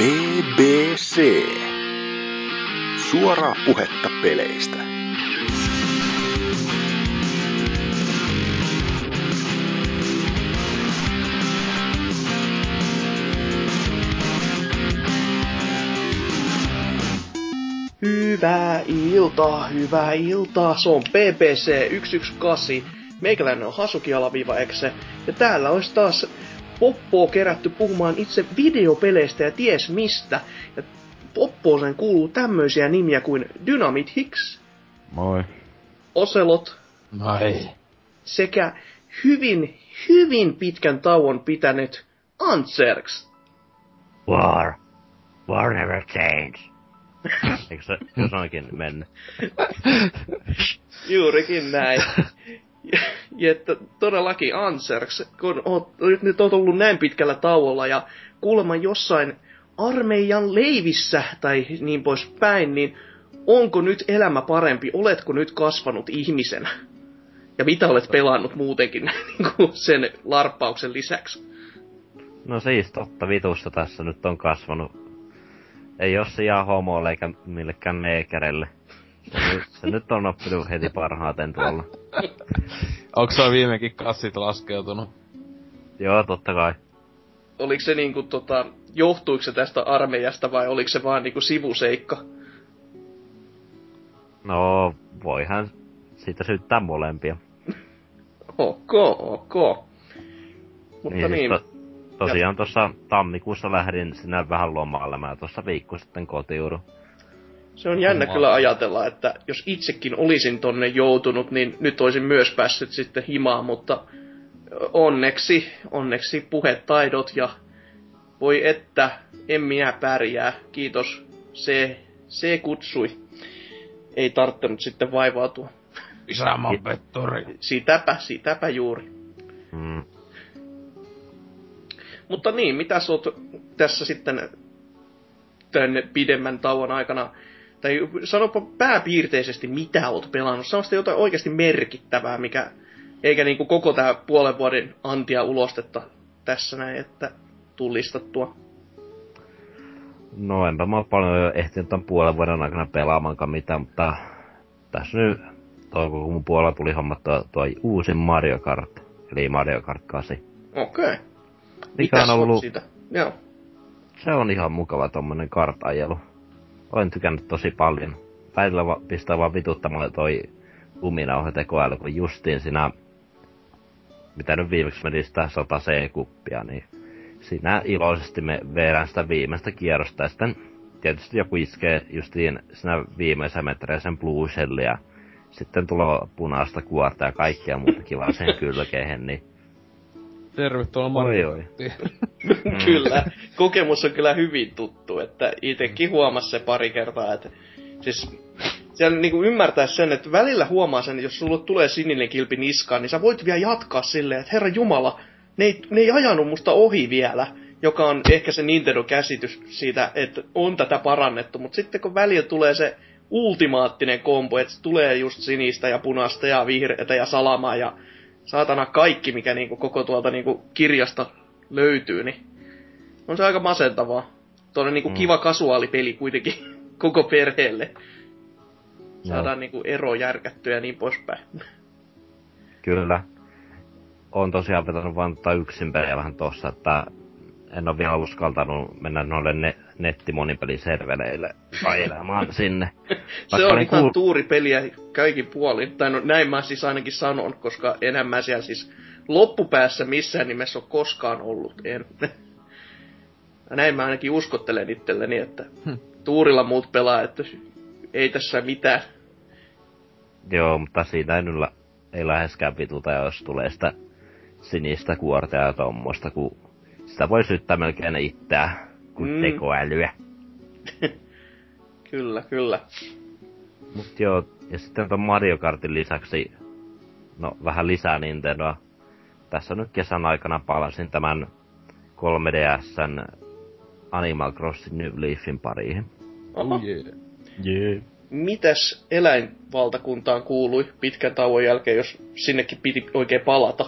BBC. Suoraa puhetta peleistä. Hyvää iltaa, hyvää iltaa. Se on BBC 118. Meikäläinen on Hasuki alaviiva Exe. Ja täällä olisi taas Poppoa kerätty puhumaan itse videopeleistä ja ties mistä. Ja Poppooseen kuuluu tämmöisiä nimiä kuin Dynamit Hicks, Moi. Ocelot Moi. sekä hyvin, hyvin pitkän tauon pitänyt Antserks. War. War never change. Eikö se, se on oikein mennyt? Juurikin näin. Ja, että todellakin Ansers, kun oot, nyt oot ollut näin pitkällä tauolla ja kuulemma jossain armeijan leivissä tai niin poispäin, niin onko nyt elämä parempi? Oletko nyt kasvanut ihmisenä? Ja mitä olet pelannut muutenkin niin sen larppauksen lisäksi? No siis totta vitussa tässä nyt on kasvanut. Ei se ihan homoille eikä millekään neekerelle. Se, nyt- se nyt on oppinut heti parhaiten tuolla. Onko se viimekin kassit laskeutunut? Joo, totta kai. Oliko se niinku tota, johtuiko se tästä armeijasta vai oliko se vaan niinku sivuseikka? No, voihan siitä syyttää molempia. Ok, ok. Mutta niin, niin To, tosiaan tuossa tammikuussa lähdin sinä vähän lomalle. Mä tuossa viikko sitten kotiudun. Se on jännä Homma. kyllä ajatella, että jos itsekin olisin tonne joutunut, niin nyt olisin myös päässyt sitten himaan, mutta onneksi, onneksi puhetaidot ja voi että, en minä pärjää, kiitos, se, se kutsui. Ei tarttunut sitten vaivautua. Isänmaan pettori. Sitäpä, sitäpä juuri. Mm. Mutta niin, mitä sä oot tässä sitten tänne pidemmän tauon aikana, tai sanopa pääpiirteisesti, mitä oot pelannut. Sitten jotain oikeasti merkittävää, mikä, eikä niinku koko tää puolen vuoden antia ulostetta tässä näin, että tullistattua. No enpä mä paljon jo ehtinyt tämän puolen vuoden aikana pelaamaankaan mitään, mutta tässä nyt toukokuun puolella tuli hommattua tuo uusin Mario Kart, eli Mario Kart 8. Okei. Okay. Mikä on ollut, siitä? Joo. se on ihan mukava tommonen kartajelu. Olen tykännyt tosi paljon. Välillä va- pistää vaan vituttamaan toi luminauhatekoäly, kun justiin siinä, mitä nyt viimeksi meni sitä 100 C-kuppia, niin siinä iloisesti me vedään sitä viimeistä kierrosta ja sitten tietysti joku iskee justiin siinä viimeisen metreisen sen blue shellia sitten tulee punaista kuorta ja kaikkea muuta kivaa sen kylkeen, niin Tervetuloa oi. kyllä. Kokemus on kyllä hyvin tuttu, että itekin huomasi se pari kertaa, että siis siellä niinku ymmärtää sen, että välillä huomaa sen, että jos sulle tulee sininen kilpi niskaan, niin sä voit vielä jatkaa silleen, että herra jumala, ne ei, ne ei ajanut musta ohi vielä, joka on ehkä se Nintendo-käsitys siitä, että on tätä parannettu, mutta sitten kun välillä tulee se ultimaattinen kombo, että se tulee just sinistä ja punaista ja vihreätä ja salamaa ja saatana kaikki, mikä niinku koko tuolta niinku kirjasta löytyy, niin on se aika masentavaa. Tuollainen niinku Mm. kiva kasuaalipeli kuitenkin koko perheelle. Saadaan Joo. niinku ero järkättyä ja niin poispäin. Kyllä. On tosiaan vetänyt vaan tota yksin pelejä vähän tossa, että en ole vielä uskaltanut mennä noille ne, nettimonipeliserveleille ajelemaan sinne. se Vaikka on niin ihan kuul- tuuripeliä kaikin puolin. Tai no näin mä siis ainakin sanon, koska enää mä siellä siis loppupäässä missään nimessä ole koskaan ollut. En. Ja näin mä ainakin uskottelen itselleni, että Hm. tuurilla muut pelaa, että ei tässä mitään. Joo, mutta siitä ei nyt la- ei läheskään vituta, jos tulee sitä sinistä kuorta ja tommosta, kun sitä voi syyttää melkein itseään kuin Mm. tekoälyä. Kyllä, kyllä. Mut joo, ja sitten ton Mario Kartin lisäksi, no vähän lisää Nintendoa. Tässä nyt kesän aikana palasin tämän 3DSn Animal Crossing New Leafin pariin. Oho. Oh yeah. Jee. Mitäs eläinvaltakuntaan kuului pitkän tauon jälkeen, jos sinnekin piti oikein palata?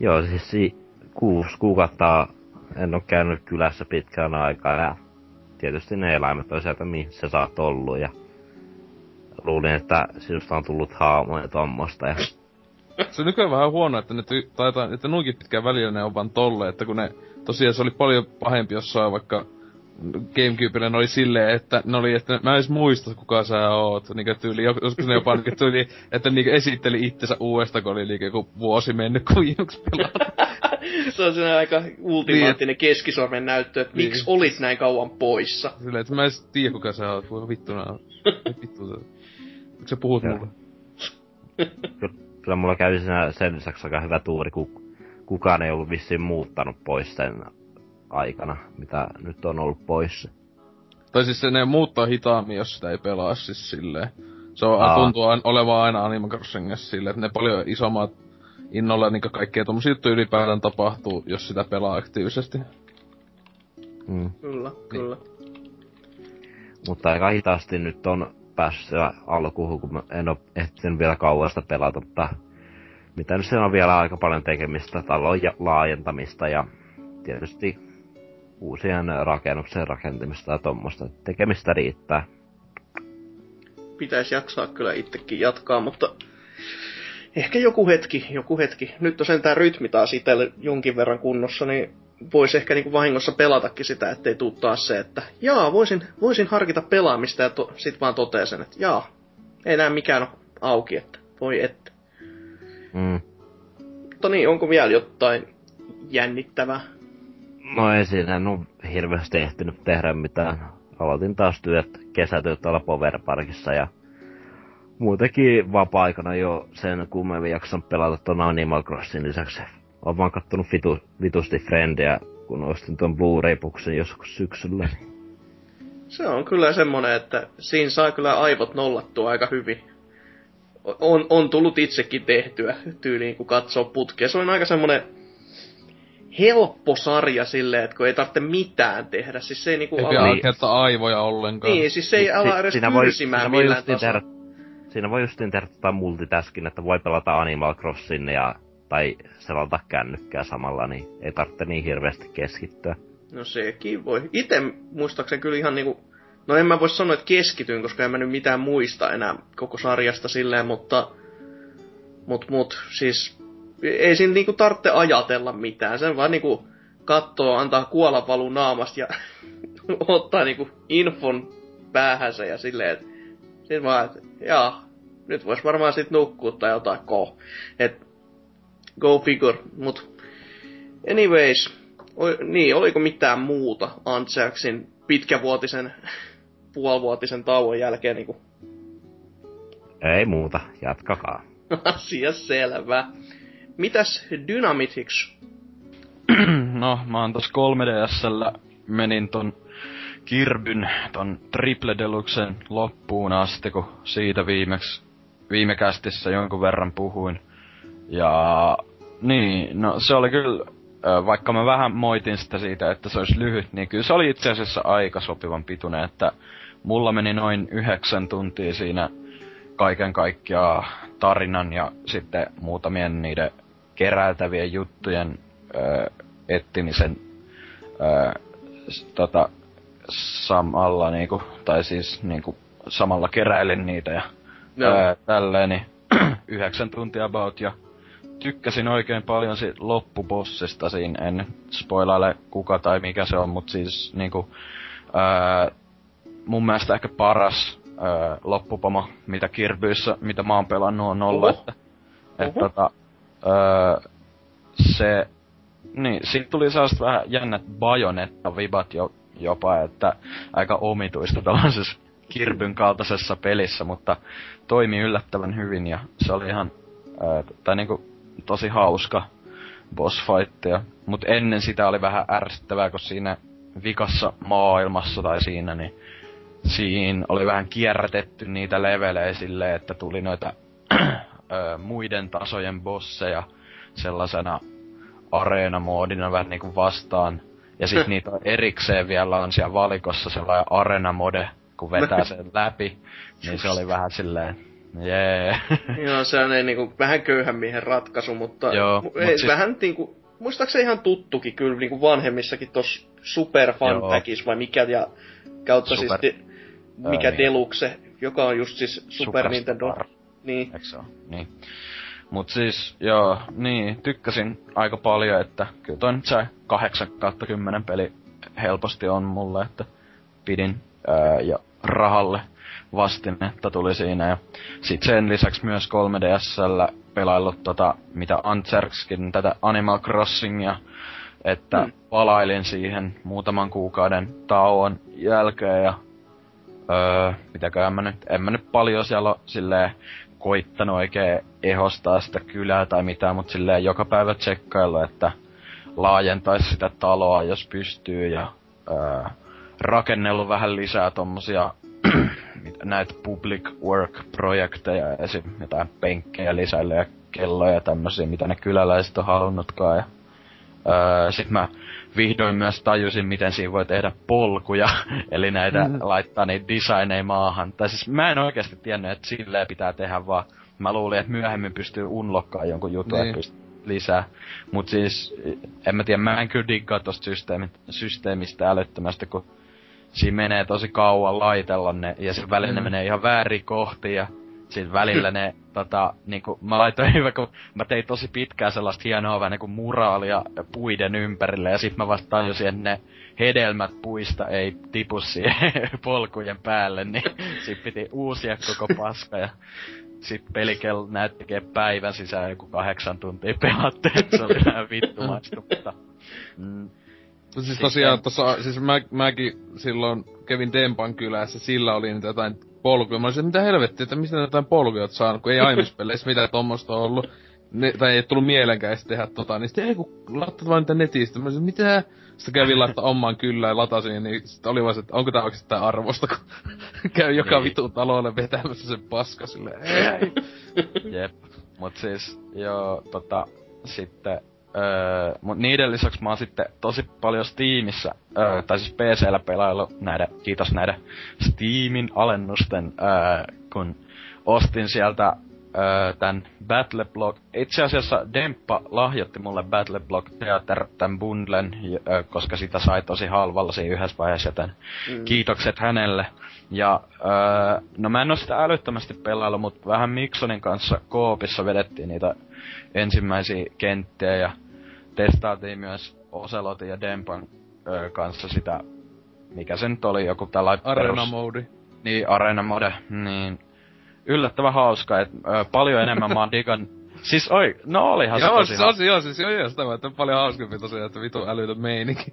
Joo, siis si- kuusi kuukautta en ole käynyt kylässä pitkään aikaa ja tietysti ne eläimet on sieltä, missä sä oot ollut ja luulin, että sinusta on tullut haamoja ja tommosta ja se on nykyään vähän huono, että ne ty- taitaa, että nuinkin pitkään välillä ne on vaan tolle, että kun ne, tosiaan se oli paljon pahempi jossain vaikka Gamecubelle ne oli silleen, että ne oli, että mä en edes muista kuka sä oot. Niinkö tyyli, joskus ne jopa niinkö tyyli, että niinkö esitteli itsensä uudestaan, kun oli niinkö joku vuosi mennyt, kun viimeksi se on sellainen aika ultimaattinen niin, keskisormen näyttö, että niin. miksi olit näin kauan poissa. Silleen, että mä en tiedä kuka sä oot, voi vittu nää vittu Miksi sä puhut mulle? Kyllä mulla kävi siinä sen lisäksi aika hyvä tuuri, kun kukaan ei ollut vissiin muuttanut pois sen aikana, mitä nyt on ollut pois. Tai siis se ne muuttaa hitaammin, jos sitä ei pelaa siis silleen. Se on, Aa. tuntuu olevan aina Animal Crossingissa silleen, että ne paljon isommat innolla niin kaikkea tommosia juttuja ylipäätään tapahtuu, jos sitä pelaa aktiivisesti. Mm. Kyllä, kyllä. Mutta aika hitaasti nyt on päässyt alkuun, kun en ole ehtinyt vielä kauasta pelata, mutta mitä nyt se on vielä aika paljon tekemistä, talon laajentamista ja tietysti uusien rakennuksen rakentamista ja tuommoista. Tekemistä riittää. Pitäisi jaksaa kyllä itsekin jatkaa, mutta ehkä joku hetki, joku hetki. Nyt on sentään rytmi taas itselle jonkin verran kunnossa, niin voisi ehkä niinku vahingossa pelatakin sitä, ettei tuu taas se, että jaa, voisin, voisin harkita pelaamista ja to, sit vaan toteaa sen, että jaa, ei näe mikään ole auki, että voi että. Mm. Mutta niin, onko vielä jotain jännittävää? No ei siinä ole hirveästi ehtinyt tehdä mitään. Aloitin taas työt, kesätyöt tuolla Powerparkissa ja muutenkin vapaa-aikana jo sen kummemmin jakson pelata tuon Animal Crossin lisäksi. Olen vaan kattonut vitu, vitusti Friendia, kun ostin tuon Blu-ray-buksen joskus syksyllä. Se on kyllä semmonen, että siinä saa kyllä aivot nollattua aika hyvin. On, on tullut itsekin tehtyä tyyliin, kun katsoo putkea. Se on aika semmonen helppo sarja silleen, että kun ei tarvitse mitään tehdä. Siis se ei niinku... Ei ala... aivoja ollenkaan. Niin, siis se ei ala edes siinä voi, siinä voi justiin tehdä, siinä voi justiin tehdä tota multitaskin, että voi pelata Animal Crossin ja tai selata kännykkää samalla, niin ei tarvitse niin hirveästi keskittyä. No sekin voi. Itse muistaakseni kyllä ihan niinku... No en mä voi sanoa, että keskityn, koska en mä nyt mitään muista enää koko sarjasta silleen, mutta... Mut, mut, siis ei siinä niinku tarvitse ajatella mitään. Sen vaan niinku kattoo, antaa kuolanvalu naamasta ja ottaa niinku infon päähänsä ja silleen, että sit vaan, että jaa, nyt vois varmaan sit nukkua tai jotain ko. Et go figure, mut anyways, o, niin, oliko mitään muuta Antseaksin pitkävuotisen, puolivuotisen tauon jälkeen niinku? Ei muuta, jatkakaa. Asia selvä. Mitäs Dynamitix? no, mä oon tossa 3DSllä menin ton Kirbyn ton Triple Deluxen loppuun asti, kun siitä viimeksi viime kästissä jonkun verran puhuin. Ja niin, no se oli kyllä, vaikka mä vähän moitin sitä siitä, että se olisi lyhyt, niin kyllä se oli itse asiassa aika sopivan pituinen, että mulla meni noin yhdeksän tuntia siinä kaiken kaikkiaan tarinan ja sitten muutamien niiden keräiltävien juttujen ö, ettimisen ö, tota, samalla niinku, tai siis niinku, samalla keräilin niitä ja no. ö, tälleen, niin yhdeksän tuntia about ja tykkäsin oikein paljon siitä loppubossista siinä, en spoilaile kuka tai mikä se on, mutta siis niinku, ö, mun mielestä ehkä paras ö, loppupomo, mitä Kirbyissä, mitä mä oon pelannut on ollut, Oho. että, että tota, öö, se, niin, siitä tuli sellaista vähän jännät bajonetta-vibat jo, jopa, että aika omituista tällaisessa Kirbyn kaltaisessa pelissä, mutta toimi yllättävän hyvin ja se oli ihan, tai niinku tosi hauska boss fightia. Mut ennen sitä oli vähän ärsyttävää, kun siinä vikassa maailmassa tai siinä, niin siinä oli vähän kierrätetty niitä levelejä silleen, että tuli noita ö, muiden tasojen bosseja sellaisena areenamoodina vähän niinku vastaan. Ja sit niitä erikseen vielä on siellä valikossa sellainen areenamode, kun vetää sen läpi, niin se oli vähän silleen, jee. Joo, se on niinku vähän köyhän miehen ratkaisu, mutta Joo, ei, mut siis... vähän niinku muistaakseni ihan tuttukin kyllä niinku vanhemmissakin tossa Super Fun Packis vai mikä ja kautta Super... siis de, mikä niin. Deluxe, joka on just siis Super Superstar. Nintendo. Niin. Eikö se Niin. Mut siis, joo, niin, tykkäsin aika paljon, että kyllä toi nyt se 8 kautta 10 peli helposti on mulle, että pidin ja rahalle vastinetta tuli siinä. Ja sit sen lisäksi myös 3DSllä pelaillut tota, mitä Antserkskin, tätä Animal Crossingia, että mm. palailin siihen muutaman kuukauden tauon jälkeen ja öö, mitäköhän mä nyt, en mä nyt paljon siellä silleen koittanut oikein ehostaa sitä kylää tai mitään, mutta silleen joka päivä tsekkailu, että laajentaisi sitä taloa, jos pystyy ja öö, rakennellut vähän lisää tommosia näitä public work-projekteja, esim. jotain penkkejä lisälle ja kelloja ja tämmösiä, mitä ne kyläläiset on halunnutkaan. Ja, öö, sit mä vihdoin myös tajusin, miten siinä voi tehdä polkuja, eli näitä mm. laittaa niitä designeja maahan. Tai siis mä en oikeasti tiennyt, että silleen pitää tehdä, vaan mä luulin, että myöhemmin pystyy unlokkaa jonkun jutun, niin. että lisää. Mut siis, en mä tiedä, mä en kyllä diggaa tosta systeemistä älyttömästi, kun siinä menee tosi kauan laitella ne, ja sitten välillä mm. ne menee ihan väärin kohti, ja sitten välillä ne, tota, niinku, mä laitoin hyvä, kun mä tein tosi pitkää sellaista hienoa vähän niinku muraalia puiden ympärille, ja sitten mä vasta tajusin, että ne hedelmät puista ei tipu siihen polkujen päälle, niin sit piti uusia koko paska, ja sit pelikel näyttikö päivän sisään joku kahdeksan tuntia pelatte, että se oli vähän vittumaista, mutta... Mm, siis tosiaan tossa, siis mä, mäkin silloin kävin Dempan kylässä, sillä oli niitä jotain polkuja. Mä olisin, mitä helvettiä, että mistä jotain polkuja oot saanut, kun ei aiemmissa peleissä mitään tommosta ollut. Ne, tai ei tullut mielenkään tehdä tota, niin sitten ei kun laittaa vaan niitä netistä. Mä olisin, mitä? Sitten kävin laittaa omaan kyllä ja latasin, niin sitten oli vaan että onko tää oikeesti tää arvosta, kun käy joka niin. vitun talolle vetämässä sen paska silleen, ei. Jep. Mut siis, joo, tota, sitten Öö, mut niiden lisäksi mä oon sitten tosi paljon Steamissa, öö, tai siis PCllä pelaillut näiden, kiitos näiden Steamin alennusten, öö, kun ostin sieltä öö, tän Battleblock. Itse asiassa Demppa lahjoitti mulle Battleblock Theater tän bundlen, öö, koska sitä sai tosi halvalla siinä yhdessä vaiheessa, joten mm. kiitokset hänelle. Ja öö, no mä en oo sitä älyttömästi pelaillut, mutta vähän Miksonin kanssa koopissa vedettiin niitä ensimmäisiä kenttiä ja testaatiin myös Ocelotin ja Dempan öö, kanssa sitä, mikä se nyt oli, joku tällainen Arena mode. Niin, Arena mode, niin yllättävän hauska, että öö, paljon enemmän mä digan... Siis oi, no olihan se tosi joo, siis, joo, siis joo, joo, sitä että paljon hauskempi tosiaan, että vitu älytön meininki.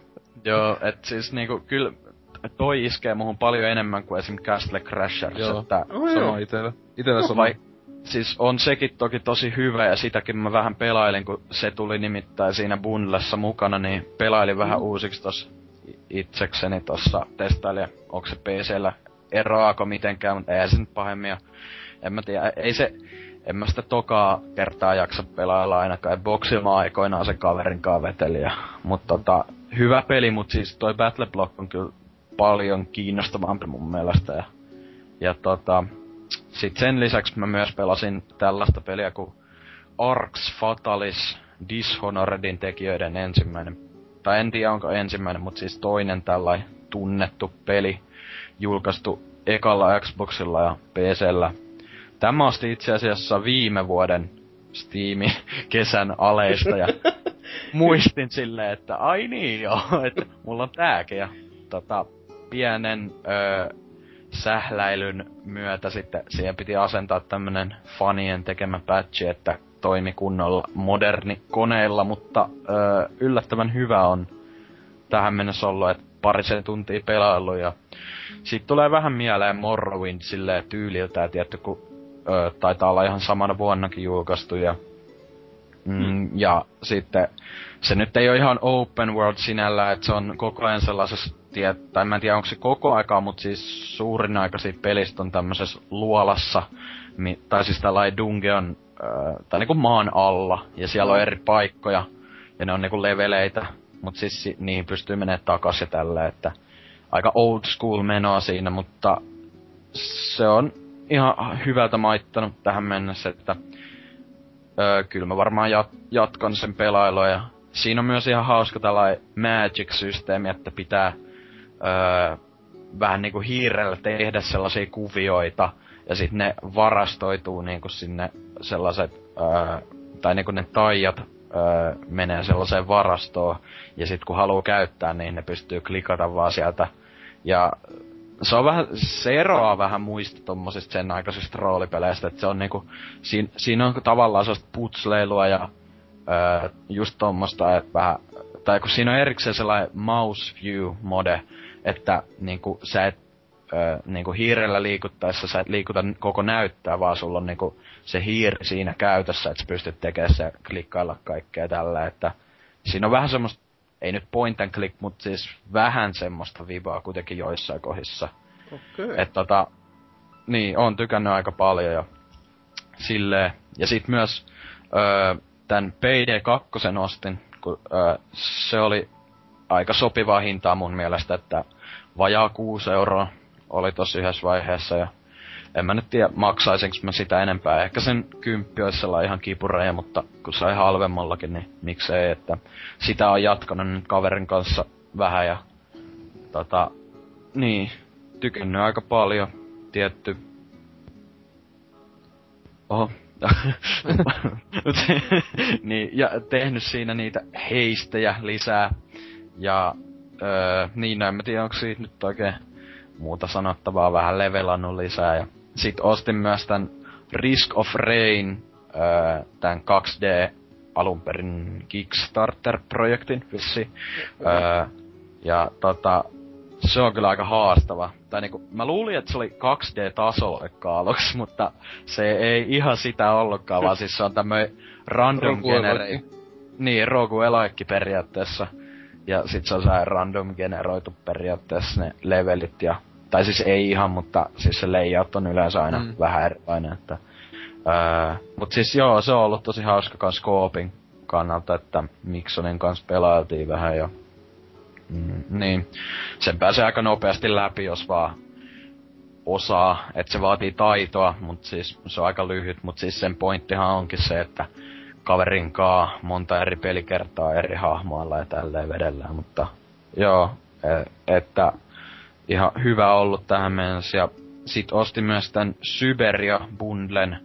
joo, et siis niinku, kyllä toi iskee muhun paljon enemmän kuin esim. Castle Crashers, joo. että... Oh, sama itellä. Itellä no, sama. Vai, siis on sekin toki tosi hyvä ja sitäkin mä vähän pelailin, kun se tuli nimittäin siinä bundlessa mukana, niin pelailin vähän mm. uusiksi tossa itsekseni tossa testailin, onko se PCllä eroako mitenkään, mutta ei se nyt pahemmin. Ja en mä tiedä, ei se, en mä sitä tokaa kertaa jaksa pelailla ainakaan. Boxilla aikoinaan se kaverin veteli. Ja, mutta tota, hyvä peli, mutta siis toi Battle Block on kyllä paljon kiinnostavampi mun mielestä. Ja, ja tota, sitten sen lisäksi mä myös pelasin tällaista peliä kuin Arx Fatalis, Dishonoredin tekijöiden ensimmäinen, tai en tiedä onko ensimmäinen, mutta siis toinen tällainen tunnettu peli, julkaistu ekalla Xboxilla ja PCllä. Tämä osti itse asiassa viime vuoden Steamin kesän aleista ja muistin silleen, että ai niin joo, että mulla on tääkin ja tota, pienen öö, sähläilyn myötä sitten siihen piti asentaa tämmönen fanien tekemä patchi, että toimi kunnolla moderni koneilla, mutta öö, yllättävän hyvä on tähän mennessä ollut, että parisen tuntia pelailu ja sitten tulee vähän mieleen Morrowind silleen tyyliltä, tietty, kun öö, taitaa olla ihan samana vuonnakin julkaistu ja Mm, mm. Ja sitten se nyt ei ole ihan open world sinällä, että se on koko ajan sellaisessa, tie, tai mä en tiedä onko se koko aikaa, mutta siis suurin aika siitä pelistä on tämmöisessä luolassa, mi, tai siis tällainen dungeon, äh, tai niinku maan alla, ja siellä on eri paikkoja, ja ne on niinku leveleitä, mutta siis niihin pystyy menemään takas ja tällä, että aika old school menoa siinä, mutta se on ihan hyvältä maittanut tähän mennessä, että öö, kyllä mä varmaan jat- jatkan sen pelailua ja siinä on myös ihan hauska tällainen magic-systeemi, että pitää öö, vähän niinku hiirellä tehdä sellaisia kuvioita, ja sitten ne varastoituu niinku sinne sellaiset, öö, tai niinku ne taijat öö, menee sellaiseen varastoon, ja sitten kun haluaa käyttää, niin ne pystyy klikata vaan sieltä. Ja se on vähän, se eroaa vähän muista tommosista sen aikaisista roolipeleistä, että se on niinku, siinä, siinä on tavallaan sellaista putsleilua ja öö, just tommosta, että vähän, tai kun siinä on erikseen sellainen mouse view mode, että niinku sä et öö, niinku hiirellä liikuttaessa sä et liikuta koko näyttää, vaan sulla on niinku se hiiri siinä käytössä, että sä pystyt tekemään se klikkailla kaikkea tällä, että siinä on vähän semmoista, ei nyt point and click, mutta siis vähän semmoista vibaa kuitenkin joissain kohdissa. Okay. Että tota, niin, on tykännyt aika paljon ja silleen. Ja sit myös öö, tän PD2 ostin, kun öö, se oli aika sopivaa hintaa mun mielestä, että vajaa 6 euroa oli tossa yhdessä vaiheessa ja en mä nyt tiedä maksaisinko mä sitä enempää. Ehkä sen kymppi olisi sellainen ihan kipureja, mutta kun sai halvemmallakin, niin miksei, että sitä on jatkanut nyt kaverin kanssa vähän ja tota, niin, tykännyt aika paljon, tietty. Oho. niin, ja tehnyt siinä niitä heistejä lisää. Ja öö, niin, en mä tiedä, onko siitä nyt oikein muuta sanottavaa, vähän levelannut lisää. Ja sit ostin myös tän Risk of Rain, öö, tän 2D alun perin Kickstarter-projektin vissi. Öö, ja tota, se on kyllä aika haastava. Tai niinku, mä luulin, että se oli 2D-tasolla aluksi, mutta se ei ihan sitä ollutkaan, vaan siis se on tämmöinen random genere... Niin, roguelike periaatteessa. Ja sit se on sellainen random generoitu periaatteessa ne levelit ja... Tai siis ei ihan, mutta siis se layout on yleensä aina mm. vähän erilainen, että... Öö, mut siis joo, se on ollut tosi hauska kans koopin kannalta, että Miksonin kanssa pelailtiin vähän ja Mm, niin. Sen pääsee aika nopeasti läpi, jos vaan osaa. Että se vaatii taitoa, mutta siis se on aika lyhyt. Mutta siis sen pointtihan onkin se, että kaverin kaa monta eri pelikertaa eri hahmoilla ja tälleen vedellään. Mutta joo, e- että ihan hyvä ollut tähän mennessä. Ja sit ostin myös tän Syberia bundlen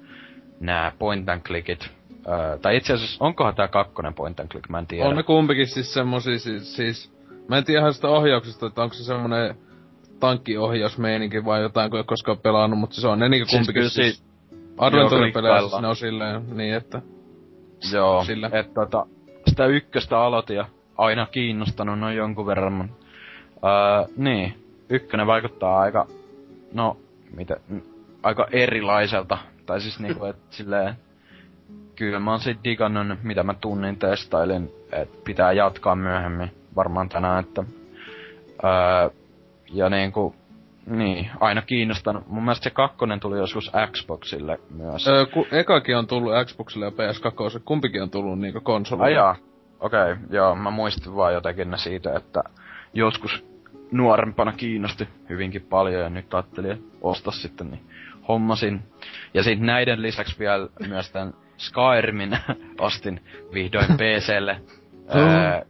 nää point and clickit. Öö, tai itse asiassa, onkohan tää kakkonen point and click, mä en tiedä. On ne kumpikin siis semmosia siis, siis Mä en tiedä sitä ohjauksesta, että onko se semmonen tankkiohjausmeininki vai jotain, kun ei koskaan pelannut, mutta se on ne niinku siis kumpikin siis, siis Adventure-peleissä ne on silleen, niin että... Joo, sillä. että tota, sitä ykköstä aloitin ja aina kiinnostanut noin jonkun verran. Öö, niin, ykkönen vaikuttaa aika, no, mitä, aika erilaiselta. Tai siis niinku, että silleen, kyllä mä oon sit digannut, mitä mä tunnin testailin, että pitää jatkaa myöhemmin varmaan tänään, että öö, ja niinku, niin, aina kiinnostanut. Mun mielestä se kakkonen tuli joskus Xboxille myös. Öö, ku, ekakin on tullut Xboxille ja PS2, kumpikin on tullut niinku konsolille. Ai Okei, okay, joo, mä muistin vaan jotenkin siitä, että joskus nuorempana kiinnosti hyvinkin paljon ja nyt ajattelin ostaa sitten, niin hommasin. Ja sitten näiden lisäksi vielä myös tämän Skyrimin ostin vihdoin PClle. öö,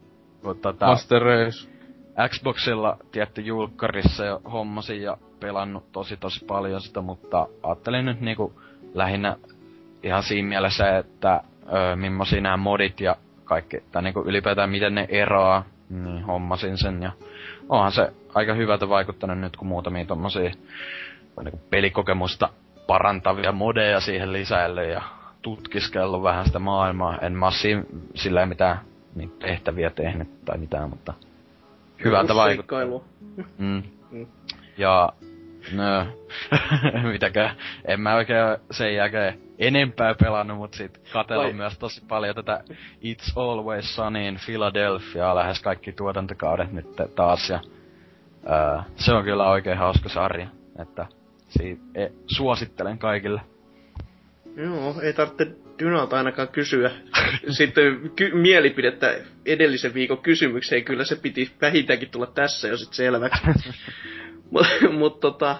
tota... Master Race. Xboxilla tietty julkkarissa jo hommasin ja pelannut tosi tosi paljon sitä, mutta ajattelin nyt niinku lähinnä ihan siinä mielessä, että öö, millaisia nämä modit ja kaikki, tai niinku ylipäätään miten ne eroaa, niin hommasin sen ja onhan se aika hyvältä vaikuttanut nyt, kun muutamia tommosia niinku pelikokemusta parantavia modeja siihen lisäille ja tutkiskellut vähän sitä maailmaa. En mä siinä sillä mitään niin tehtäviä tehnyt tai mitään, mutta hyvältä vaikuttaa. Mm. mm. Ja no, mitäkään, en mä oikein sen jälkeen enempää pelannut, mut sit katsellut myös tosi paljon tätä It's Always Sunny in Philadelphia, lähes kaikki tuotantokaudet nyt taas, ja ää, se on kyllä oikein hauska sarja, että siitä, e, suosittelen kaikille. Joo, ei tarvitse Dynalta ainakaan kysyä sitten ky- mielipidettä edellisen viikon kysymykseen. Kyllä se piti vähintäänkin tulla tässä jo sitten selväksi. Mutta mut, tota,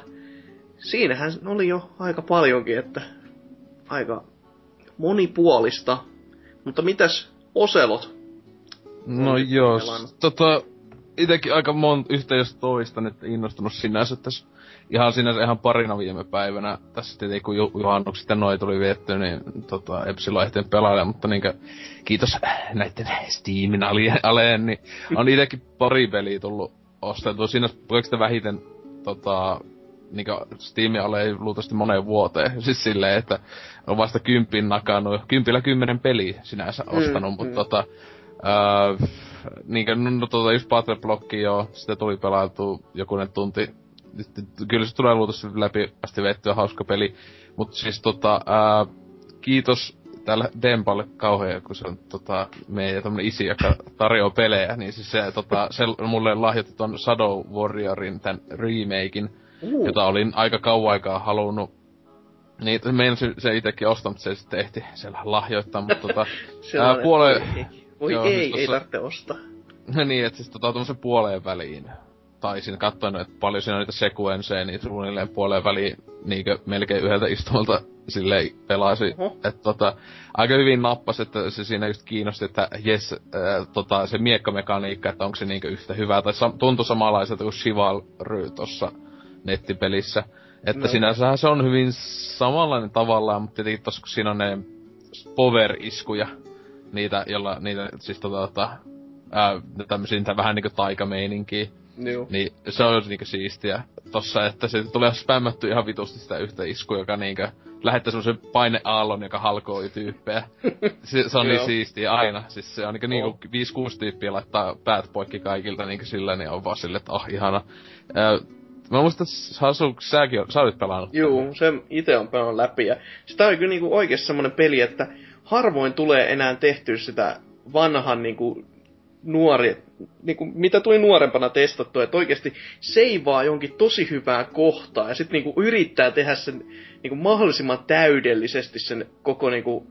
siinähän oli jo aika paljonkin, että aika monipuolista. Mutta mitäs Oselot? No joo, tota, itekin aika monta yhtä jos toista nyt innostunut sinänsä tässä ihan sinänsä ihan parina viime päivänä. Tässä tietenkin kun ju- juhannukset ja noi tuli vietty, niin tota, ei silloin ehtinyt pelailla, mutta niinkö, kiitos näiden Steamin aleen, niin on itekin pari peliä tullut osteltua. Siinä oikeastaan vähiten tota, niinkö Steamin alle ei luultavasti moneen vuoteen. Siis silleen, että on vasta kympin nakannut, kympillä kymmenen peliä sinänsä ostanut, Mm, mutta mm. tota, Öö, niinkö, no, no tota, just Battle Blocki joo, sitä tuli pelailtu jokunen tunti. Kyllä se tulee luultavasti läpi asti vettyä hauska peli. Mut siis tota, ää, kiitos tällä Dempalle kauhean, kun se on tota, meidän tämmönen isi, joka tarjoaa pelejä, niin siis se, tota, se mulle lahjoitti ton Shadow Warriorin tän remakein, Uh, jota olin aika kauan aikaa halunnut. Niin, meinasin se itekin ostaa, mutta se sitten ehti siellä lahjoittaa, mutta tota, sellainen- puole- Voi Joo, ei, siis ei tossa- tarvitse ostaa. niin, että siis tota tommosen puoleen väliin. Tai siinä katsoin, että paljon siinä on niitä sequenceja, niin suunnilleen puoleen väliin niinkö melkein yhdeltä istumalta silleen pelasi. Oho. Että tota, aika hyvin nappas, että se siinä just kiinnosti, että jes, äh, tota, se miekkamekaniikka, että onko se niinkö yhtä hyvää, tai sam- tuntui samanlaiselta kuin Chivalry tossa nettipelissä. Että No. sinänsähän se on hyvin samanlainen tavallaan, mutta tietenkin tossa kun siinä on ne power-iskuja, niitä, jolla niitä siis tota, tota ää, tämmösiä niitä vähän niinku taikameininkiä, Joo. niin se on niinku siistiä tossa, että se tulee spämmätty ihan vitusti sitä yhtä iskua, joka niinkö lähettää semmosen paineaallon, joka halkoo tyyppejä. se, se on niin siistiä aina. Siis se on niinku, niinku Oh. 5-6 tyyppiä laittaa päät poikki kaikilta niinku sillä, niin on vaan silleen, että ah, ihana. Ää, mä muistan, Hasu, säkin on, sä olit pelannut. Juu, se itse on pelannut läpi. Ja sitä on kyllä niinku oikeasti semmoinen peli, että harvoin tulee enää tehtyä sitä vanhan niinku nuori, niinku, mitä tuli nuorempana testattua, että oikeasti seivaa jonkin tosi hyvää kohtaa ja sitten niinku yrittää tehdä sen niinku mahdollisimman täydellisesti sen koko niinku,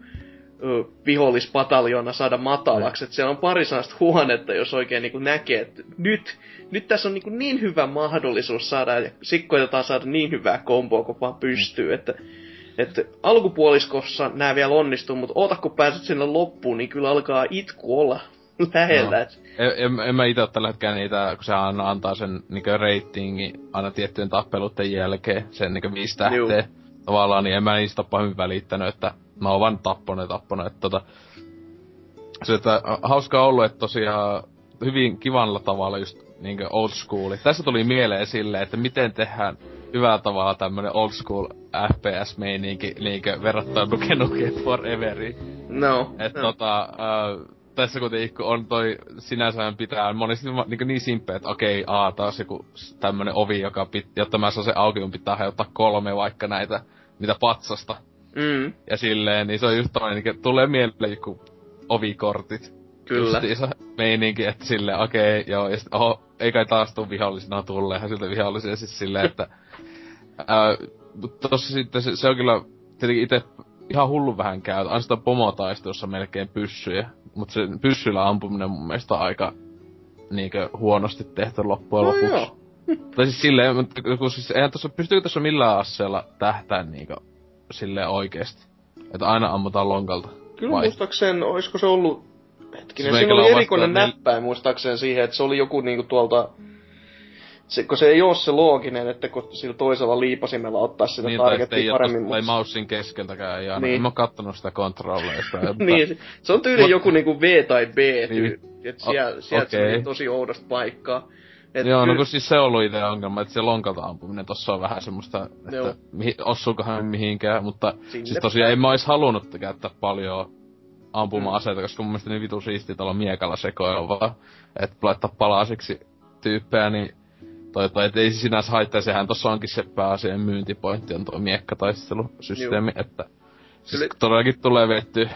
ö, vihollispataljona saada matalaksi. Että siellä on pari sellaista huonetta, jos oikein niinku näkee, että nyt, nyt tässä on niinku niin hyvä mahdollisuus saada, ja sitten koitetaan saada niin hyvää komboa, kun vaan pystyy, että että alkupuoliskossa nämä vielä onnistuu, mutta oota kun pääset sinne loppuun, niin kyllä alkaa itku olla lähellä. No. En, en, mä oo tällä hetkellä niitä, kun se aina antaa sen niinku ratingi aina tiettyjen tappeluiden jälkeen, sen niinku viisi tähteä Juu. tavallaan, niin en mä niistä pahemmin välittänyt, että mä oon vaan tapponut ja tapponut, että tota, se, että hauskaa ollut, että tosiaan hyvin kivalla tavalla just niinkö old school. Tässä tuli mieleen silleen, että miten tehdään hyvällä tavalla tämmönen old school FPS-meininki niinkö verrattuna Duke Nukem Foreveriin. No, Et no. tota, äh, tässä kuitenkin kun on toi sinänsä pitää monesti va- niin, niin simpeä, että okei, aa taas joku tämmönen ovi, joka pit, jotta mä saan sen auki, mun pitää ottaa kolme vaikka näitä, mitä patsasta. Mm, Ja silleen, niin se on just tommonen, niin tulee mieleen joku ovikortit. kyllä. Justiinsa meininki, että silleen, okei, joo, ja sit, oho, ei kai taas tuu vihollisena tulleehan siltä vihollisia siis silleen, että... Ää, mutta tossa sitten se, se on kyllä tietenkin itse ihan hullu vähän käy. Aina sitä pomotaistelussa melkein pyssyjä. Mutta se pyssyllä ampuminen mun mielestä on aika niinkö huonosti tehty loppujen No lopuksi. joo. Tai siis silleen, mutta kun siis eihän tossa, pystyykö tässä millään asseella tähtää niinkö silleen oikeesti? Että aina ammutaan lonkalta. Kyllä Vai? muistaakseen, olisiko se ollut... Hetkinen, Se siinä oli erikoinen nel- näppäin muistaakseen siihen, että se oli joku niinku tuolta... Se, kun se ei oo se looginen, että kun sillä toisella liipasimella ottaa sitä Niin, targettia paremmin, paremmin, tai maussin keskeltäkään, ei aina. Niin. Niin. En mä kattonut sitä kontrolleista. mutta- niin, se- se on tyyli Mut- joku niinku V tai B, Niin. niin. että siellä, sieltä se okei. meni tosi oudosta paikkaa. Et Joo, no kun siis se on ollut itse ongelma, että se lonkalta ampuminen tossa on vähän semmoista, Joo. että mihin, osuukohan mihinkään, mutta Sinne siis tosiaan en mä ois halunnut käyttää paljon ampuma-aseita, Mm. koska mun mielestä niin vitu siistiä tuolla miekalla sekoilla vaan, että laittaa palasiksi tyyppejä, niin toi, et ei sinänsä haittaa, sehän tossa onkin se pääasiallinen myyntipointti on tuo miekkataistelusysteemi, että siis Kyllä- todellakin tulee vetty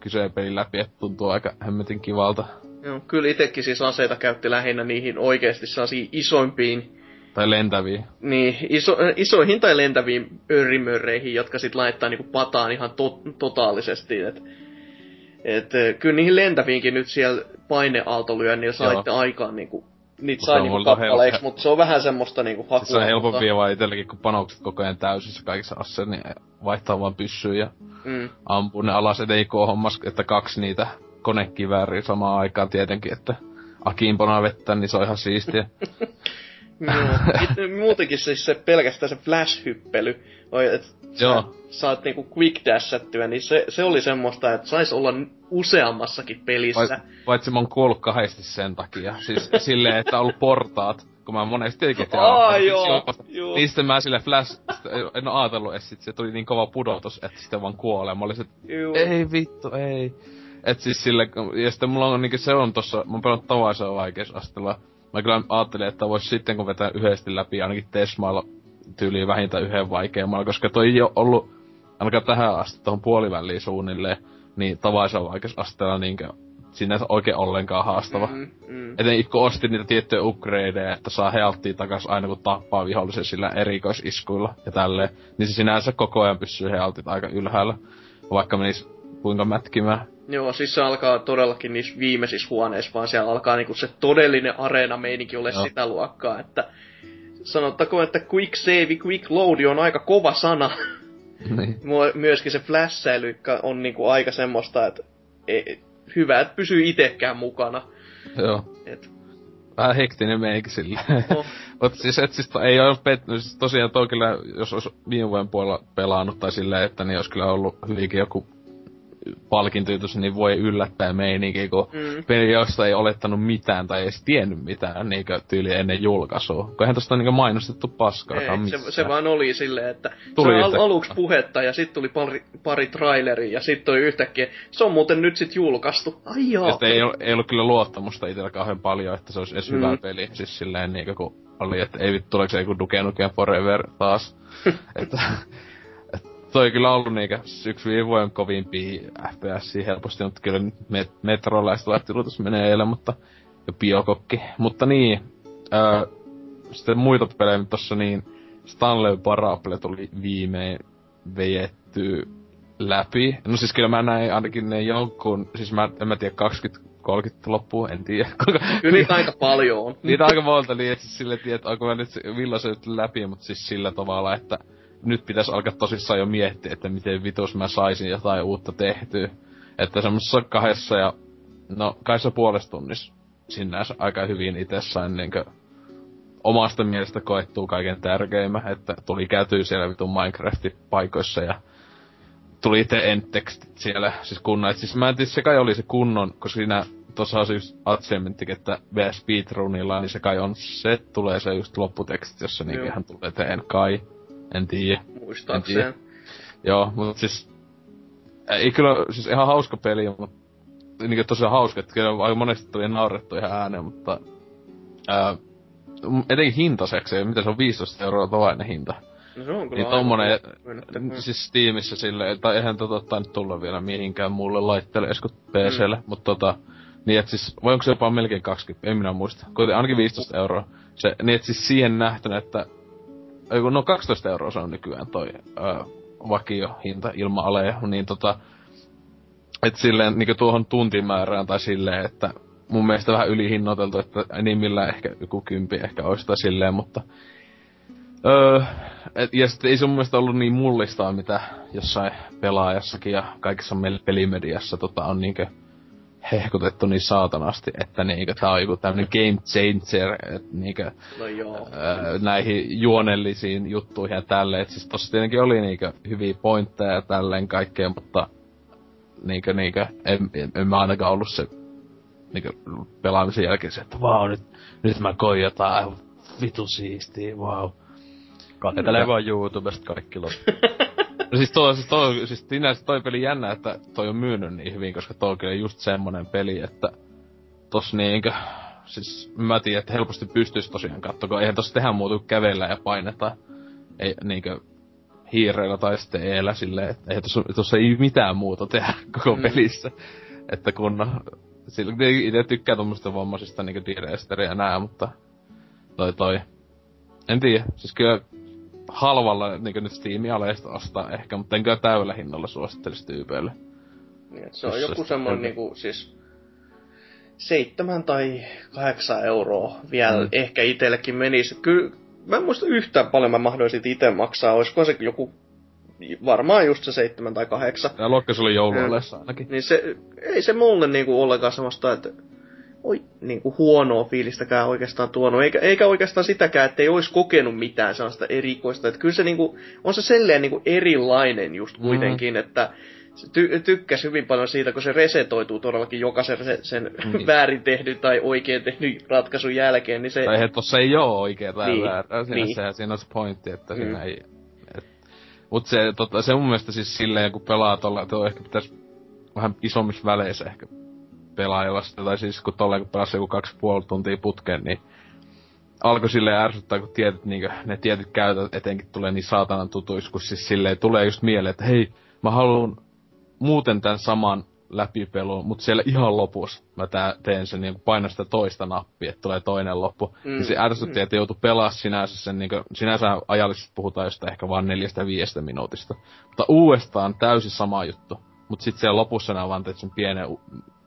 kyseinen pelin läpi, että tuntuu aika hemmetin kivalta. Joo, kyllä itekin siis aseita käytti lähinnä niihin oikeesti sellaisiin isoimpiin Tai lentäviä. Niin, iso, isoihin tai lentäviin örimörreihin, jotka sit laittaa niinku pataan ihan to, totaalisesti. Et, et, kyllä niihin lentäviinkin nyt siellä paineaaltolyönnillä saitte aikaan niinku niitä sai niinku kappaleiksi, mutta se on vähän semmoista niinku hakua. Se on helpompi mutta- vaan itsellekin, kun panokset koko ajan täysissä kaikissa asseissa, niin vaihtaa vaan pyssyä ja Mm. ampuu ne alas, et ei hommas, että kaksi niitä konekivääriä samaan aikaan tietenkin, että akiimpona vettä, niin se on ihan siistiä. Joo. Muutenkin siis se pelkästään se flash-hyppely, Joo. sä saat niinku quick dashattyä, niin se, se oli semmoista, että sais olla useammassakin pelissä. Vai, paitsi mä oon kuollut kahdesti sen takia. Siis silleen, että on ollut portaat, kun mä monesti tietenkin Aa, tein joo, joo. Niin sitten mä sille flash, en oo ajatellut, että sit se tuli niin kova pudotus, että sitten vaan kuolee. Mä olisin, että ei vittu, ei. Et siis sille, ja sitten mulla on niinku se on tossa, mä oon pelannut tavaisella vaikeusasteella. Mä kyllä ajattelin, että vois sitten kun vetää yhdesti läpi ainakin Tesmailla tyyliin vähintään yhden vaikeammalla, koska toi ei oo ollut, ainakaan tähän asti tuohon puoliväliin suunnilleen, niin tavaisella vaikeusasteella niinkö sinänsä oikein ollenkaan haastava. Mm, mm. Etenkin kun ostin niitä tiettyjä upgradeja, että saa healttia takas aina kun tappaa vihollisen sillä erikoisiskuilla ja tälleen, niin se sinänsä koko ajan pysyy healtit aika ylhäällä. Vaikka menis kuinka mätkimään. Joo, siis se alkaa todellakin niissä viimeisissä huoneissa, vaan siellä alkaa niinku se todellinen areena-meininki ole Joo. sitä luokkaa, että sanottakoon, että quick save, quick load on aika kova sana. niin. Myöskin se flässäily on niinku aika semmoista, että ei, hyvä, että pysyy itekään mukana. Joo. Et, Vähän hektinen meikä silleen. no, Mut siis, et siis ei oo pettynyt, siis tosiaan toi kyllä, jos olisi viime vuoden puolella pelannut tai silleen, että niin olisi kyllä ollut hyvinkin joku palkintoitus, niin voi yllättää meininki, kun Mm. peli, josta ei olettanut mitään tai ei edes tiennyt mitään niinkö tyyli ennen julkaisua. Kun eihän tosta niinkö mainostettu paskaakaan ei, se, se vaan oli silleen, että Tuli se on al- aluksi puhetta ja sitten tuli pari, pari traileria ja sitten toi yhtäkkiä, se on muuten nyt sit julkaistu. Ai joo. Ja ei, ei ollut kyllä luottamusta itsellä kauhean paljon, että se olisi edes Mm. hyvä peli. Siis silleen niinkö kun oli, että ei vittu, tuleeko se joku Duke Nukem Forever taas. että, toi kyllä ollut yksi viime vuoden kovimpia FPS helposti, mutta kyllä met- metrolaiset lähti luultavasti menee eilen, mutta ja biokokki. Mutta niin, öö, sitten muita pelejä tossa niin, Stanley Parable tuli viimein vejetty läpi. No siis kyllä mä näin ainakin ne jonkun, siis mä en mä tiedä 20 30 loppuun, en tiedä. Kyllä niitä aika paljon on. niitä aika monta, niin et siis sille tiedä, että onko mä nyt se- milloin se nyt läpi, mutta siis sillä tavalla, että nyt pitäisi alkaa tosissaan jo miettiä, että miten vitus mä saisin jotain uutta tehtyä. Että semmosessa kahdessa ja, no kahdessa puolessa tunnissa sinänsä aika hyvin itse sain niinkö omasta mielestä koettuu kaiken tärkeimmän, että tuli käytyä siellä vitun Minecraftin paikoissa ja tuli itse endtekstit siellä, siis kunnon, et siis mä en tiedä, se kai oli se kunnon, koska siinä tuossa on se just että VS Speedrunilla, niin se kai on, se tulee se just lopputekstit, jossa niin Joo. ihan tulee teen kai, en tiedä. Muistaakseen. Joo, mutta siis, ei kyllä, siis ihan hauska peli, mutta niin tosiaan hauska, että kyllä aika monesti tuli naurettu ihan ääneen, mutta ää, etenkin hintaiseksi, mitä se on 15 euroa tovainen hinta. No se on kyllä Niin tommonen, myönnettävää. siis Steamissa silleen, tai eihän tota tainnut tulla vielä mihinkään muulle laitteelle, edes PClle, mm. mutta tota, niin et siis, vai onko se jopa melkein 20, en minä muista, kuitenkin ainakin 15 euroa. Se, niin et siis siihen nähtynä, että, no 12 euroa se on nykyään toi ö, vakio hinta ilman aleja, niin tota, et silleen niinku tuohon tuntimäärään tai silleen, että mun mielestä vähän ylihinnoiteltu, että enimmillään ehkä joku kympi ehkä olisi tai silleen, mutta Öö, et, ja sitten ei se mun mielestä ollut niin mullistaa, mitä jossain pelaajassakin ja kaikessa meillä pelimediassa tota, on niinkö hehkutettu niin saatanasti, että niinkö tää on joku tämmönen game changer, et niinkö No joo. öö, näihin juonellisiin juttuihin ja tälleen. Et siis tossa tietenkin oli niinkö hyviä pointteja ja tälleen kaikkea, mutta niinkö niinkö, en, en, en mä ainakaan ollut se niinkö pelaamisen jälkeen se, että vau, nyt, nyt mä koin jotain aivan vitu siistiä, vau. Kattelee vaan YouTubesta kaikki loppu. No siis toi, siis toi, siis sinänsä toi peli jännä, että toi on myynyt niin hyvin, koska toi on kyllä just semmonen peli, että tossa niinkö, siis mä tiedän, että helposti pystyis tosiaan katsoa, kun eihän tossa tehdä muuta kuin kävellä ja paineta, ei niinkö hiireillä tai sitten eellä silleen, että eihän tossa, tossa ei mitään muuta tehdä koko Mm. pelissä. Että kun, sillä itse tykkää tommosista vammaisista niinku direesteriä ja nää, mutta toi toi, en tiedä, siis kyllä halvalla niin nyt Steam-aleista ostaa ehkä, mutta en kyllä täydellä hinnalla suosittelisi tyypeille. Niin, se on Jos joku se- semmonen se- niinku, siis... seitsemän tai kahdeksan euroa vielä Mm. ehkä itsellekin menisi. Kyllä, mä en muista yhtään paljon mä mahdollisesti itse maksaa. Olisiko se joku, varmaan just se seitsemän tai kahdeksan. Luokka se oli jouluolessa ainakin. Niin se, ei se mulle niinku ollenkaan semmoista, että oi, niinku huonoa fiilistäkään oikeastaan tuonut. Eikä, eikä oikeastaan sitäkään, että ei olisi kokenut mitään sellaista erikoista. Että kyllä se niinku, on se selleen niinku erilainen just kuitenkin, mm. että se ty- tykkäs hyvin paljon siitä, kun se resetoituu todellakin jokaisen se, sen Niin. väärin tehdyn tai oikein tehdyn ratkaisun jälkeen, niin se... Tai he tossa ei oo oikea tai Niin, väärää. Siinä, niin. sehän siinä on se pointti, että Mm. siinä ei... Et, mut se, tota, se mun mielestä siis silleen, kun pelaa tolla, tuo ehkä pitäis vähän isommissa väleissä ehkä pelailla sitä, tai siis kun tolleen kun pelasi joku kaksi ja puoli tuntia putkeen, niin alkoi silleen ärsyttää, kun tietyt, niin ne tietyt käytöt etenkin tulee niin saatanan tutuis, kun siis silleen tulee just mieleen, että hei, mä haluan muuten tämän saman läpipelun, mutta siellä ihan lopussa mä tää, teen sen niin painan sitä toista nappia, että tulee toinen loppu. Mm. Niin se ärsytti, mm. että joutui pelaa sinänsä sen, niin kuin, sinänsä ajallisesti puhutaan jostain ehkä vaan neljästä viiestä minuutista. Mutta uudestaan täysin sama juttu. Mutta sitten siellä lopussa nämä vaan teet sen pienen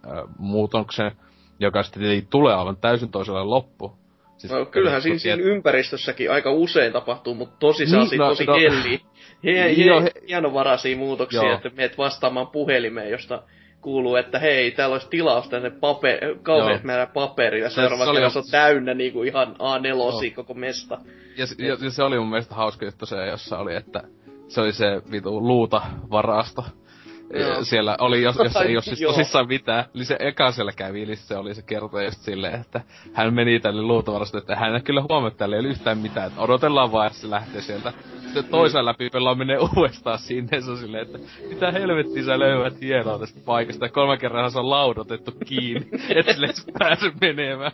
uh, muutoksen, joka sitten tulee aivan täysin toiselle loppu. Siis, No, kyllähän siinä, siinä ympäristössäkin aika usein tapahtuu, mutta tosi Niin, sellaisia no, tosi no. helliä. He, Joo, he, he- hienovaraisia muutoksia, Joo. että meet vastaamaan puhelimeen, josta kuuluu, että hei, täällä olisi tilaus tänne paper, kauheat Joo. määrä paperia, seuraava jo- on täynnä niin kuin ihan A4 Joo. koko mesta. Ja, ja, ja, se oli mun mielestä hauska juttu se, jossa oli, että se oli se vitu luuta varasto. Joo. Siellä oli, jos, jos ei ole siis tosissaan mitään, niin se eka siellä kävi, eli se oli se kertoi just silleen, että hän meni tälle luutavarastolle, että hän kyllä huomannut, että täällä ei ole yhtään mitään, että odotellaan vaan, että se lähtee sieltä. Sitten toisen läpi pelaa menee uudestaan sinne, se on silleen, että mitä helvettiä sä löydät hienoa tästä paikasta, ja kolme kerran se on laudotettu kiinni, että sille se pääse menemään.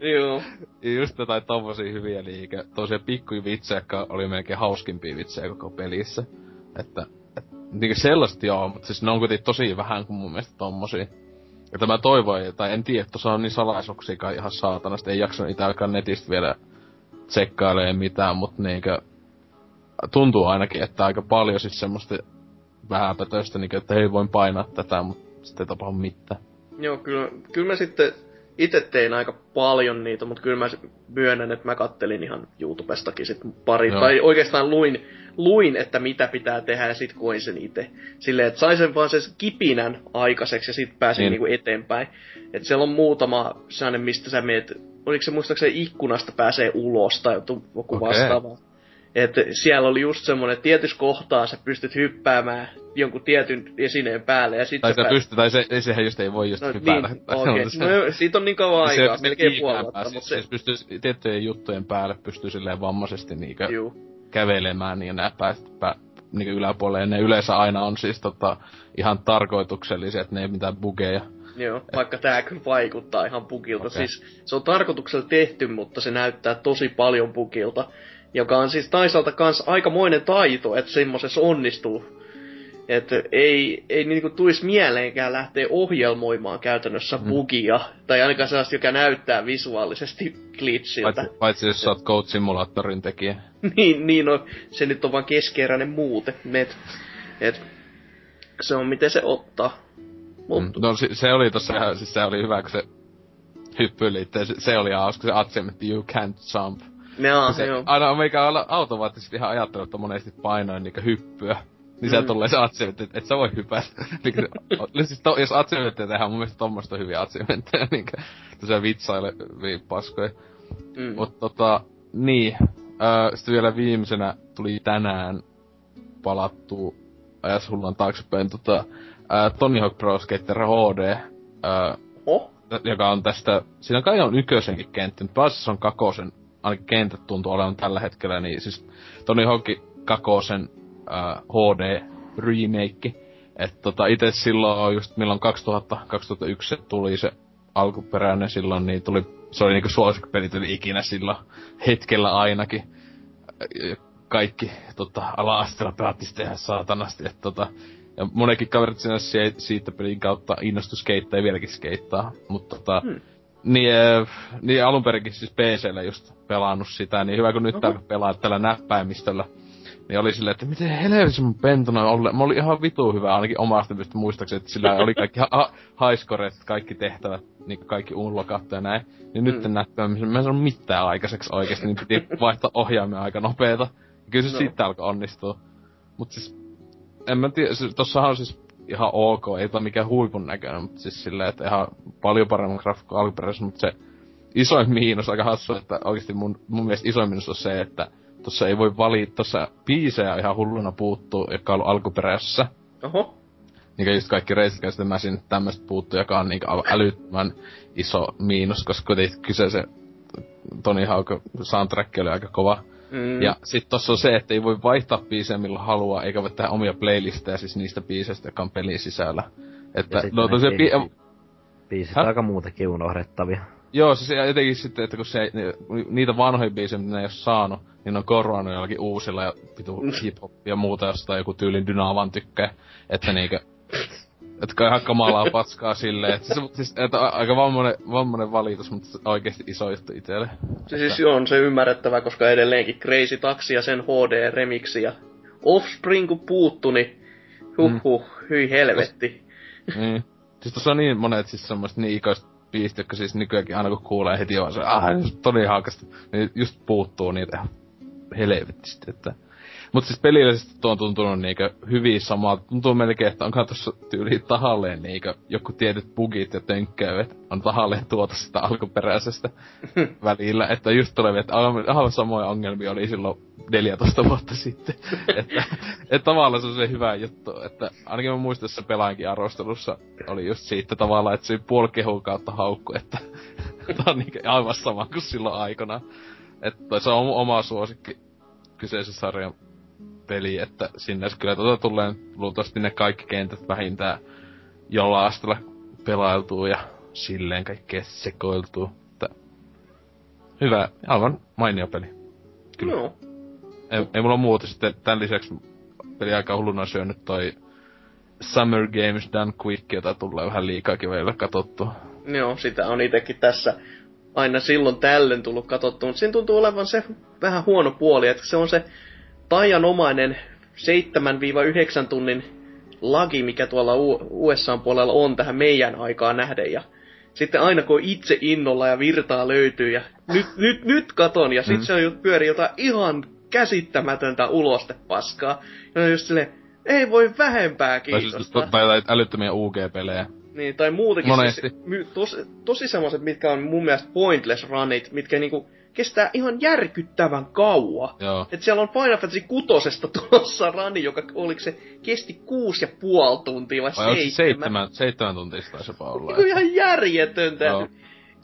Joo. Ja just jotain tommosia hyviä liike, tosia pikkuja vitsejä, jotka oli melkein hauskimpia vitsejä koko pelissä. Että, niinku sellaista joo, mutta siis ne on kuitenkin tosi vähän kuin mun mielestä tommosia. Että mä toivoin, tai en tiedä, että tuossa on niin salaisuuksia kai ihan saatanasti, ei jaksanut itse alkaa netistä vielä tsekkailee mitään, mutta niinkö tuntuu ainakin, että aika paljon siis semmoista vähäpätöistä, niinkö, että hei voin painaa tätä, mutta sitten ei tapahdu mitään. Joo, kyllä, kyllä mä sitten itse tein aika paljon niitä, mutta kyllä mä myönnän, että mä kattelin ihan YouTubestakin sit pari, Joo. tai oikeastaan luin, luin, että mitä pitää tehdä ja sit koin sen itse. Silleen, että sain sen vaan sen kipinän aikaiseksi ja sit pääsin Niin. niin. niinku eteenpäin. Et siellä on muutama sellainen, mistä sä meet, oliko se muistaakseni ikkunasta pääsee ulos tai joku Okei. vastaava. Et siellä oli just semmonen, että tietyssä kohtaa sä pystyt hyppäämään jonkun tietyn esineen päälle ja sit Tai sä se pääset- pystyy, tai se, sehän just ei voi just No hypätä. niin, se- No siitä on niin kauan se- aikaa, se melkein pääsi. mutta se... Siis pystyy tiettyjen juttujen päälle pystyy silleen vammaisesti niinkö Juu. Kävelemään niin nää pääst pää, niinkö yläpuolelle. Ne yleensä aina on siis tota, ihan tarkoituksellisia, että ne ei mitään bugeja. Joo, vaikka tää kyllä vaikuttaa ihan bugilta. Okei. Siis se on tarkoituksella tehty, mutta se näyttää tosi paljon bugilta. Joka on siis toisaalta kans aikamoinen taito, että semmosessa onnistuu. Että ei, ei niinku tuisi mieleenkään lähteä ohjelmoimaan käytännössä Mm. bugia. Tai ainakaan sellaista, joka näyttää visuaalisesti glitchiltä. Paitsi, paitsi jos sä oot Code Simulatorin tekijä. niin, niin no, se nyt on vaan keskeeräinen muute. Et, et, se on miten se ottaa. Mut, Mm. No se, se oli tossa siis se oli hyvä, kun se hyppyili itse, se, se oli hauska, se atsemetti you can't jump. Jaa, se, joo. aina meikä automaattisesti ihan ajattelut, että monesti painoin niinkö hyppyä. Niin se Mm. tulee se atsementti, että et sä voi hypätä. Niinkö se- siis to, jos atsementteja tehdään, mun mielestä tommoista on hyviä atsementteja, niinkö tosiaan vitsaile paskoja. Mm. Mut tota, niin. Öö, sitten vielä viimeisenä tuli tänään palattu ajas hullan taaksepäin tota, öö, Tony Hawk Pro Skater HD, öö, Oh, joka on tästä, siinä kai on ykkösenkin kenttä, mutta pääasiassa on kakosen, ainakin kentät tuntuu olevan tällä hetkellä, niin siis Tony Hawk kakosen äh, HD remake. Et tota ite silloin on just milloin 2000, 2001 se tuli se alkuperäinen silloin, niin tuli, se oli niinku suosikkipelit yli ikinä silloin hetkellä ainakin. Ja Kaikki tota, ala-asteella pelattiin sitä ihan saatanasti, että tota, ja monetkin kaverit siinä se- siitä pelin kautta innostu skeittaa ja vieläkin skeittaa. Mutta tota, Hmm. niin, äh, niin alun perinkin siis PCllä just pelannut sitä, niin hyvä kun nyt täällä pelaa tällä näppäimistöllä niin oli silleen, että miten helvetissä mun pentuna on ollut. Mä olin ihan vitu hyvä, ainakin omasta pystyt muistaakseni, että sillä oli kaikki ha- kaikki tehtävät, niin kaikki unlockattu ja näin. Niin nyt mm. näyttää, mä en saanut mitään aikaiseksi oikeesti, niin piti vaihtaa ohjaamia aika nopeeta. Kyllä se no. sitten alkoi onnistua. Mut siis, en mä tiedä, siis tossahan on siis ihan ok, ei tää mikään huipun näköinen, mutta siis silleen, että ihan paljon paremmin grafiikka alkuperäisessä, mutta se isoin miinus, aika hassu, että oikeasti mun, mun mielestä isoin miinus on se, että tossa ei voi valita, tossa biisejä ihan hulluna puuttuu, jotka on ollut alkuperäisessä. Oho. Niinkä just kaikki Racing Against Machine tämmöstä puuttuu, joka on niinku älyttömän iso miinus, koska kuitenkin kyseisen Tony Hawk soundtrack oli aika kova. Mm. Ja sit tossa on se, että ei voi vaihtaa biisejä milloin haluaa, eikä voi tehdä omia playlisteja siis niistä biiseistä, jotka on pelin sisällä. Että, no tosiaan... Bi- biisit Hä? aika muutakin unohdettavia. Joo, siis etenkin sitten, että kun se, niitä vanhoja biisejä, mitä ne ei ole saanut, niin on korvannut jollakin uusilla ja pitu mm. hip ja muuta jostain joku tyylin Dynavan tykkää. Että niinkö... Että ihan kamalaa paskaa silleen, että siis, siis että aika vammonen, vammonen valitus, mutta oikeesti iso juttu itselle. Se siis on se ymmärrettävä, koska edelleenkin Crazy Taxi ja sen HD-remiksi ja Offspring kun puuttu, niin huh mm. hyi helvetti. Niin. Siis tossa on niin monet siis semmoiset niin ikoiset biisit, jotka siis nykyäänkin aina kun kuulee heti vaan se, ah, todella haakasta, niin just puuttuu niitä helvetisti, että Mut siis pelillisesti tuo on tuntunut niinkö hyvin samaa. Tuntuu melkein, että onkaan tossa tyyli tahalleen niinkö joku tietyt bugit ja tönkkäyvet on tahalleen tuota sitä alkuperäisestä välillä. Että just tulee, että aivan samoja ongelmia oli silloin 14 vuotta sitten. että, että tavallaan se on se hyvä juttu. Että ainakin mä muistan tässä pelaankin arvostelussa oli just siitä tavallaan, että se puoli kehu kautta haukku, että tää on niinkö aivan sama kuin silloin aikana. Että se on oma suosikki kyseisen sarjan peli, että sinne kyllä tuota tulee luultavasti ne kaikki kentät vähintään jollain asteella pelailtuu ja silleen kaikkea sekoiltuu. Että hyvä, aivan mainio peli. Kyllä. No. Ei, ei mulla muuta sitten, tämän lisäksi peli aika hulluna syönyt toi Summer Games Done Quick, jota tulee vähän liikaakin vielä katsottua. Joo, sitä on itekin tässä aina silloin tällöin tullut katsottua, mutta siinä tuntuu olevan se vähän huono puoli, että se on se taianomainen 7-9 tunnin lagi, mikä tuolla USA puolella on tähän meidän aikaan nähden. Ja sitten aina kun itse innolla ja virtaa löytyy ja nyt, nyt, nyt katon ja sitten mm. se on pyöri jotain ihan käsittämätöntä ulostepaskaa. Ja on just silleen, ei voi vähempää kiinnostaa. Tai, tai älyttömiä UG-pelejä. Niin, tai muutenkin Monesti. siis, tosi, tosi semmoiset, mitkä on mun mielestä pointless runit, mitkä niinku kestää ihan järkyttävän kauan. että siellä on Final Fantasy kutosesta tuossa rani, joka oliko se, kesti kuusi ja puoli tuntia vai, vai seitsemän. seitsemän, seitsemän tuntia taisi olla. Niin ihan järjetöntä. Joo.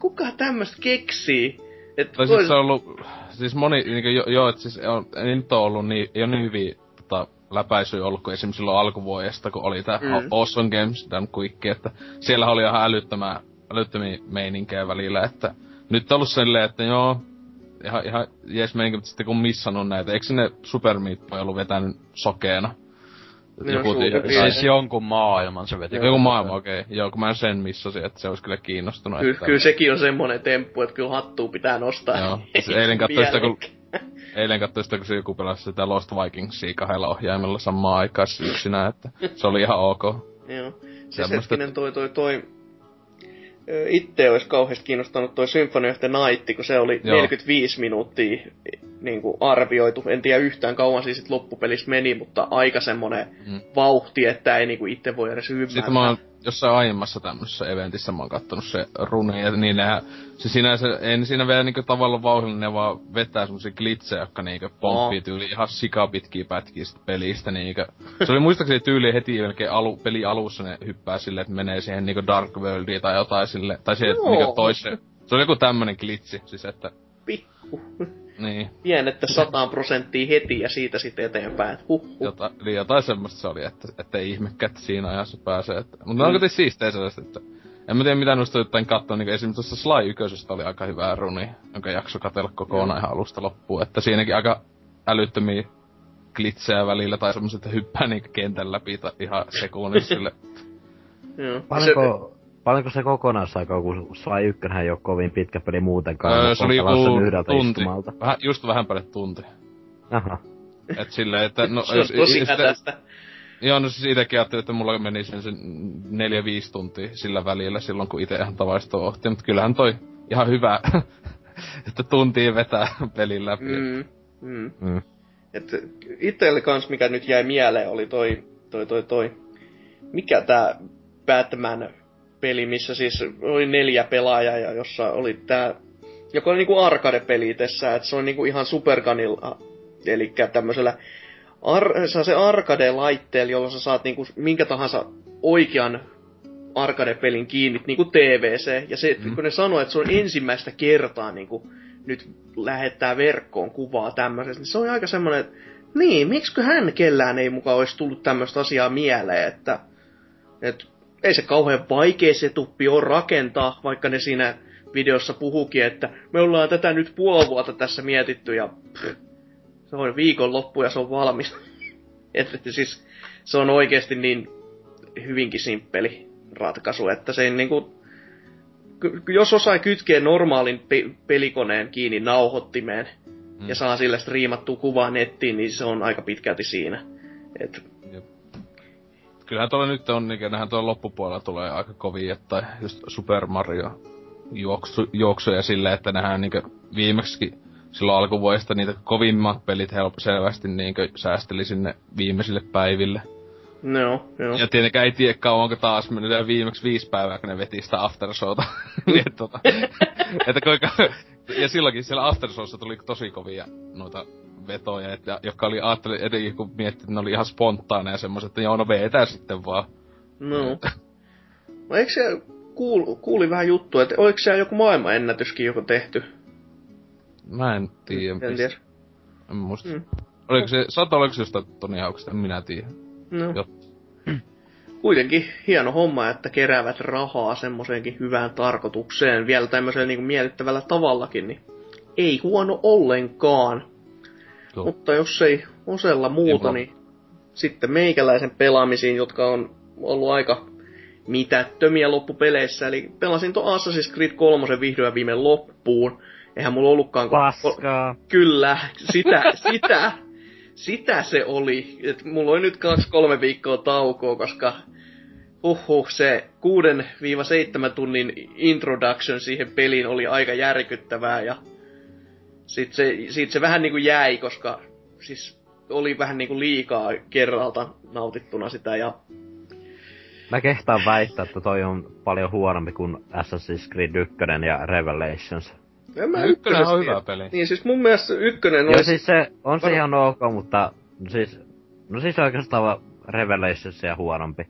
Kuka tämmöstä keksii? Et tai siis se on ollut, siis moni, niin jo, joo, että siis on, ei nyt ole ollut niin, ei ole niin hyvin tota, läpäisyä ollut kuin esimerkiksi silloin alkuvuodesta, kun oli tää mm. Awesome Games Done Quick, että siellä oli ihan älyttömää, älyttömiä meininkejä välillä, että nyt on ollut silleen, että joo, ihan, ihan jees meininki, mutta sitten kun missannut näitä, eikö sinne Super Meat Boy ollut vetänyt sokeena? Niin joku tii, siis jonkun maailman se veti. Joku maailma, okei. Okay. Joo, kun mä sen missasin, että se olisi kyllä kiinnostunut. Ky- että... Kyllä sekin on semmonen temppu, että kyllä hattua pitää nostaa. Joo, siis eilen katsoin sitä, kun... Eilen katsoin sitä, kun se joku pelasi sitä Lost Vikingsia kahdella ohjaimella samaan aikaan yksinä, että se oli ihan ok. Joo. Siis hetkinen toi, toi, toi, itse olisi kauheasti kiinnostanut toi Symphony of the Night, kun se oli Joo. 45 minuuttia niin kuin arvioitu. En tiedä yhtään kauan siis loppupelissä meni, mutta aika semmonen mm. vauhti, että ei niin kuin itse voi edes ymmärtää. Sitten mä oon jossain aiemmassa tämmöisessä eventissä mä oon kattonut se runi, ja niin nehän, se sinänsä, en siinä vielä niinku tavallaan vauhdilla, ne vaan vetää semmosia glitsejä, jotka niinku pomppii oh. tyyli ihan sikapitkiä pätkiä sitä pelistä niinku. Se oli muistaakseni tyyli heti melkein alu, peli alussa ne hyppää silleen, että menee siihen niinku Dark Worldiin tai totain sille, tai siihen niinku toiseen. Se oli joku tämmönen glitsi, siis että... Pikku. Niin. Pienettä sataan prosenttia heti ja siitä sitten eteenpäin, että huh, huh. Jota, niin jotain semmoista se oli, että, että ei ihmekään, että siinä ajassa pääsee. Että, mutta mm. on kuitenkin siistejä sellaista, että en mä tiedä mitä noista jotain katsoa, niin esimerkiksi tuossa Sly 1 oli aika hyvä runi, jonka jakso katella kokonaan ihan alusta loppuun. Että siinäkin aika älyttömiä glitsejä välillä tai semmoset, että hyppää niinku kentän läpi ihan sekunnissa sille. Paljonko, paljonko se kokonaisaikaa, kun Sly 1 ei ole kovin pitkä peli muutenkaan. Öö, se oli tunti. Vähän, just vähän päälle tunti. Aha. Et silleen, että no... Se on tosi jos- hätästä. Joo, no siis itekin ajattelin, että mulla meni sen, sen neljä viisi tuntia sillä välillä silloin, kun itse ihan tavallista ohti. Mutta kyllähän toi ihan hyvä, että tuntiin vetää pelin läpi. Mm, mm. Mm. Et itselle kans, mikä nyt jäi mieleen, oli toi, toi, toi, toi, mikä tää Batman peli, missä siis oli neljä pelaajaa ja jossa oli tää, joka oli niinku arcade-peli itsessään, että se on niinku ihan superganilla, eli tämmöisellä ar- se se arcade-laitteella, jolla sä saat niinku minkä tahansa oikean arcade-pelin kiinni, niinku TVC, ja se, mm. kun ne sanoo, että se on ensimmäistä kertaa niinku nyt lähettää verkkoon kuvaa tämmöisestä, niin se on aika semmoinen, että niin, miksikö hän kellään ei mukaan olisi tullut tämmöistä asiaa mieleen, että, että ei se kauhean vaikea setuppi ole rakentaa, vaikka ne siinä videossa puhukin, että me ollaan tätä nyt puoli vuotta tässä mietitty ja pff, se on viikonloppu ja se on valmis. että siis se on oikeasti niin hyvinkin simppeli ratkaisu, että se ei niinku, ky- jos osaa kytkeä normaalin pe- pelikoneen kiinni nauhoittimeen mm. ja saa sille striimattua kuvaa nettiin, niin se on aika pitkälti siinä. Et, Kyllähän tuolla nyt on, niin nähdään tuolla loppupuolella tulee aika kovia, että just Super Mario juoksu, juoksuja silleen, että nähdään niin viimeksi silloin alkuvuodesta niitä kovimmat pelit help, selvästi niin säästeli sinne viimeisille päiville. no, joo. Ja tietenkään ei tiedä kauanko taas mennyt ja viimeksi viisi päivää, kun ne veti sitä aftershowta. niin, että, tota, että kuinka, ja silloinkin siellä aftershowssa tuli tosi kovia noita vetoja, että, jotka oli, ajattelin etenkin kun miettii, että ne oli ihan spontaaneja semmoiset, että joo, no vetää sitten vaan. No. no eikö se kuul, kuuli vähän juttu, että oliko siellä joku maailmanennätyskin joku tehty? Mä en tiedä. En tiedä. En muista. Mm. Oliko se, saattaa oliko se jostain Toni Hawkista, en minä tiedä. No. Joo. Kuitenkin hieno homma, että keräävät rahaa semmoiseenkin hyvään tarkoitukseen, vielä tämmöisellä niin miellyttävällä tavallakin, niin ei huono ollenkaan. Joo. Mutta jos ei osella muuta, niin sitten meikäläisen pelaamisiin, jotka on ollut aika mitättömiä loppupeleissä. Eli pelasin tuon Assassin's Creed 3 vihdoin ja viime loppuun. Eihän mulla ollutkaan... Paskaa. Kyllä, sitä, sitä, sitä se oli. Et mulla oli nyt kaksi-kolme viikkoa taukoa, koska huhhuh, se 6-7 tunnin introduction siihen peliin oli aika järkyttävää ja sit se, sit se vähän niinku jäi, koska siis oli vähän niinku liikaa kerralta nautittuna sitä ja Mä kehtaan väittää, että toi on paljon huonompi kuin Assassin's Creed 1 ja Revelations. en mä No, ykkönen on hyvä peli. Niin siis mun mielestä ykkönen Joo, olisi... siis se on se ihan ok, mutta siis, no siis oikeastaan vaan Revelationsia huonompi.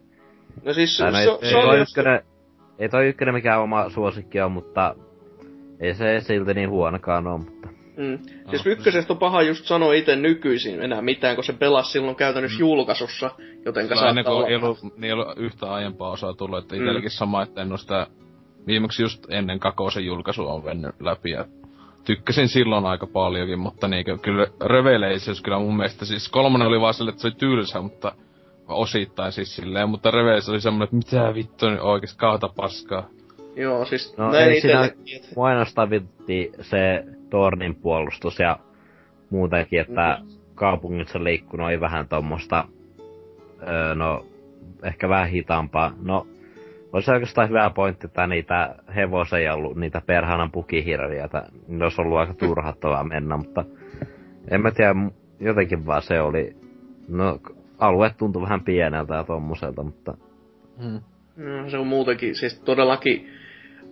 No siis Tai no, se, ei, se, ei, se toi oli... ykkönen, ei toi ykkönen mikään oma suosikki on, mutta ei se silti niin huonokaan ole, mutta... Mm. Siis No, ykkösestä on paha just sanoa itse nykyisin enää mitään, kun se pelasi silloin käytännössä julkaisussa, jotenka Kyllä ennen saattaa kuin ei ollut, niin ei ollut yhtä aiempaa osaa tullut, että Mm. itselläkin sama, että en oo sitä viimeksi just ennen kakosen julkaisua on vennyt läpi ja tykkäsin silloin aika paljonkin, mutta niinkö, kyllä Revelations kyllä mun mielestä siis kolmonen oli vaan sille, että se oli tylsä, mutta osittain siis silleen, mutta Revelations oli semmonen, että mitä vittu niin oikeesti kautta paskaa. Joo, siis No näin ei siinä, itsellekin, että... mua ainoastaan vitti se Tornin puolustus ja muutenkin, että kaupungissa liikkunut oli vähän tommosta, öö, no, ehkä vähän hitaampaa. No, olisi oikeastaan hyvä pointti, että niitä hevosia ei ollut niitä perhanan pukihirviöitä. Niillä olisi ollut aika turhattavaa mennä, mutta en mä tiedä, jotenkin vaan se oli, no, alue tuntui vähän pieneltä ja tommoselta, mutta Hmm. No, se on muutenkin, siis todellakin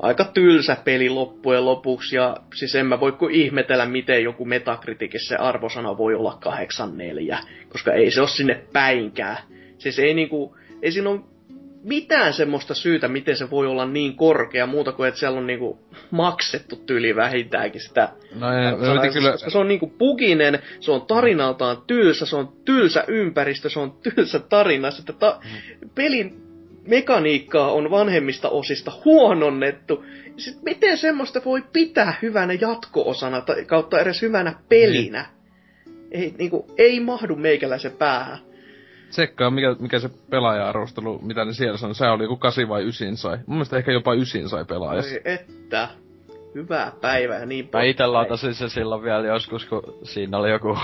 aika tylsä peli loppujen lopuksi, ja siis en mä voi kuin ihmetellä, miten joku Metacriticissa se arvosana voi olla 84, koska ei se ole sinne päinkään. Siis ei niinku, ei siinä ole mitään semmoista syytä, miten se voi olla niin korkea, muuta kuin että siellä on niinku maksettu tyyli vähintäänkin sitä No ei, yritin kyllä, se on niinku puginen, se on tarinaltaan tylsä, se on tylsä ympäristö, se on tylsä tarina. Sitä ta- pelin mekaniikkaa on vanhemmista osista huononnettu. Sitten miten semmoista voi pitää hyvänä jatko-osana tai kautta edes hyvänä pelinä? Ei, niinku, ei mahdu meikäläisen päähän. tsekkaa mikä, mikä se pelaaja-arvostelu, mitä ne siellä sanoi, se oli joku 8 vai 9 sai. Mun mielestä ehkä jopa 9 sai pelaajassa. Oi, että. Hyvää päivää niin Mä poispäin. ite latasin se silloin vielä joskus, kun siinä oli joku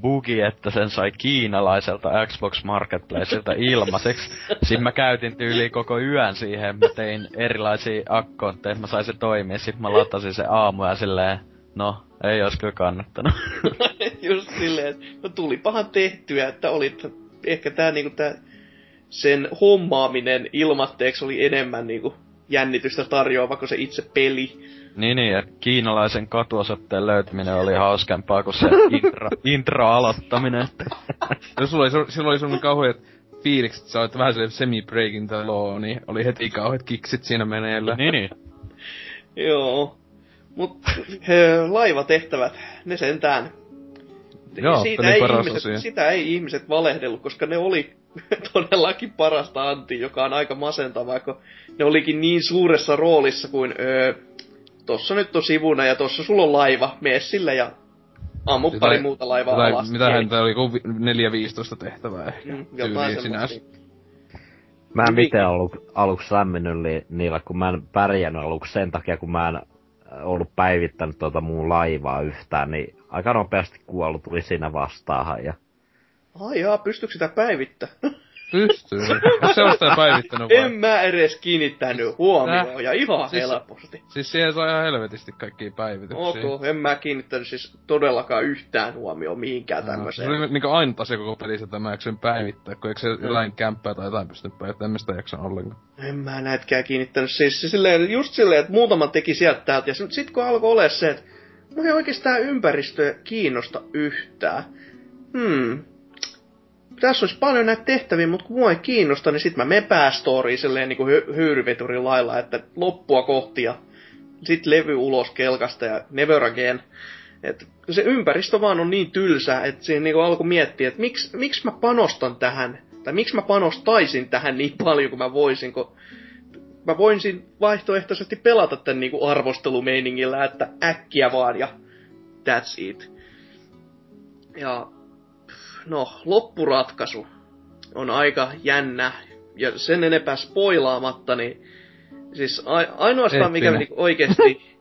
bugi, että sen sai kiinalaiselta Xbox Marketplaceilta ilmaiseksi. Siinä mä käytin tyyliin koko yön siihen, mä tein erilaisia akkontteja, mä sain se toimia, sit mä latasin se aamu ja silleen, no, ei ois kyllä kannattanut. Just silleen, no tulipahan tehtyä, että olit ehkä tää niinku tää sen hommaaminen ilmatteeksi oli enemmän niinku jännitystä tarjoava kuin se itse peli. Niin niin, että kiinalaisen katuosoitteen löytäminen oli hauskempaa kuin se intro, intro aloittaminen. No sulla oli, silloin oli semmonen kauheat fiilikset, sä olet vähän semi-breaking the law, niin oli heti kauheat kiksit siinä meneillä. niin niin. Joo. Mut he, laivatehtävät, ne sentään. Joo, siitä, ei ihmiset, asia. sitä ei ihmiset valehdellut, koska ne oli todellakin parasta anti, joka on aika masentavaa, kun ne olikin niin suuressa roolissa kuin öö, tossa nyt on sivuna ja tossa sulla on laiva, mene sille ja ammu Jotain- pari muuta laivaa alas. mitä häntä oli, joku vi- 4-15 tehtävää ehkä. Mm, tyyliin jotain sinänsä. Mä en itse ollut aluksi lämmennyt li- niillä, kun mä en pärjännyt aluksi sen takia, kun mä en ollut päivittänyt tuota mun laivaa yhtään, niin aika nopeasti kuollu tuli siinä vastaahan. Ja... Ai jaa, pystyykö sitä päivittämään? Pystyy. Se sitä päivittänyt vai? en mä edes kiinnittänyt huomioon, ja ihan Siis- helposti. Siis siihen saa ihan helvetisti kaikkia päivityksiä. Ok, en mä kiinnittänyt siis todellakaan yhtään huomioon mihinkään Se tämmöiseen. oli niinku ainut asia koko pelissä, että mä jaksoin päivittää, kun eikö se jotain kämppää tai jotain pysty päivittämään, en mä sitä jaksa ollenkaan. En mä näitkään kiinnittänyt. Siis se silleen, just silleen, että muutaman teki sieltä täältä. Ja sit kun alkoi olemaan se, että mua ei oikeastaan ympäristö kiinnosta yhtään. Hmm. Tässä olisi paljon näitä tehtäviä, mutta kun mua ei kiinnosta, niin sit mä menen päästoriin silleen niin kuin hy- lailla, että loppua kohti ja sit levy ulos kelkasta ja never again. Et se ympäristö vaan on niin tylsä, että siinä niinku alkoi miettiä, että miksi, miksi mä panostan tähän, tai miksi mä panostaisin tähän niin paljon kuin mä voisin, kun mä voisin vaihtoehtoisesti pelata tämän niinku arvostelumeiningillä, että äkkiä vaan ja that's it. Ja no, loppuratkaisu on aika jännä, ja sen enempää spoilaamatta, niin siis a- ainoastaan mikä Eeppinen. niinku oikeesti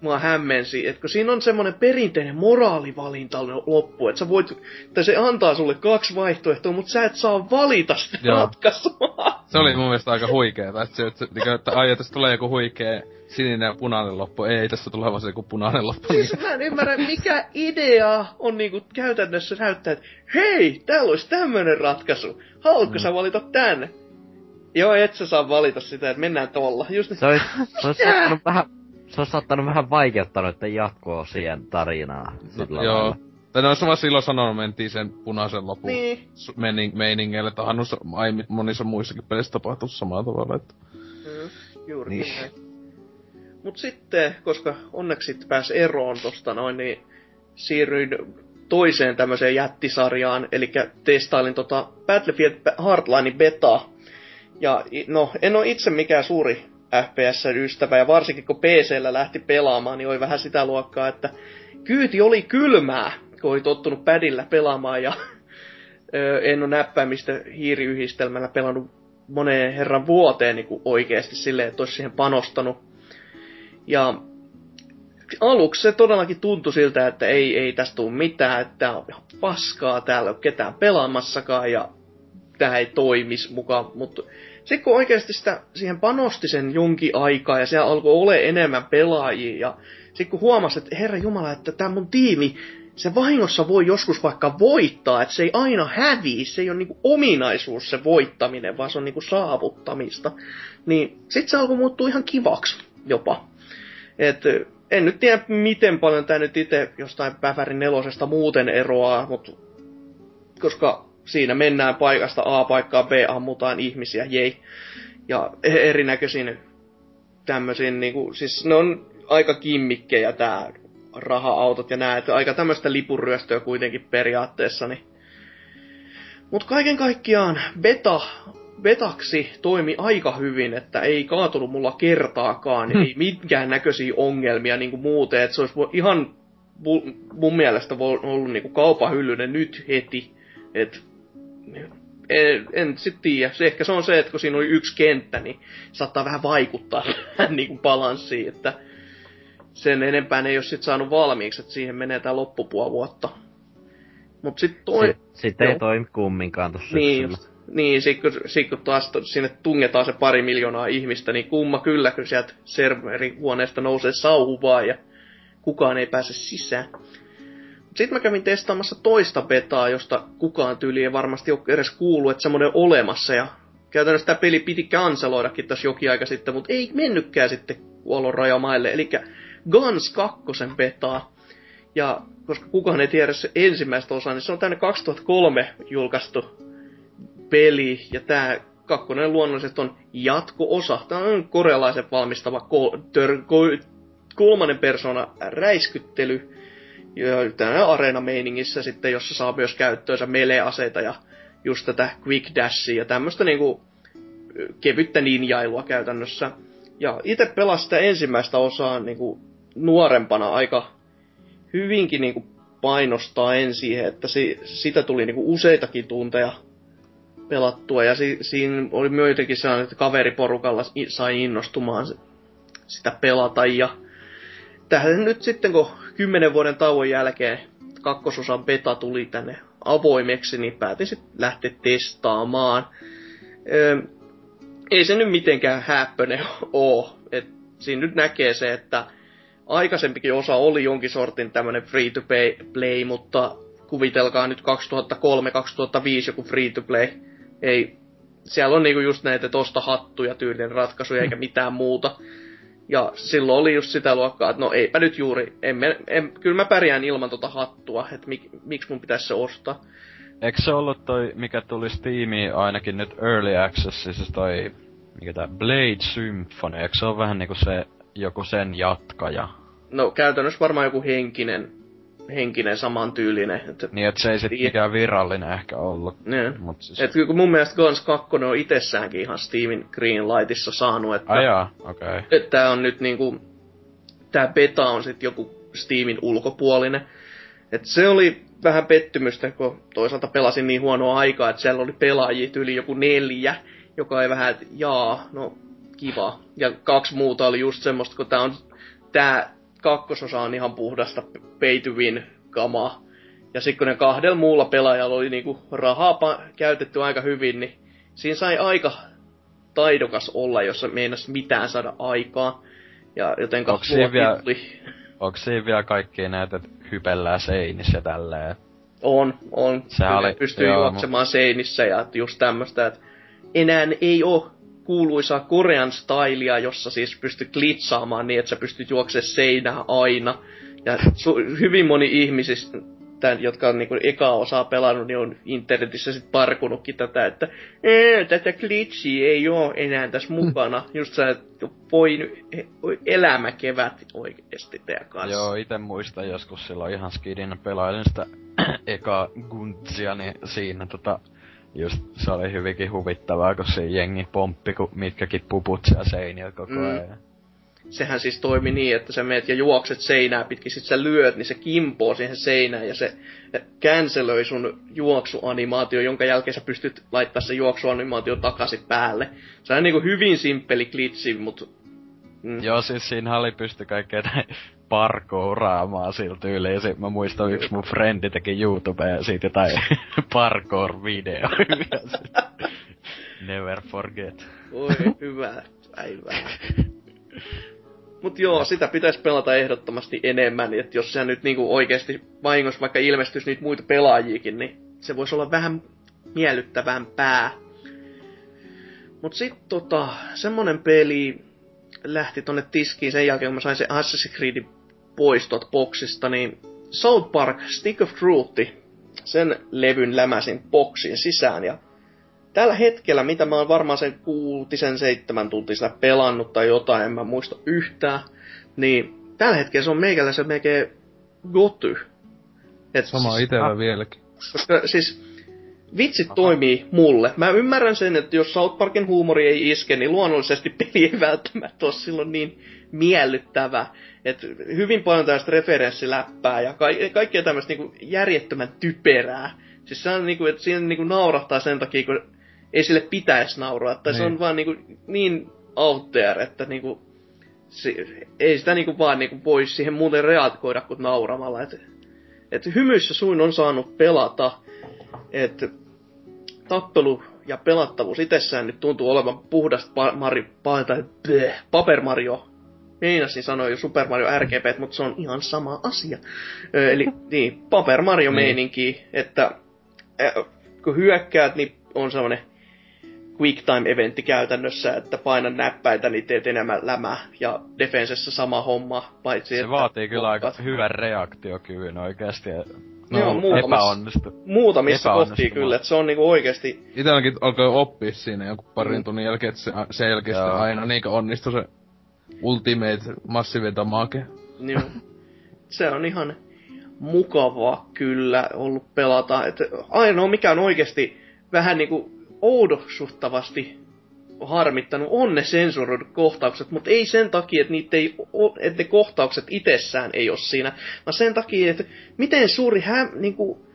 mua hämmensi, että kun siinä on semmoinen perinteinen moraalivalinta loppu, että sä voit, tai se antaa sulle kaksi vaihtoehtoa, mutta sä et saa valita sitä Joo. ratkaisua. Se oli mun mielestä aika huikeeta, että se, että, niinku, että ai, tässä tulee joku huikee sininen ja punainen loppu. Ei, tässä tulee vaan se joku punainen loppu. Siis mä en ymmärrä, mikä idea on niinku käytännössä näyttää, että hei, täällä olisi tämmönen ratkaisu. Haluatko mm. sä valita tän? Joo, et sä saa valita sitä, että mennään tolla. Just niin. Se olisi, se olisi saattanut vähän, se olisi saattanut vähän vaikeuttaa noiden jatko-osien tarinaa. Sillä Joo. lailla. Tai ne olisi vaan silloin sanonut, mentiin sen punaisen lopun Niin. meining, meiningeille, että onhan noissa aiemmin monissa muissakin pelissä tapahtunut samalla tavalla, että... Mm, juuri Niin. niin. Mut sitten, koska onneksi pääs eroon tosta noin, niin siirryin toiseen tämmöiseen jättisarjaan, eli testailin tota Battlefield Hardlinein betaa. Ja no, en ole itse mikään suuri FPS-ystävä, ja varsinkin kun PCllä lähti pelaamaan, niin oli vähän sitä luokkaa, että kyyti oli kylmää, kun oli tottunut pädillä pelaamaan, ja en ole näppäimistä hiiriyhdistelmällä pelannut moneen herran vuoteen niin oikeasti silleen, että olisi siihen panostanut. Ja aluksi se todellakin tuntui siltä, että ei, ei tästä tule mitään, että tää on ihan paskaa, täällä ei ole ketään pelaamassakaan ja tämä ei toimisi mukaan, mutta sitten kun oikeasti sitä, siihen panosti sen jonkin aikaa ja siellä alkoi ole enemmän pelaajia ja sitten kun huomasi, että herra Jumala, että tämä mun tiimi, se vahingossa voi joskus vaikka voittaa, että se ei aina hävii, se ei ole niinku ominaisuus se voittaminen, vaan se on niinku saavuttamista. Niin sit se alkoi muuttua ihan kivaksi jopa. Et en nyt tiedä, miten paljon tämä nyt itse jostain Pävärin nelosesta muuten eroaa, mutta koska siinä mennään paikasta A paikkaan B, ammutaan ihmisiä, jei. Ja e- erinäköisin tämmöisiin, niinku, siis ne on aika kimmikkejä tää raha-autot ja nää, että aika tämmöistä lipuryöstöä kuitenkin periaatteessa, niin Mut kaiken kaikkiaan beta, betaksi toimi aika hyvin, että ei kaatunut mulla kertaakaan, hmm. ei minkään näköisiä ongelmia niin kuin muuten, että se olisi ihan mu- mun mielestä ollut niin kuin kaupahyllynen nyt heti, että en, en sit tiedä. Se ehkä se on se, että kun siinä oli yksi kenttä, niin saattaa vähän vaikuttaa tähän niin kuin balanssiin, että sen enempää ne ei ole sit saanut valmiiksi, että siihen menee tää loppupuoli vuotta. Mut sit toi... Sitten sit ei toimi kumminkaan tossa Niin, just, niin sit kun, sit kun taas sinne tungetaan se pari miljoonaa ihmistä, niin kumma kyllä, kun sieltä serverihuoneesta nousee sauhu ja kukaan ei pääse sisään. Sitten mä kävin testaamassa toista betaa, josta kukaan tyyli ei varmasti ole edes kuullut, että semmoinen olemassa. Ja käytännössä tämä peli piti kanseloidakin tässä jokin aika sitten, mutta ei mennytkään sitten kuollon rajamaille. Eli Guns 2 betaa. Ja koska kukaan ei tiedä se ensimmäistä osaa, niin se on tänne 2003 julkaistu peli. Ja tämä kakkonen luonnollisesti on jatko-osa. Tämä on korealaisen valmistava ko- tör- ko- kolmannen persona räiskyttely täällä areenameiningissä sitten, jossa saa myös käyttöönsä melee-aseita ja just tätä quick dashia ja tämmöistä niinku kevyttä ninjailua käytännössä. Ja itse pelasin sitä ensimmäistä osaa niinku nuorempana aika hyvinkin niinku painostaa en siihen, että si, sitä tuli niinku useitakin tunteja pelattua ja si, siinä oli myötenkin sellainen, että kaveriporukalla sai innostumaan sitä pelata ja tähän nyt sitten kun kymmenen vuoden tauon jälkeen kakkososan beta tuli tänne avoimeksi, niin päätin sitten lähteä testaamaan. Öö, ei se nyt mitenkään häppöne oo. Et siinä nyt näkee se, että aikaisempikin osa oli jonkin sortin tämmönen free to play, mutta kuvitelkaa nyt 2003-2005 joku free to play. Ei, siellä on niinku just näitä tosta hattuja tyylinen ratkaisuja eikä mitään muuta. Ja silloin oli just sitä luokkaa, että no eipä nyt juuri, en, en, kyllä mä pärjään ilman tota hattua, että mik, miksi mun pitäisi se ostaa. Eikö se ollut toi, mikä tuli Steamiin ainakin nyt Early Access, siis toi, mikä tää Blade Symphony, eikö se ole vähän niinku se, joku sen jatkaja? No käytännössä varmaan joku henkinen henkinen samantyylinen. Että niin, että se ei sitten mikään virallinen ehkä ollut. Niin. Mut siis... Et kun mun mielestä Guns 2 on itsessäänkin ihan Steven Greenlightissa saanut, että... Ajaa, okei. Okay. Että tää on nyt niinku... Tää beta on sitten joku Steamin ulkopuolinen. Et se oli vähän pettymystä, kun toisaalta pelasin niin huonoa aikaa, että siellä oli pelaajia yli joku neljä, joka ei vähän, että jaa, no kiva. Ja kaksi muuta oli just semmoista, kun tää on tää kakkososa on ihan puhdasta pay to win kamaa. Ja sitten kun ne kahdella muulla pelaajalla oli niinku rahaa käytetty aika hyvin, niin siinä sai aika taidokas olla, jos meinas mitään saada aikaa. Ja joten onko siinä, vielä, onko siinä vielä kaikkia näitä, että hypellää seinissä tälleen? On, on. Se oli, pystyy joo, juoksemaan seinissä ja just tämmöistä, että enää ei ole kuuluisaa Korean stylia, jossa siis pystyy glitsaamaan niin, että sä pystyt juoksemaan seinää aina. Ja su- hyvin moni ihmisistä, tämän, jotka on niinku ekaa osaa pelannut, niin on internetissä sit parkunutkin tätä, että tätä glitchiä ei oo enää tässä mukana. Just sä, voi elämä kevät oikeesti teidän kanssa. Joo, ite muistan joskus silloin ihan skidin pelailin sitä eka Guntsia, niin siinä tota, just se oli hyvinkin huvittavaa, kun se jengi pomppi, kun mitkäkin puput siellä seinillä koko mm. ajan. Sehän siis toimi niin, että sä meet ja juokset seinää pitkin, sit sä lyöt, niin se kimpoo siihen seinään ja se cancelöi sun juoksuanimaatio, jonka jälkeen sä pystyt laittaa se juoksuanimaatio takaisin päälle. Se on niinku hyvin simppeli glitchi, mut... Mm. Joo, siis siinä oli pysty kaikkea parkouraamaan sillä tyyliin. Ja mä muistan, yksi mun frendi teki YouTubeen siitä jotain parkour-videoita. Never forget. Oi, hyvä päivää. Mut joo, sitä pitäisi pelata ehdottomasti enemmän, että jos se nyt niinku oikeesti vahingossa vaikka ilmestyisi niitä muita pelaajiakin, niin se voisi olla vähän miellyttävämpää. Mut sit tota, semmonen peli lähti tonne tiskiin sen jälkeen, kun mä sain se Assassin's Creed poistot boksista, niin South Park Stick of Truth, sen levyn lämäsin boksin sisään ja tällä hetkellä, mitä mä oon varmaan sen kuutisen seitsemän tuntia pelannut tai jotain, en mä muista yhtään, niin tällä hetkellä se on meikäläisen melkein goty. Et Sama siis, itellä ah, vieläkin. Koska siis vitsit Aha. toimii mulle. Mä ymmärrän sen, että jos South Parkin huumori ei iske, niin luonnollisesti peli ei välttämättä ole silloin niin miellyttävä. Et hyvin paljon tästä referenssiläppää ja ka- kaikkea tämmöistä niinku järjettömän typerää. Siis se on niinku, että siinä niinku naurahtaa sen takia, kun ei sille pitäisi nauraa. Tai niin. se on vaan niinku niin out there, että niinku, se, ei sitä niinku vaan niinku pois siihen muuten reagoida kuin nauramalla. Et, et hymyissä suin on saanut pelata, että tappelu ja pelattavuus itsessään nyt tuntuu olevan puhdasta pa- Mario, pa- tai bleh, Paper Mario. Meinasin sanoa jo Super Mario RGB, mutta se on ihan sama asia. Ö, eli niin, Paper Mario Niin. meininki, että äh, kun hyökkäät, niin on sellainen quick time eventti käytännössä, että painan näppäitä, niin teet enemmän lämää. Ja defensessä sama homma, paitsi Se että vaatii kyllä aika hyvän reaktiokyvyn oikeesti. No, Joo, muutamassa- epäonnistu. Muutamissa kohtia kyllä, että se on niinku oikeesti Itelläkin alkoi oppia siinä jonkun parin Mm. tunnin jälkeen, että se selkeästi Joo. aina niinkö onnistui se Ultimate Massive Damage. Joo. Se on ihan mukavaa kyllä ollut pelata. Et ainoa mikä on oikeasti vähän niinku oudoksuttavasti harmittanut on ne sensuroidut kohtaukset, mutta ei sen takia, että, niitä ei, että ne kohtaukset itsessään ei ole siinä, vaan sen takia, että miten suuri hä, niinku,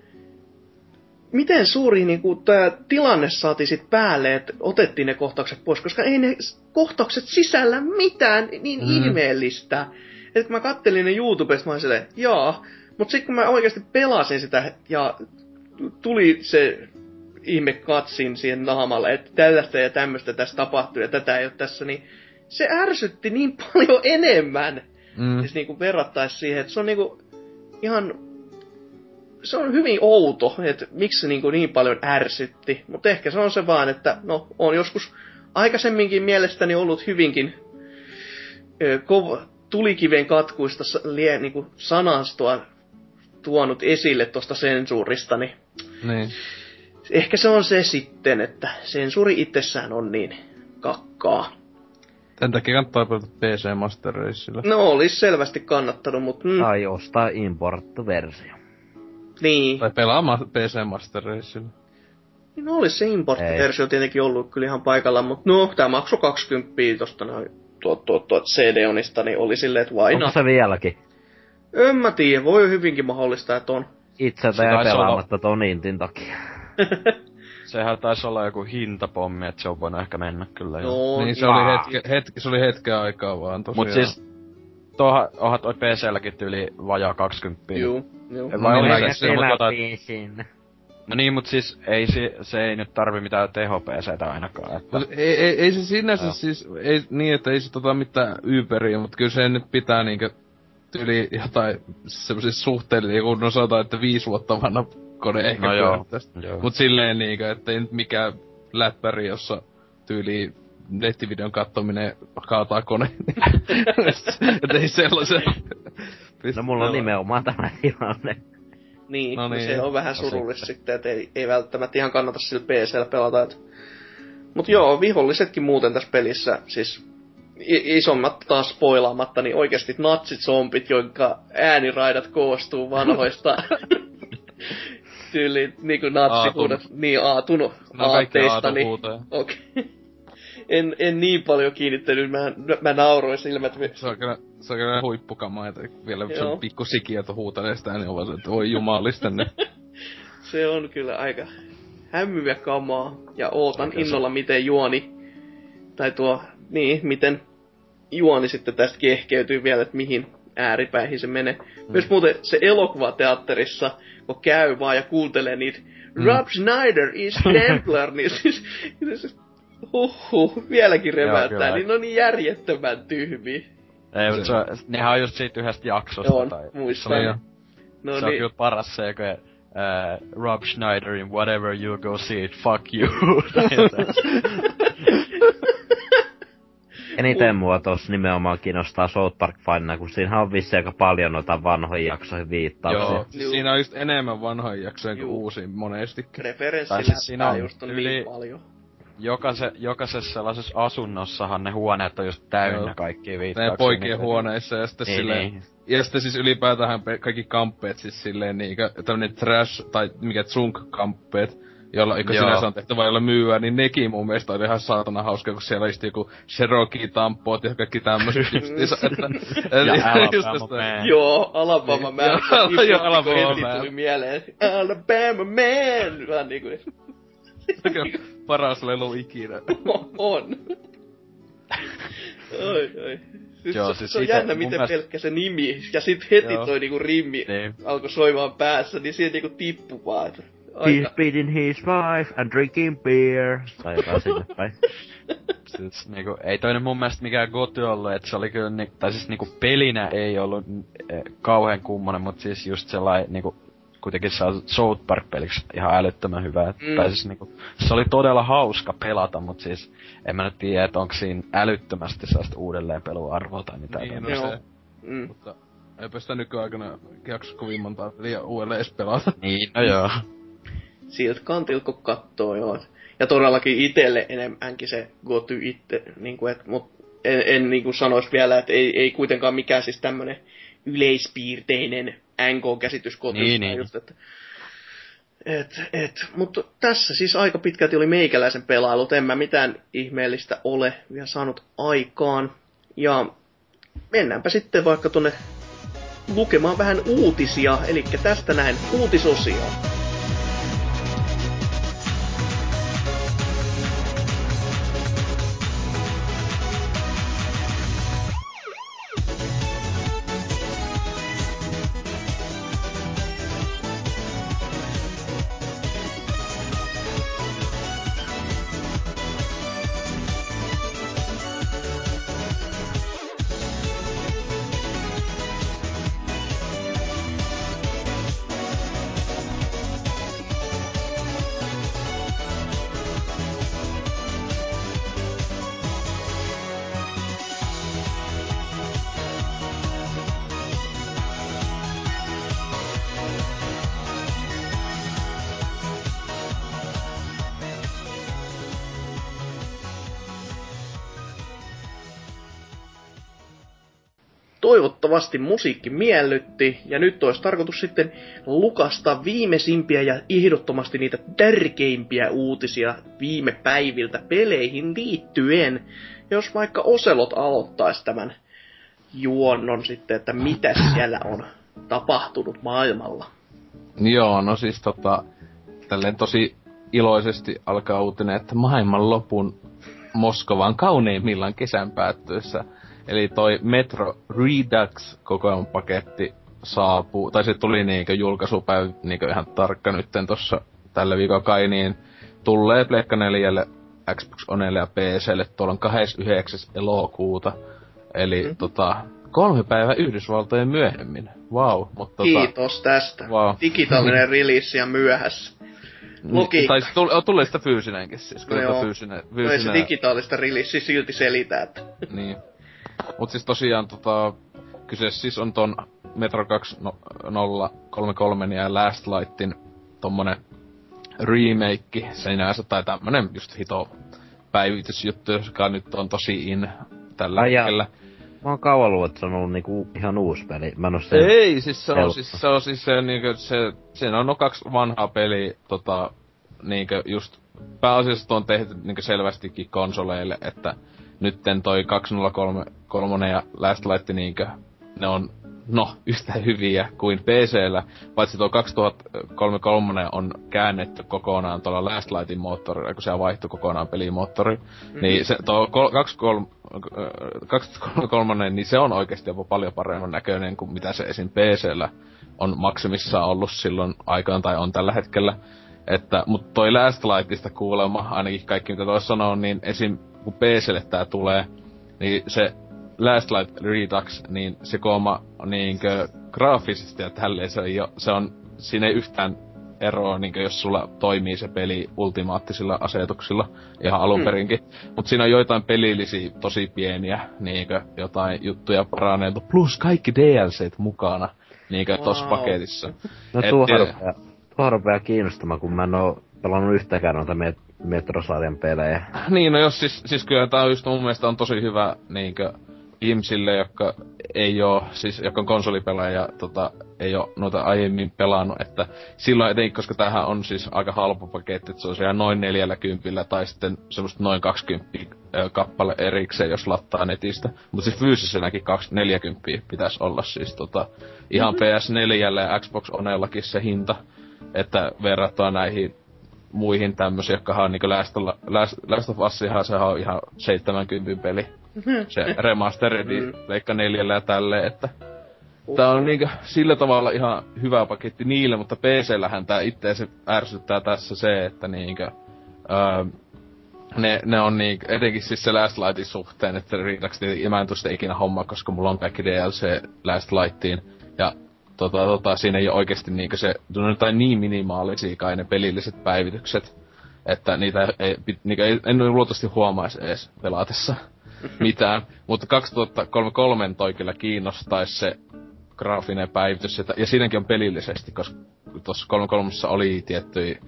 miten suuri niinku, tämä tilanne saatiin sit päälle, että otettiin ne kohtaukset pois, koska ei ne kohtaukset sisällä mitään niin Mm. ihmeellistä. Että kun mä kattelin ne YouTubesta, mä olin silleen, jaa. Mutta sitten kun mä oikeasti pelasin sitä ja tuli se ihme katsin siihen naamalle, että tällaista ja tämmöistä tässä tapahtuu ja tätä ei ole tässä, niin se ärsytti niin paljon enemmän. Mm. Siis niinku verrattaisi siihen, että se on niinku ihan... Se on hyvin outo, että miksi se niinku niin paljon ärsytti. Mutta ehkä se on se vaan, että no, on joskus aikaisemminkin mielestäni ollut hyvinkin ö, kova, tulikiven katkuista lie, niinku sanastoa tuonut esille tuosta sensuurista, niin Niin. Ehkä se on se sitten, että sensuuri itsessään on niin kakkaa. Tän takia kannattaa pelata PC Master Racella. No olisi selvästi kannattanut, mutta mm, Tai ostaa importtu-versio. niin. Tai pelaa ma- PC Master Racella. No olisi se importtiversio tietenkin ollut kyllä ihan paikalla, mutta no, tämä maksoi 20 tosta noin tuo, tuo, tuo CD-onista, niin oli silleen, että why Onko se vieläkin? En mä tiedä, voi hyvinkin mahdollista, että on. Itse Se jäi olla- pelaamatta ton Intin takia. Sehän taisi olla joku hintapommi, että se on voinut ehkä mennä kyllä jo. No, Niin se oli, hetke, hetki, se oli hetken aikaa vaan tosiaan. Mut siis, toha, onhan toi PClläkin tyyli vajaa 20. Juu, juu. Vai No oli niin, se, mut tota, sinne. No niin, mut siis ei se, se ei nyt tarvi mitään teho PCtä ainakaan. Että, Mut ei, ei, ei se sinänsä Joo. siis, ei, niin että ei se tota mitään Uberia, mutta kyllä se nyt pitää niinkö yli jotain semmosia suhteellisia, kun no sanotaan, että viisi vuotta vanha kone ehkä No joo, joo. Mut silleen niinkö, että ei nyt mikään läppäri, jossa tyyli nettivideon kattominen kaataa koneen. että ei sellaisen. No mulla on nimenomaan tämä tilanne. Niin, No niin. se on vähän surullista sitten, että ei, ei välttämättä ihan kannata sillä PCllä pelata. Et. Mut joo, vihollisetkin muuten tässä pelissä, siis isommat taas spoilaamatta, niin oikeasti natsit zombit, jonka ääniraidat koostuu vanhoista tyyli niinku natsihuudot, niin aatun No aatteista, niin okei. En, en niin paljon kiinnittänyt, mä, mä nauroin silmät. Se on kyllä, se on kyllä huippukamaa, että vielä se on pikku sikiö, että huutelee sitä, niin se, että voi jumalista, niin Se on kyllä aika hämyä kamaa. Ja ootan Oikein se- innolla, miten juoni, tai tuo, niin, miten juoni sitten tästä kehkeytyy vielä, että mihin ääripäihin se menee. Mm. Myös muuten se elokuvateatterissa, kun käy vaan ja kuuntelee niitä Mm. Rob Schneider is Templar, niin siis, siis huhhuh, vieläkin reväyttää, kyllä. niin on niin järjettömän tyhmiä. ei, mut se, on- nehän on just siitä yhdestä jaksosta. On, tai, muistan. se on jo. No se on niin, kyllä paras se, kun uh, Rob Schneiderin Whatever You Go See It, Fuck You. Eniten mua tossa nimenomaan kiinnostaa South Park fanina, kun siinähän on vissi aika paljon noita vanhoja jaksoihin viittauksia. Joo, Juu. siinä on just enemmän vanhoja jaksoja kuin uusia monestikin. Tai referenssillä siis siinä on just on yli- niin paljon. Jokaise, jokaisessa sellaisessa asunnossahan ne huoneet on just täynnä Joo. kaikkia viittauksia. Näin poikien huoneissa ja sitten Niin, silleen... niin. Ja sitten siis ylipäätään kaikki kamppeet siis silleen niinkö, tämmönen trash, tai mikä tsunk-kamppeet, jolla eikö Joo. sinänsä on tehty vain jolla myyä, niin nekin mun mielestä oli ihan saatana hauska, kun siellä just joku Cherokee-tampoot ja kaikki tämmöset justiinsa, että... Ja Alabama Man. Joo, Alabama Niin. Man. Joo, Alabama heti Man. tuli mieleen. Alabama Man! Vähän niinku, Paras lelu ikinä. on. oi, oi. Siis Joo, se, siis se on ite- jännä, mun miten mielestä- pelkkä se nimi, ja sit heti Joo. toi niinku rimmi Niin. alkoi soimaan päässä, niin siihen niinku tippui vaan. että He's beating his wife and drinking beer. Tai jotain sinne päin. Siis niinku, ei toinen mun mielestä mikään goty ollut, että se oli kyllä, ni, tai siis niinku pelinä ei ollut eh, kauhean kummonen, mutta siis just sellainen niinku, kuitenkin on South Park-peliksi ihan älyttömän hyvä. Mm. Mm. Tai siis niinku, se oli todella hauska pelata, mutta siis en mä nyt tiedä, että onko siinä älyttömästi sellaista uudelleenpeluarvoa tai mitään. Niin, no se. mm. Mutta eipä sitä nykyaikana jaksa kovin montaa peliä uudelleen edes pelata. Niin, no joo. Sieltä kantilta kun kattoo, joo. Ja todellakin itelle enemmänkin se goty itse, niinku, et, mut en, en niinku sanois vielä, että ei, ei kuitenkaan mikään siis tämmönen yleispiirteinen NK-käsitys gotysta. Niin, niin. Just, että, et, et, mutta tässä siis aika pitkälti oli meikäläisen pelailut, en mä mitään ihmeellistä ole vielä saanut aikaan. Ja mennäänpä sitten vaikka tonne lukemaan vähän uutisia, eli tästä näin uutisosio. Toivottavasti musiikki miellytti, ja nyt olisi tarkoitus sitten lukasta viimeisimpiä ja ehdottomasti niitä tärkeimpiä uutisia viime päiviltä peleihin liittyen. Jos vaikka Oselot aloittaisi tämän juonnon sitten, että mitä siellä on tapahtunut maailmalla. Joo, no siis tota, tälleen tosi iloisesti alkaa uutinen, että maailman lopun Moskovan kauneimmillaan kesän päättyessä. Eli toi Metro Redux kokoelmapaketti saapuu, tai se tuli niinkö julkaisupäivä niinkö ihan tarkka nytten tossa tällä viikolla kai, niin tulee Pleikka 4, Xbox Onelle ja PClle tuolla on 29. elokuuta. Eli mm. tota, kolme päivää Yhdysvaltojen myöhemmin. Wow, mutta tota, Kiitos tästä. Wow. Digitaalinen release ja myöhässä. Logiikka. Tai tulee, tulee sitä fyysinenkin siis. No Kyllä joo. fyysinen, No ei se fyysinen digitaalista release silti selitä, että... niin. Mut siis tosiaan tota, kyse siis on ton Metro 2033 ja Last Lightin tommonen remake sinänsä, tai tämmönen just hito päivitysjuttu, joka nyt on tosi in tällä Ai hetkellä. Mä oon kauan luullut, että se on ollut niinku ihan uusi peli. Mä en oo sen... Ei, siis se on, siis, se on siis se, niinkö, se, siinä on no kaksi vanhaa peliä, tota, niinkö just, pääasiassa on tehty niinkö selvästikin konsoleille, että nytten toi 2033 ja Last Light niinkö, ne on, no, yhtä hyviä kuin PCllä, paitsi tuo 2033 on käännetty kokonaan tuolla Last Lightin moottorilla, kun se vaihtui kokonaan pelimoottori. Mm-hmm. Niin se, tuo kol- 23 2033, niin se on oikeasti jopa paljon paremman näköinen kuin mitä se esim. PCllä on maksimissaan ollut silloin aikaan tai on tällä hetkellä. Että, mutta toi Last Lightista kuulemma, ainakin kaikki mitä toi sanoo, niin esim. Kun PClle tää tulee, niin se Last Light Redux, niin se kooma niinkö graafisesti ja tälleen se, ei oo, se on, siinä ei yhtään eroa, niinkö jos sulla toimii se peli ultimaattisilla asetuksilla ihan alun Mm. perinkin. Mut siinä on joitain pelillisiä tosi pieniä, niinkö jotain juttuja paraneiltu, plus kaikki DLCt mukana, niinkö wow. tossa paketissa. No Et- tuohon rupeaa, tuohon rupeaa kiinnostamaan, kun mä en oo pelannut yhtäkään noita met- Metrosarjan pelejä. Niin, no jos siis, siis kyllä tää on just mun mielestä on tosi hyvä niinkö ihmisille, jotka ei oo, siis jotka on konsolipelaaja ja tota, ei oo noita aiemmin pelannut, että silloin etenkin, koska tämähän on siis aika halpa paketti, että se on siellä noin 40 tai sitten semmoista noin 20 ö, kappale erikseen, jos lattaa netistä. Mutta siis fyysisenäkin 2, 40 pitäisi olla siis tota, ihan PS4 ja Xbox Onellakin se hinta, että verrattuna näihin muihin tämmöisiä, jotka on niinku Last, Last, Last of Us, ihan, sehän on ihan 70 peli. se remasteredi Mm. Pleikka neljällä ja tälleen, että Tää on niinkö sillä tavalla ihan hyvä paketti niille, mutta PC-lähän tää itteensä ärsyttää tässä se, että niinkö... Öö, ne, ne on niin, etenkin siis se Last Lightin suhteen, että riidaksi ja mä en tuu sitä ikinä hommaa, koska mulla on kaikki DLC Last Lightiin. Ja tota, tota, siinä ei ole oikeesti niinkö se, ne on jotain niin minimaalisia kai ne pelilliset päivitykset, että niitä ei, niinkö ei, en luultavasti huomaisi edes pelatessa mitään. Mutta 2033 toi kyllä kiinnostaisi se graafinen päivitys, ja, ja siinäkin on pelillisesti, koska tuossa 33 oli tiettyjä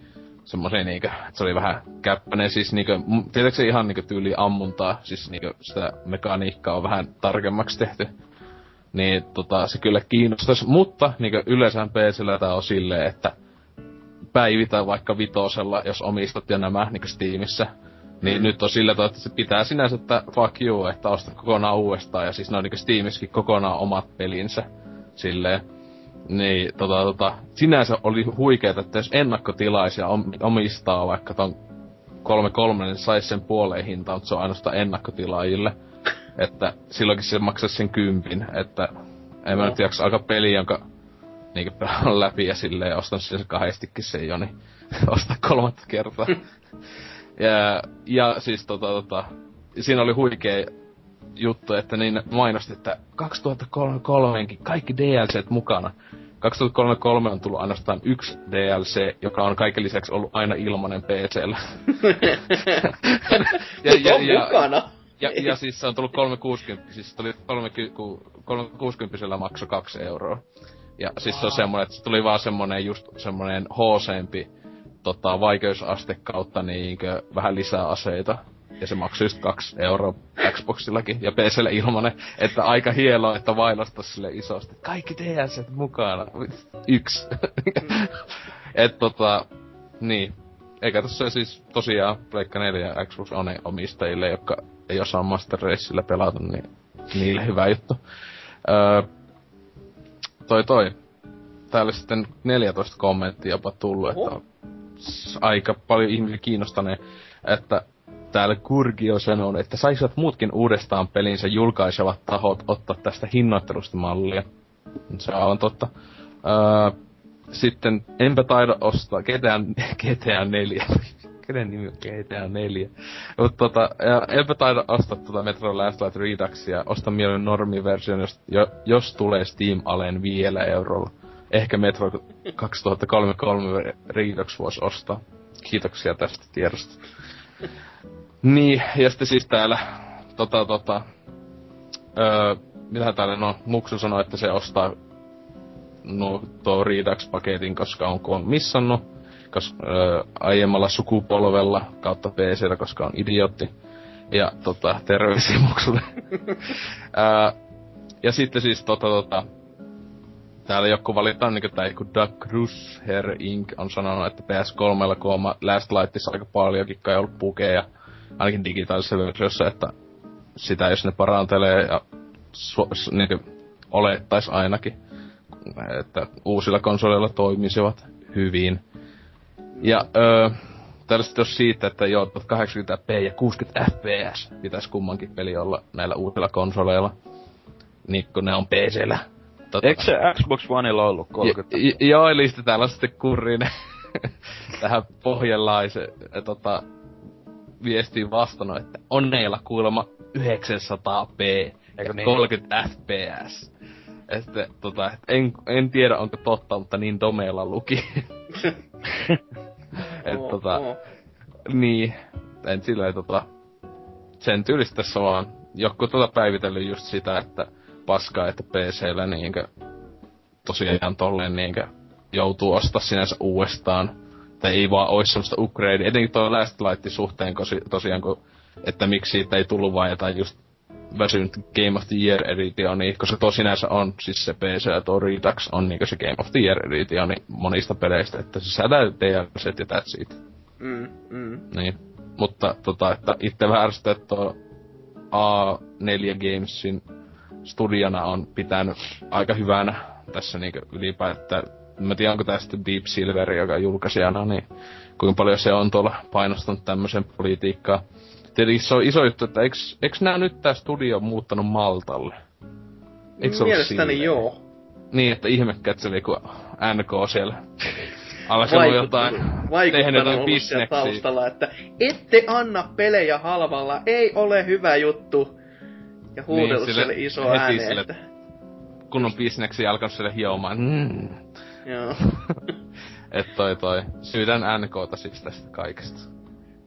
semmoisia niinkö, että se oli vähän käppäinen, siis niinkö, tietääkö se ihan niinkö tyyli ammuntaa, siis niinkö sitä mekaniikkaa on vähän tarkemmaksi tehty. Niin tota, se kyllä kiinnostaisi, mutta niinkö yleensä PCllä tää on silleen, että päivitä vaikka vitosella, jos omistat jo nämä niinkö Steamissa. Niin nyt on sillä tavalla, että se pitää sinänsä, että fuck you, että ostat kokonaan uudestaan. Ja siis ne on niinkö Steamiskin kokonaan omat pelinsä. Silleen. Niin, tota, tota, sinänsä oli huikeeta, että jos ennakkotilaisia om, omistaa vaikka ton 3.3, niin saisi sen puoleen hintaan, mutta se on ainoastaan ennakkotilaajille. Että silloinkin se maksaisi sen kympin, että en mä No. nyt jaksa aika peli, jonka niinkö pelaan läpi ja silleen ostan sen kahdestikin sen jo, niin ostaa kolmatta kertaa. ja, ja siis tota, tota, siinä oli huikea juttu, että niin mainosti, että 2033 kaikki DLCt mukana. 2033 on tullut ainoastaan yksi DLC, joka on kaiken lisäksi ollut aina ilmanen PCllä. Ja, on mukana. Ja, ja siis se on tullut 360, siis se tuli 360 makso 2 euroa. Ja siis se on semmonen, että se tuli vaan semmonen just semmonen hooseempi tota, vaikeusaste kautta niinkö vähän lisää aseita. Ja se maksoi just 2 euroa Xboxillakin ja PClle ilmanen, että aika hienoa, että vailasta sille isosti. Kaikki DLC mukana. Yksi. Et tota, niin. Eikä tässä siis tosiaan Pleikka 4 ja Xbox One omistajille, jotka ei osaa Master Racella pelata, niin niille hyvä juttu. Öö, toi toi. Täällä sitten 14 kommenttia jopa tullut, että on s- aika paljon ihmisiä kiinnostaneen, että täällä Kurgio sanoo, että saisivat muutkin uudestaan pelinsä julkaisevat tahot ottaa tästä hinnoittelusta mallia. Se on totta. Öö, sitten enpä taida ostaa GTA, GTA 4. Kenen nimi on GTA 4? Mutta tota, ja enpä taida ostaa tota Metro Last Light Reduxia. Ostan mieluummin normiversion, jos, jo, jos tulee Steam Aleen vielä eurolla. Ehkä Metro 2033 Redux voisi ostaa. Kiitoksia tästä tiedosta. Niin, ja sitten siis täällä, tota, tota, öö, mitä täällä, no, Muksu sanoi, että se ostaa no, tuo Redux-paketin, koska on missannut, koska, öö, aiemmalla sukupolvella kautta PCllä, koska on idiootti. Ja tota, terveisiä Muksulle. öö, ja sitten siis tota, tota, täällä joku valitaan niinku tää joku Doug Rusher Inc. on sanonut, että PS3 kun Last Lightissa aika paljonkin kai ollut pukeja, ainakin digitaalisessa versiossa, että sitä jos ne parantelee ja su- s- niinku olettais ainakin, että uusilla konsoleilla toimisivat hyvin. Ja öö, täällä sitten on siitä, että joo, 80p ja 60 fps pitäisi kummankin peli olla näillä uusilla konsoleilla. Niin kun ne on PCllä. Tota, Eikö se Xbox Oneilla ollut 30? J- j- joo, eli sitten täällä sitten kurriin tähän pohjalaisen tota, viestiin vastannut, että onneilla kuulemma 900p ja niin? 30 fps. Että, tota, et en, en tiedä onko totta, mutta niin domeilla luki. Et, Oo, tota, oo. niin, en silleen tota, sen tyylistä tässä vaan joku tota päivitellyt just sitä, että paskaa, että PCllä niinkö tosiaan tolleen niinkö joutuu ostaa sinänsä uudestaan. Tai ei vaan ois semmoista upgrade, etenkin tuo Last Lightin suhteen kosi, tosiaan, kun, että miksi siitä ei tullut vaan jotain just väsynyt Game of the Year editioni, koska tuo sinänsä on, siis se PC ja tuo Redux on niinkö se Game of the Year editioni monista peleistä, että se DLCt ja that's it. Mm, mm. Niin. Mutta tota, että itse vähän ärsyttää, että tuo A4 Gamesin studiona on pitänyt aika hyvänä tässä niinku ylipäätään. Mä tiedän, onko tästä Deep Silver, joka julkaisijana, niin kuinka paljon se on tuolla painostanut tämmöisen politiikkaa. Tietenkin se on iso juttu, että eiks, eiks nää nyt tää studio muuttanut Maltalle? Se ollut Mielestäni silleen? joo. Niin, että ihmekätseli, kun NK siellä alkanut jotain, tehnyt jotain bisneksiä. taustalla, että ette anna pelejä halvalla, ei ole hyvä juttu. Ja huudellut Niin, niin, sille iso ääneen, sille- että... Kunnon bisneksiä alkanut sille hiomaan. Mm. Joo. Et toi toi. Syytän NKta siis tästä kaikesta.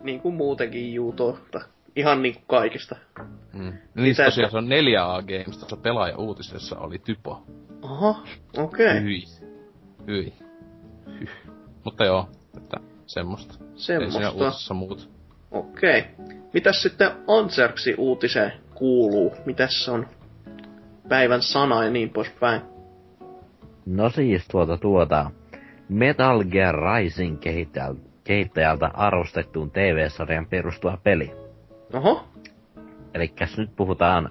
Niin kuin muutenkin Juutolta. Ihan niin kuin kaikista. Mm. Niin tosiaan se on 4A Games, tuossa pelaaja uutisessa oli typo. Aha, okei. Okay. Hyi. Hyi. Hyh. Mutta joo, että semmoista. Ei siinä Semmosta. uutisessa muut. Okei. Okay. Mitäs sitten Anserksi uutiseen kuuluu? Mitäs se on päivän sana ja niin poispäin? No siis tuota tuota. Metal Gear Rising kehittäjältä, kehittäjältä arvostettuun TV-sarjan perustuva peli. Oho. Eli nyt puhutaan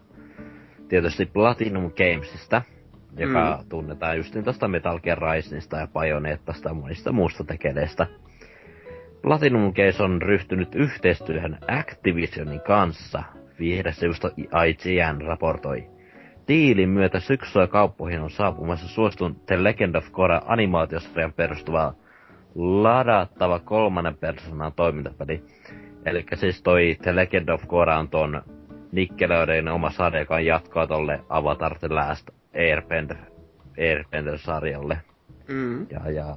tietysti Platinum Gamesista, joka mm. tunnetaan just niin tosta Metal Gear Risingista ja Bayonettasta ja monista muusta tekeleistä. Platinum Games on ryhtynyt yhteistyöhön Activisionin kanssa, viihdesivusto IGN raportoi. Diilin myötä syksyllä kauppoihin on saapumassa suostun The Legend of Korra animaatiosarjan perustuva ladattava kolmannen persoonan toimintapeli. Eli siis toi The Legend of Korra on ton Nickelodeonin oma sarja, joka on jatkoa tolle Avatar The Last Airbender, Airbender-sarjalle. Mm. Ja, ja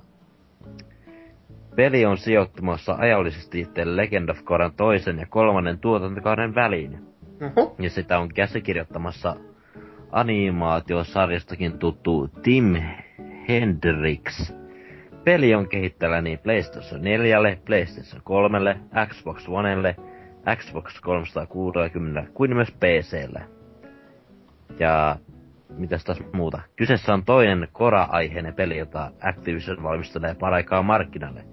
peli on sijoittumassa ajallisesti The Legend of Korran toisen ja kolmannen tuotantokauden väliin. Oho. Ja sitä on käsikirjoittamassa animaatiosarjastakin tuttu Tim Hendricks. Peli on kehittäjällä niin PlayStation 4, PlayStation 3, Xbox Onelle, Xbox 360 kuin myös PClle. Ja mitäs taas muuta? Kyseessä on toinen Kora-aiheinen peli, jota Activision valmistelee paraikaa markkinalle.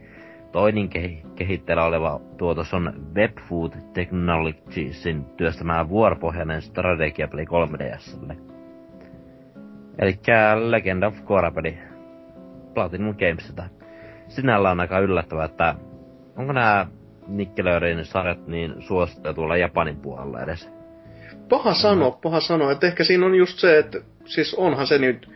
Toinen kehi- kehitteillä oleva tuotos on Webfood Technologiesin työstämää vuoropohjainen strategiapeli 3DSlle. Elikkä Legend of Korra-peli Platinum Gamesilta. Sinällä on aika yllättävää, että onko nämä Nickelodeonin sarjat niin suosittuja tuolla Japanin puolella edes? Paha sano, paha sano. Että ehkä siinä on just se, että siis onhan se nyt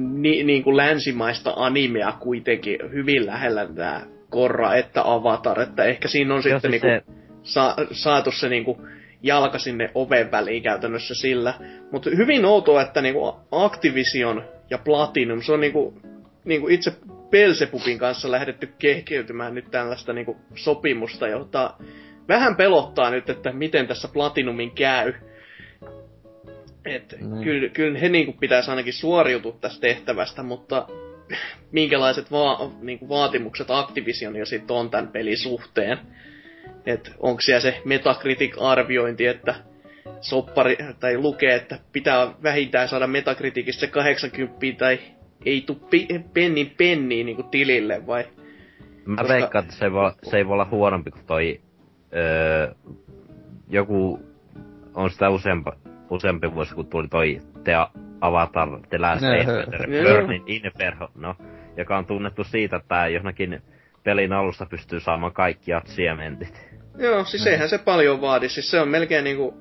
ni, niin kuin länsimaista animea kuitenkin hyvin lähellä tämä Korra että Avatar, että ehkä siinä on Joo, sitten siis niinku se- sa, saatu se niinku jalka sinne oven väliin käytännössä sillä. Mutta hyvin outoa, että niinku Activision ja Platinum, se on niinku, niinku itse Belzebubin kanssa lähdetty kehkeytymään nyt tällaista niinku sopimusta, jota vähän pelottaa nyt, että miten tässä Platinumin käy. Et Niin. kyllä, kyllä he niinku pitäisi ainakin suoriutua tästä tehtävästä, mutta minkälaiset va- niinku vaatimukset Activisionia sitten on tämän pelin suhteen. Et onko siellä se Metacritic-arviointi, että soppari, tai lukee, että pitää vähintään saada Metacriticissa se 80 tai ei tuu pi- pennin penniin niinku tilille, vai? Mä Koska- veikkaan, että se ei, voi, se ei voi olla huonompi kuin toi öö, joku on sitä useampi, useampi vuosi, kun tuli toi The Avatar, The Last Airbender. Burning Inferno, joka on tunnettu siitä, että johonkin pelin alusta pystyy saamaan kaikki siementit. Joo, siis eihän se paljon vaadi. Siis se on melkein niinku,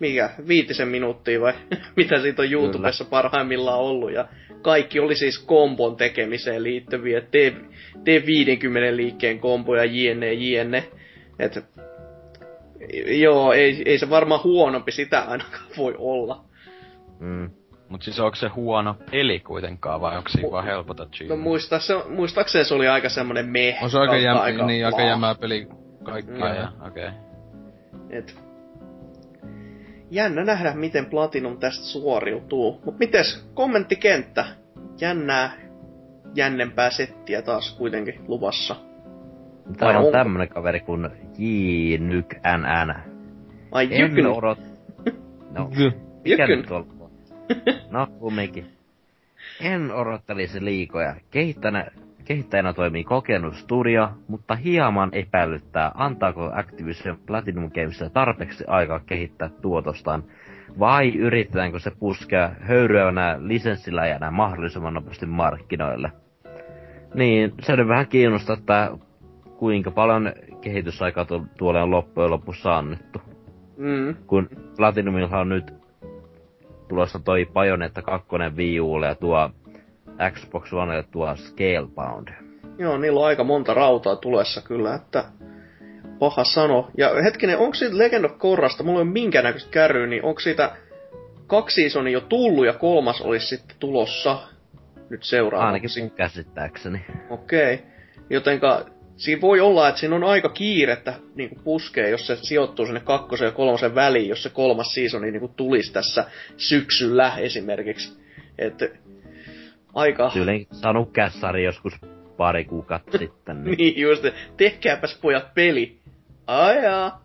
mikä, viitisen minuuttia vai mitä siitä on YouTubessa parhaimmillaan ollut. Ja kaikki oli siis kombon tekemiseen liittyviä. Tee, tee 50 liikkeen komboja, jne, jne. Et, joo, ei, ei se varmaan huonompi sitä ainakaan voi olla. Mm. Mut siis onko se huono peli kuitenkaan, vai onko siinä vaan helpota No muista, se, muistaakseni se oli aika semmonen meh. On se aika, jäm, niin, aika jämää peli kaikki. Mm. Okei. Okay. Et... Jännä nähdä, miten Platinum tästä suoriutuu. Mut mites kommenttikenttä? Jännää, jännempää settiä taas kuitenkin luvassa. Täällä Vai on tämmönen kaveri kuin JNYKNN. Ai En jykyn, odot... No, mikä Jykyn. nyt on? No, kumminkin. En odottelisi liikoja. Kehittäjänä, kehittäjänä toimii kokenut studio, mutta hieman epäilyttää, antaako Activision Platinum Gamesille tarpeeksi aikaa kehittää tuotostaan, vai yritetäänkö se puskea höyryävänä lisenssillä jäädä mahdollisimman nopeasti markkinoille. Niin, se nyt vähän kiinnostaa, että kuinka paljon kehitysaika tu- tuolle on loppujen lopussa annettu. Mm. Kun Platinumilla on nyt tulossa toi Bayonetta 2 Wii ja tuo Xbox Onelle tuo Scalebound. Joo, niillä on aika monta rautaa tulessa kyllä, että paha sano. Ja hetkinen, onko siitä Legend of Korrasta, mulla ei ole minkäännäköistä kärryä, niin onko siitä kaksi seasonia jo tullut ja kolmas olisi sitten tulossa nyt seuraavaksi? Ainakin käsittääkseni. Okei. Okay. Jotenka siinä voi olla, että siinä on aika kiirettä niin puskee, jos se sijoittuu sinne kakkosen ja kolmosen väliin, jos se kolmas seasoni niin tulisi tässä syksyllä esimerkiksi. Et, aika... Tyyliin saanut kässäri joskus pari kuukautta sitten. Niin. niin just, tehkääpäs pojat peli. Ajaa.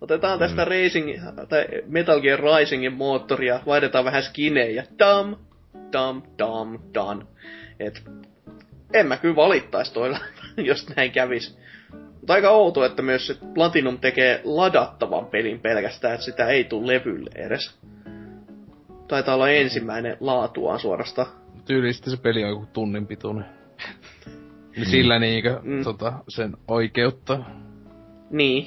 Otetaan tästä mm. Racing, tai Metal Gear Risingin moottoria, vaihdetaan vähän skinejä. Dam, dam, dam, dam. Et, en mä kyllä valittais toilla, jos näin kävis. Mutta aika outo, että myös se Platinum tekee ladattavan pelin pelkästään, että sitä ei tule levylle edes. Taitaa olla ensimmäinen laatuaan suorastaan. Tyylisesti se peli on joku tunnin pituinen. Niin sillä niinkö Mm. tota, sen oikeutta. Niin.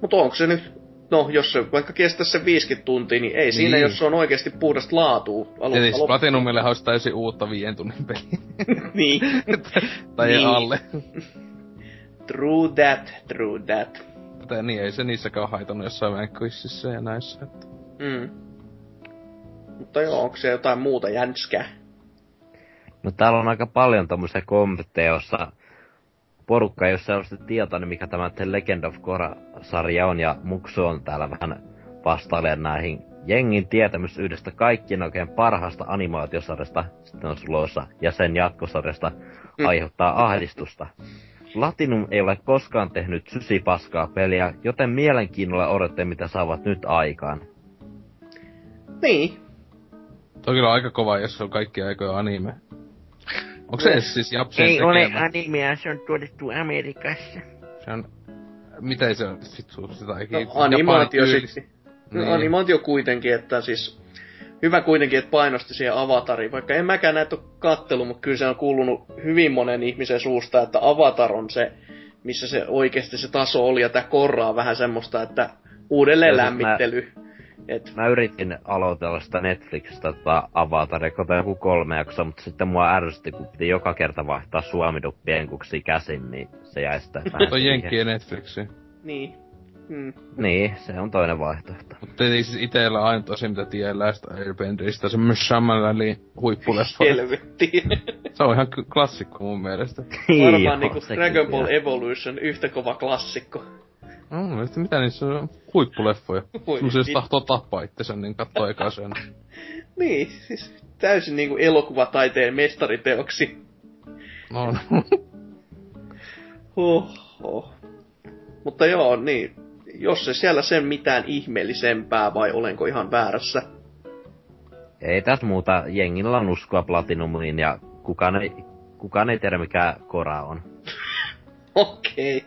Mutta onko se nyt, no jos se vaikka kestäisi se 50 tuntia, niin ei siinä, Niin. jos se on oikeasti puhdasta laatua Ja alusta siis loppuun. Platinumille olisi täysin uutta viien tunnin peli. niin. tai Niin. alle. True that, true that. Mutta niin ei se niissäkään haitannut jossain Vanquishissa ja näissä. Että. Mm. Mutta joo, onko se jotain muuta jänskää? No täällä on aika paljon tommosia kommentteja, jossa porukka ei ole sellaista tietoa, niin mikä tämä The Legend of Korra-sarja on, ja Muksu on täällä vähän vastailemaan näihin jengin tietämys yhdestä kaikkien oikein parhaasta animaatiosarjasta sitten on sulossa, ja sen jatkosarjasta Mm. aiheuttaa ahdistusta. Latinum ei ole koskaan tehnyt sysipaskaa peliä, joten mielenkiinnolla odotte mitä saavat nyt aikaan. Niin. Toi on kyllä aika kova, jos se on kaikki aikoja anime. Onko se edes siis Japsen Ei ole tekemä? animea, se on tuotettu Amerikassa. Se on... Mitä se on? Sitä ei No, animaatio sitten. Niin. No, animaatio kuitenkin, että siis hyvä kuitenkin, että painosti siihen avatariin. Vaikka en mäkään näitä ole kattelu, mutta kyllä se on kuulunut hyvin monen ihmisen suusta, että avatar on se, missä se oikeasti se taso oli, ja tää korraa vähän semmoista, että uudelleen siis lämmittely. Et, Mä yritin aloitella sitä Netflixistä tota Avataria, kota joku kolme jaksoa, mutta sitten mua ärsytti, kun piti joka kerta vaihtaa suomiduppi enkuksi käsin, niin se jäi sitten vähän. Jenkkien Netflixi. niin. Mm. Niin, se on toinen vaihtoehto. Mutta ei siis itellä aina tosi mitä tiedä Last Airbenderistä, se myös Shyamalanin huippuleffa. Helvettiin. Se on ihan klassikko mun mielestä. Varmaan Joo, niinku Dragon Ball. Evolution, yhtä kova klassikko. No, mielestä mitä niissä on huippuleffoja. Semmoisia, jos tahtoo tappaa itsensä, niin kattoo eka sen. Niin, siis täysin niinku elokuvataiteen mestariteoksi. No, no. Oho. Mutta joo, niin. Jos se siellä sen mitään ihmeellisempää vai olenko ihan väärässä? Ei tässä muuta, jengillä on uskoa Platinumiin ja kukaan ei, kukaan ei tiedä mikä Kora on. Okei.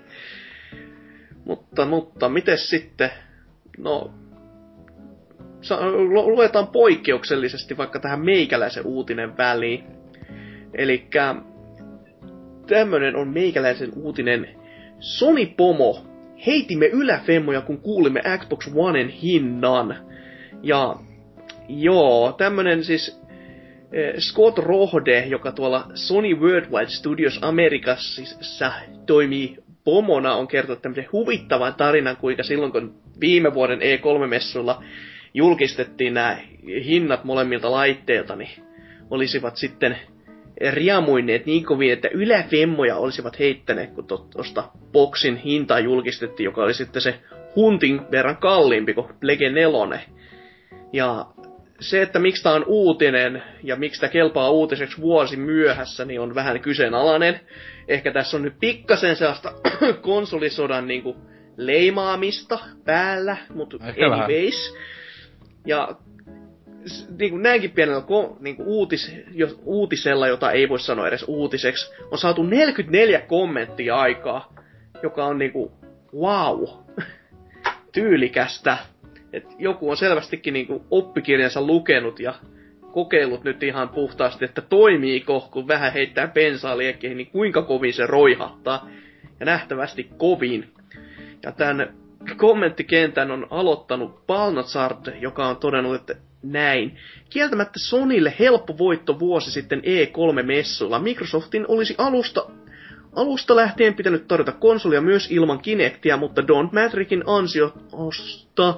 Mutta, mutta, miten sitten? No, luetaan poikkeuksellisesti vaikka tähän meikäläisen uutinen väliin. Eli tämmönen on meikäläisen uutinen. Sony Pomo. Heitimme yläfemmoja, kun kuulimme Xbox Oneen hinnan. Ja joo, tämmönen siis eh, Scott Rohde, joka tuolla Sony Worldwide Studios Amerikassa toimii pomona, on kertonut tämmöisen huvittavan tarinan, kuinka silloin kun viime vuoden E3-messuilla julkistettiin nämä hinnat molemmilta laitteilta, niin olisivat sitten riamuineet niin kovin, että yläfemmoja olisivat heittäneet, kun tuosta boksin hintaa julkistettiin, joka oli sitten se huntin verran kalliimpi kuin Plege 4. Ja se, että miksi tämä on uutinen ja miksi tämä kelpaa uutiseksi vuosi myöhässä, niin on vähän kyseenalainen. Ehkä tässä on nyt pikkasen sellaista konsolisodan niinku leimaamista päällä, mutta Ehkä vähän. anyways. Ja s- niin kuin näinkin pienellä niin kuin uutis, jo, uutisella, jota ei voi sanoa edes uutiseksi, on saatu 44 kommenttia aikaa, joka on niinku, wow, tyylikästä. Et joku on selvästikin niinku oppikirjansa lukenut ja kokeillut nyt ihan puhtaasti, että toimiiko, kun vähän heittää bensaa liekkeihin, niin kuinka kovin se roihattaa. ja nähtävästi kovin. Ja tämän kommenttikentän on aloittanut Palnazard, joka on todennut, että näin. Kieltämättä Sonille helppo voitto vuosi sitten E3-messuilla. Microsoftin olisi alusta Alusta lähtien pitänyt tarjota konsolia myös ilman Kinectia, mutta Don't Mattericin ansiosta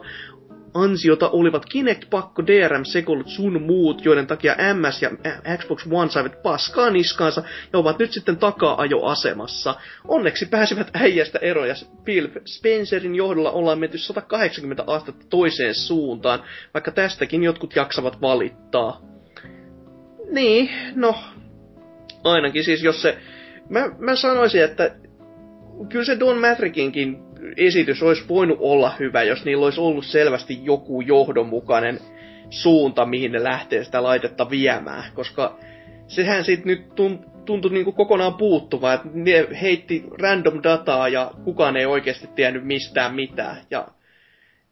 ansiota olivat Kinect, Pakko, DRM, Sekolut sun muut, joiden takia MS ja Xbox One saivat paskaa niskaansa ja ovat nyt sitten taka-ajoasemassa. Onneksi pääsivät äijästä eroja. Phil Spencerin johdolla ollaan menty 180 astetta toiseen suuntaan, vaikka tästäkin jotkut jaksavat valittaa. Niin, no, ainakin siis jos se... Mä, mä sanoisin, että kyllä se Don Matrickinkin esitys olisi voinut olla hyvä, jos niillä olisi ollut selvästi joku johdonmukainen suunta, mihin ne lähtee sitä laitetta viemään, koska sehän sitten nyt tuntui niinku kokonaan puuttuvaa, että ne heitti random dataa ja kukaan ei oikeasti tiennyt mistään mitään. Ja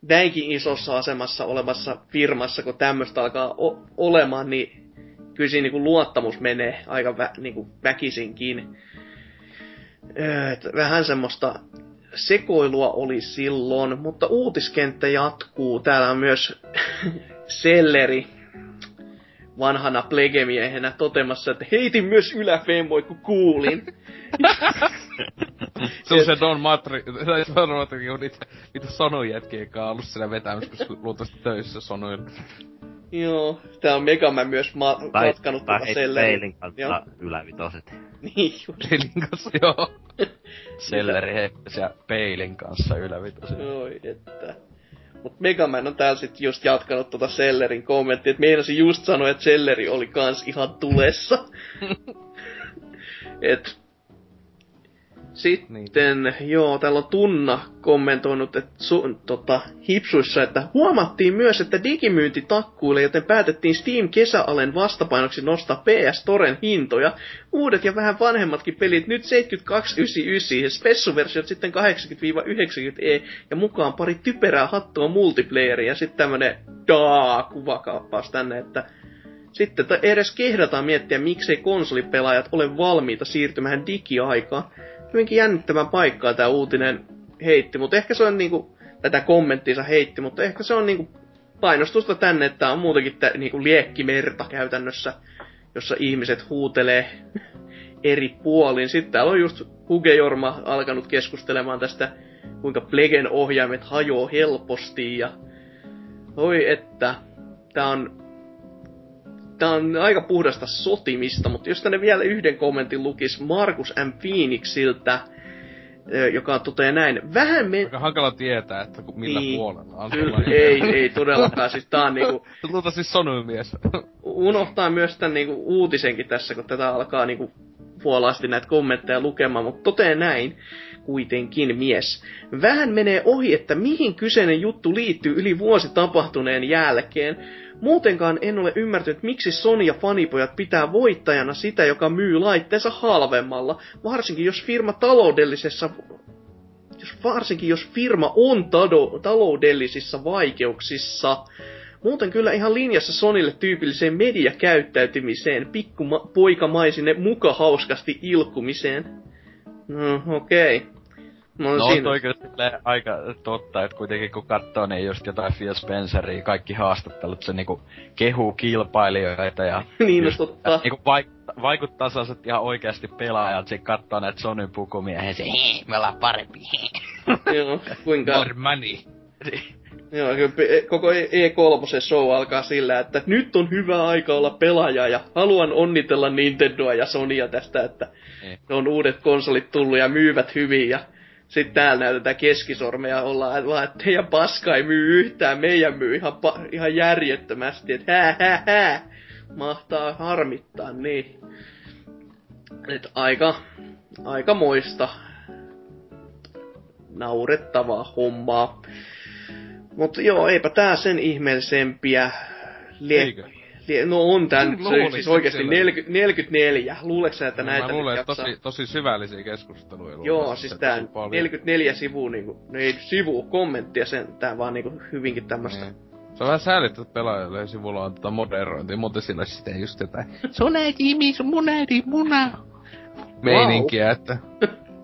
näinkin isossa asemassa olevassa firmassa, kun tämmöistä alkaa o- olemaan, niin kyllä siinä niinku luottamus menee aika vä- niinku väkisinkin. Et vähän semmoista sekoilua oli silloin, mutta uutiskenttä jatkuu. Täällä on myös Selleri vanhana plegemiehenä totemassa, että heitin myös yläfemmoi, kun kuulin. se on se Don Matri, tai Don Matri on niitä, niitä on ollut siellä vetämässä, koska luultavasti töissä sonoilla. Joo, tää on Megaman myös ma- tai, matkanut tai tuota Sellerin. kanssa ylävitoset. Niin just. Peilin kanssa, joo. Selleri ja peilin kanssa ylävitoset. Oi, että. Mut Megaman on täällä sit just jatkanut tota Sellerin kommenttia, että meinasin just sanoa, että Selleri oli kans ihan tulessa. et sitten, niin. joo, täällä on Tunna kommentoinut että su, tota, hipsuissa, että huomattiin myös, että digimyynti takkuille, joten päätettiin Steam kesäalen vastapainoksi nostaa PS Toren hintoja. Uudet ja vähän vanhemmatkin pelit nyt 72,99 ja spessuversiot sitten 80-90e ja mukaan pari typerää hattua multiplayeria ja sitten tämmönen daa kuvakaappaus tänne, että sitten edes kehdataan miettiä, miksei konsolipelaajat ole valmiita siirtymään digiaikaan hyvinkin jännittävän paikkaa tämä uutinen heitti, mutta ehkä se on niinku, tätä kommenttiinsa heitti, mutta ehkä se on niinku painostusta tänne, että on muutenkin tä, niinku liekkimerta käytännössä, jossa ihmiset huutelee eri puolin. Sitten täällä on just Huge Jorma alkanut keskustelemaan tästä, kuinka Plegen ohjaimet hajoaa helposti ja oi että, tää on tää on aika puhdasta sotimista, mutta jos tänne vielä yhden kommentin lukis Markus M. Phoenixiltä, joka toteaa näin. Vähän me... Aika hankala tietää, että millä niin, puolella on. Kyllä, ei, ei todellakaan. Siis tää on niinku... Luulta siis sonumies. unohtaa myös tän niinku uutisenkin tässä, kun tätä alkaa niinku puolaasti näitä kommentteja lukemaan, mutta toteaa näin kuitenkin mies. Vähän menee ohi, että mihin kyseinen juttu liittyy yli vuosi tapahtuneen jälkeen. Muutenkaan en ole ymmärtänyt, miksi Sony ja fanipojat pitää voittajana sitä, joka myy laitteensa halvemmalla, varsinkin jos firma taloudellisessa jos, varsinkin jos firma on tado, taloudellisissa vaikeuksissa. Muuten kyllä ihan linjassa Sonille tyypilliseen mediakäyttäytymiseen, pikkupoikamaisine muka hauskasti ilkkumiseen. No, okei. Okay. No, no siinä... on kyllä aika totta, että kuitenkin kun katsoo niin just jotain Phil Spenceria, kaikki haastattelut, se niinku kehuu kilpailijoita ja... niin, no totta. Niinku vaikuttaa, vaikuttaa sellaiset ihan oikeasti pelaajat, sit katsoo näitä Sony pukumia ja se, me ollaan parempi. Joo, kuinka... More money. Joo, koko E3 show alkaa sillä, että nyt on hyvä aika olla pelaaja ja haluan onnitella Nintendoa ja Sonya tästä, että niin. ne on uudet konsolit tullut ja myyvät hyvin ja sitten täällä näytetään keskisormeja, ollaan vaan, että teidän paska ei myy yhtään, meidän myy ihan, pa- ihan järjettömästi, että hää, hää, hää. Mahtaa harmittaa, niin. Et aika, aika moista naurettavaa hommaa. Mutta joo, eipä tää sen ihmeellisempiä. Lie- No on tää nyt se, siis oikeesti 40, 44. Luuleeko että no, näitä Mä luulen, että tosi, tosi syvällisiä keskusteluja. Joo, siis tää 44 sivua niinku, no ei sivu kommenttia sen, tää vaan niinku hyvinkin tämmöstä. Niin. Se on vähän säälitty, että pelaajalle sivulla on tota moderointia, mutta sillä sitten just jotain mis, mun äiti, muna. Meininkiä, wow. että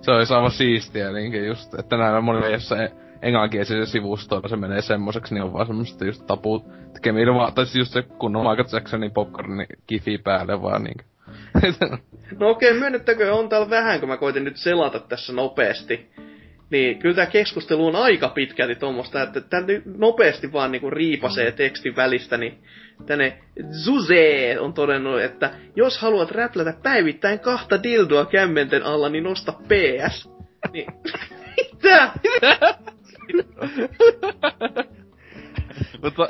se olisi aivan siistiä niinkö just, että näillä monilla jossain englanninkielisillä sivustoilla se menee semmoiseksi, niin on vaan semmoista just tapu tekeminen, vaan, tai siis just se kunnon Michael Jacksonin popcornin kifi päälle vaan niinkö. No okei, okay, myönnettäkö on täällä vähän, kun mä koitin nyt selata tässä nopeasti. Niin, kyllä tämä keskustelu on aika pitkälti tuommoista, että tämä nopeasti vaan niinku riipasee mm. tekstin välistä, niin tänne Zuze on todennut, että jos haluat räplätä päivittäin kahta dildoa kämmenten alla, niin nosta PS. Niin, mitä? mutta,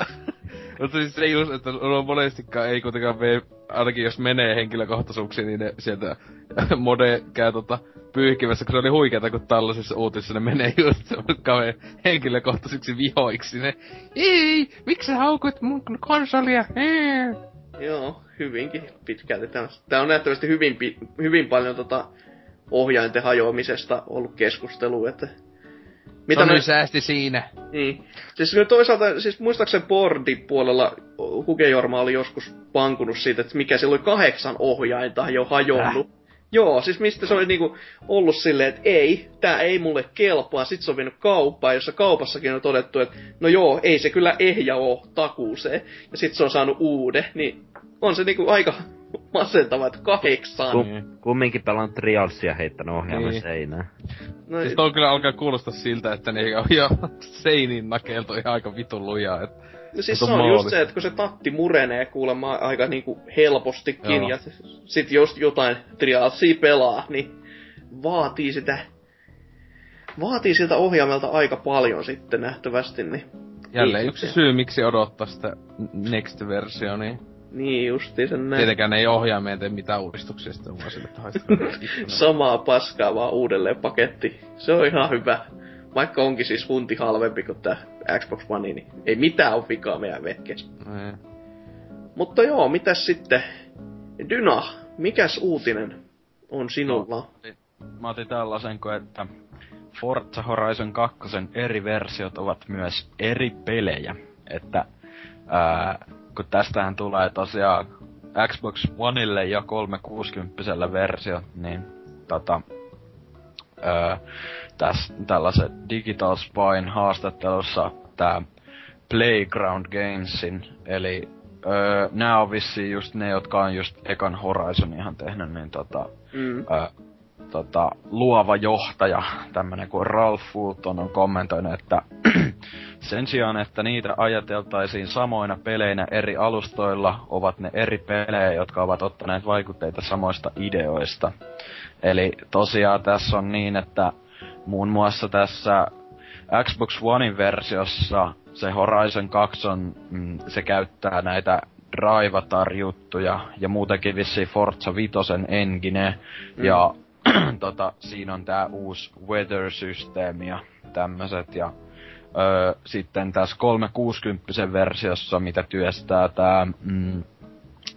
mutta siis se just, että no monestikaan ei kuitenkaan mene, ainakin jos menee henkilökohtaisuuksiin, niin ne sieltä mode käy tota pyyhkimässä, kun se oli huikeeta, kun tällaisissa uutisissa ne menee just kaveen henkilökohtaisiksi vihoiksi. Ne, ei, miksi sä haukut mun konsolia? Ei. Joo, hyvinkin pitkälti. Tää on nähtävästi hyvin, hyvin paljon tota ohjainten hajoamisesta ollut keskustelu, että mitä Sony me... säästi siinä. Niin. Siis toisaalta, siis muistaakseni Bordi puolella Hukejorma oli joskus pankunut siitä, että mikä siellä oli kahdeksan ohjainta jo hajonnut. Äh. Joo, siis mistä se oli niinku ollut silleen, että ei, tää ei mulle kelpaa. Sitten se on vienyt kauppaan, jossa kaupassakin on todettu, että no joo, ei se kyllä ehjä oo takuuseen. Ja sitten se on saanut uude, niin on se niinku aika masentava, että kahdeksan. Kum, kumminkin pelaan Trialsia heittänyt ohjaamme niin. seinään. No, siis toi kyllä alkaa kuulostaa siltä, että ne on jo seinin nakelto ihan aika vitun lujaa. Että No siis se on maali. just se, että kun se tatti murenee kuulemma aika niinku helpostikin, Joo. ja sit jos jotain trialsia pelaa, niin vaatii sitä vaatii siltä ohjaamelta aika paljon sitten nähtävästi, niin... Jälleen yksi syy, miksi odottaa sitä next-versio, niin... Niin justi sen näin. Tietenkään ei ohjaamien tee mitään uudistuksia sitten vaan sille, Samaa paskaa vaan uudelleen paketti. Se on ihan hyvä. Vaikka onkin siis hunti halvempi kuin tää Xbox One, niin ei mitään ole vikaa meidän vehkeessä. Mm. Mutta joo, mitäs sitten? Dyna, mikäs uutinen on sinulla? No, mä otin tällaisen, että Forza Horizon 2 eri versiot ovat myös eri pelejä. Että ää, kun tästähän tulee tosiaan Xbox Oneille ja 360 versio, niin tota, ää, täs, tällaisen Digital Spine haastattelussa tää Playground Gamesin, eli öö, nää on vissiin just ne, jotka on just ekan Horizon ihan tehnyt, niin tota, mm. öö, tota, luova johtaja, tämmönen kuin Ralph Fulton on kommentoinut, että sen sijaan, että niitä ajateltaisiin samoina peleinä eri alustoilla, ovat ne eri pelejä, jotka ovat ottaneet vaikutteita samoista ideoista. Eli tosiaan tässä on niin, että muun muassa tässä Xbox Onein versiossa se Horizon 2 on, mm, se käyttää näitä Drivatar-juttuja ja muutenkin vissiin Forza Vitosen engine. Mm. Ja tota, siinä on tää uusi weather-systeemi ja tämmöset. Ja öö, sitten tässä 360 versiossa, mitä työstää tää mm,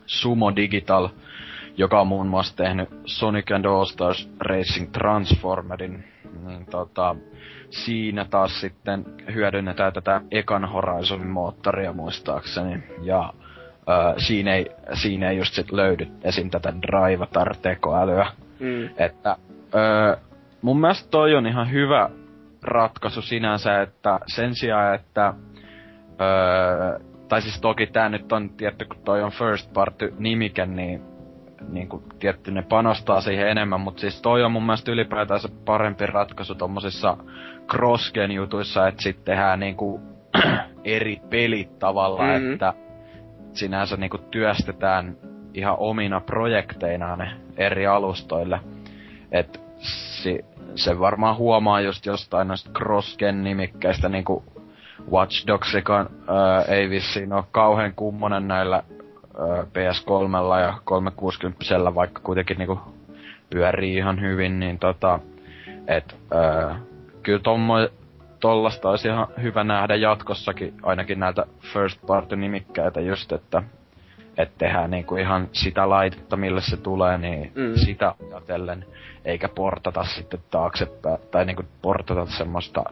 Sumo Digital, joka on muun muassa tehnyt Sonic and All Stars Racing Transformerin, niin tota, siinä taas sitten hyödynnetään tätä ekan Horizonin moottoria muistaakseni. Ja öö, siinä, ei, siinä ei just sit löydy esim. tätä Drivatar-tekoälyä. Mm. Että öö, mun mielestä toi on ihan hyvä ratkaisu sinänsä, että sen sijaan, että öö, tai siis toki tää nyt on tietty, kun toi on first party nimike, niin niinku tietty ne panostaa siihen enemmän, mutta siis toi on mun mielestä ylipäätään se parempi ratkaisu tommosissa cross jutuissa, että sitten tehdään niinku eri pelit tavalla, mm-hmm. että sinänsä niinku työstetään ihan omina projekteina ne eri alustoille. Et si, se varmaan huomaa just jostain noista cross-gen-nimikkeistä niinku Watch Dogs, joka ää, ei vissiin ole kauhean kummonen näillä PS3 ja 360 vaikka kuitenkin niinku pyörii ihan hyvin, niin tota, et ää, kyllä tommo, tollasta olisi ihan hyvä nähdä jatkossakin, ainakin näiltä first party nimikkäitä just, että et tehdään niinku ihan sitä laitetta, mille se tulee, niin mm. sitä ajatellen, eikä portata sitten taaksepäin, tai niinku portata semmoista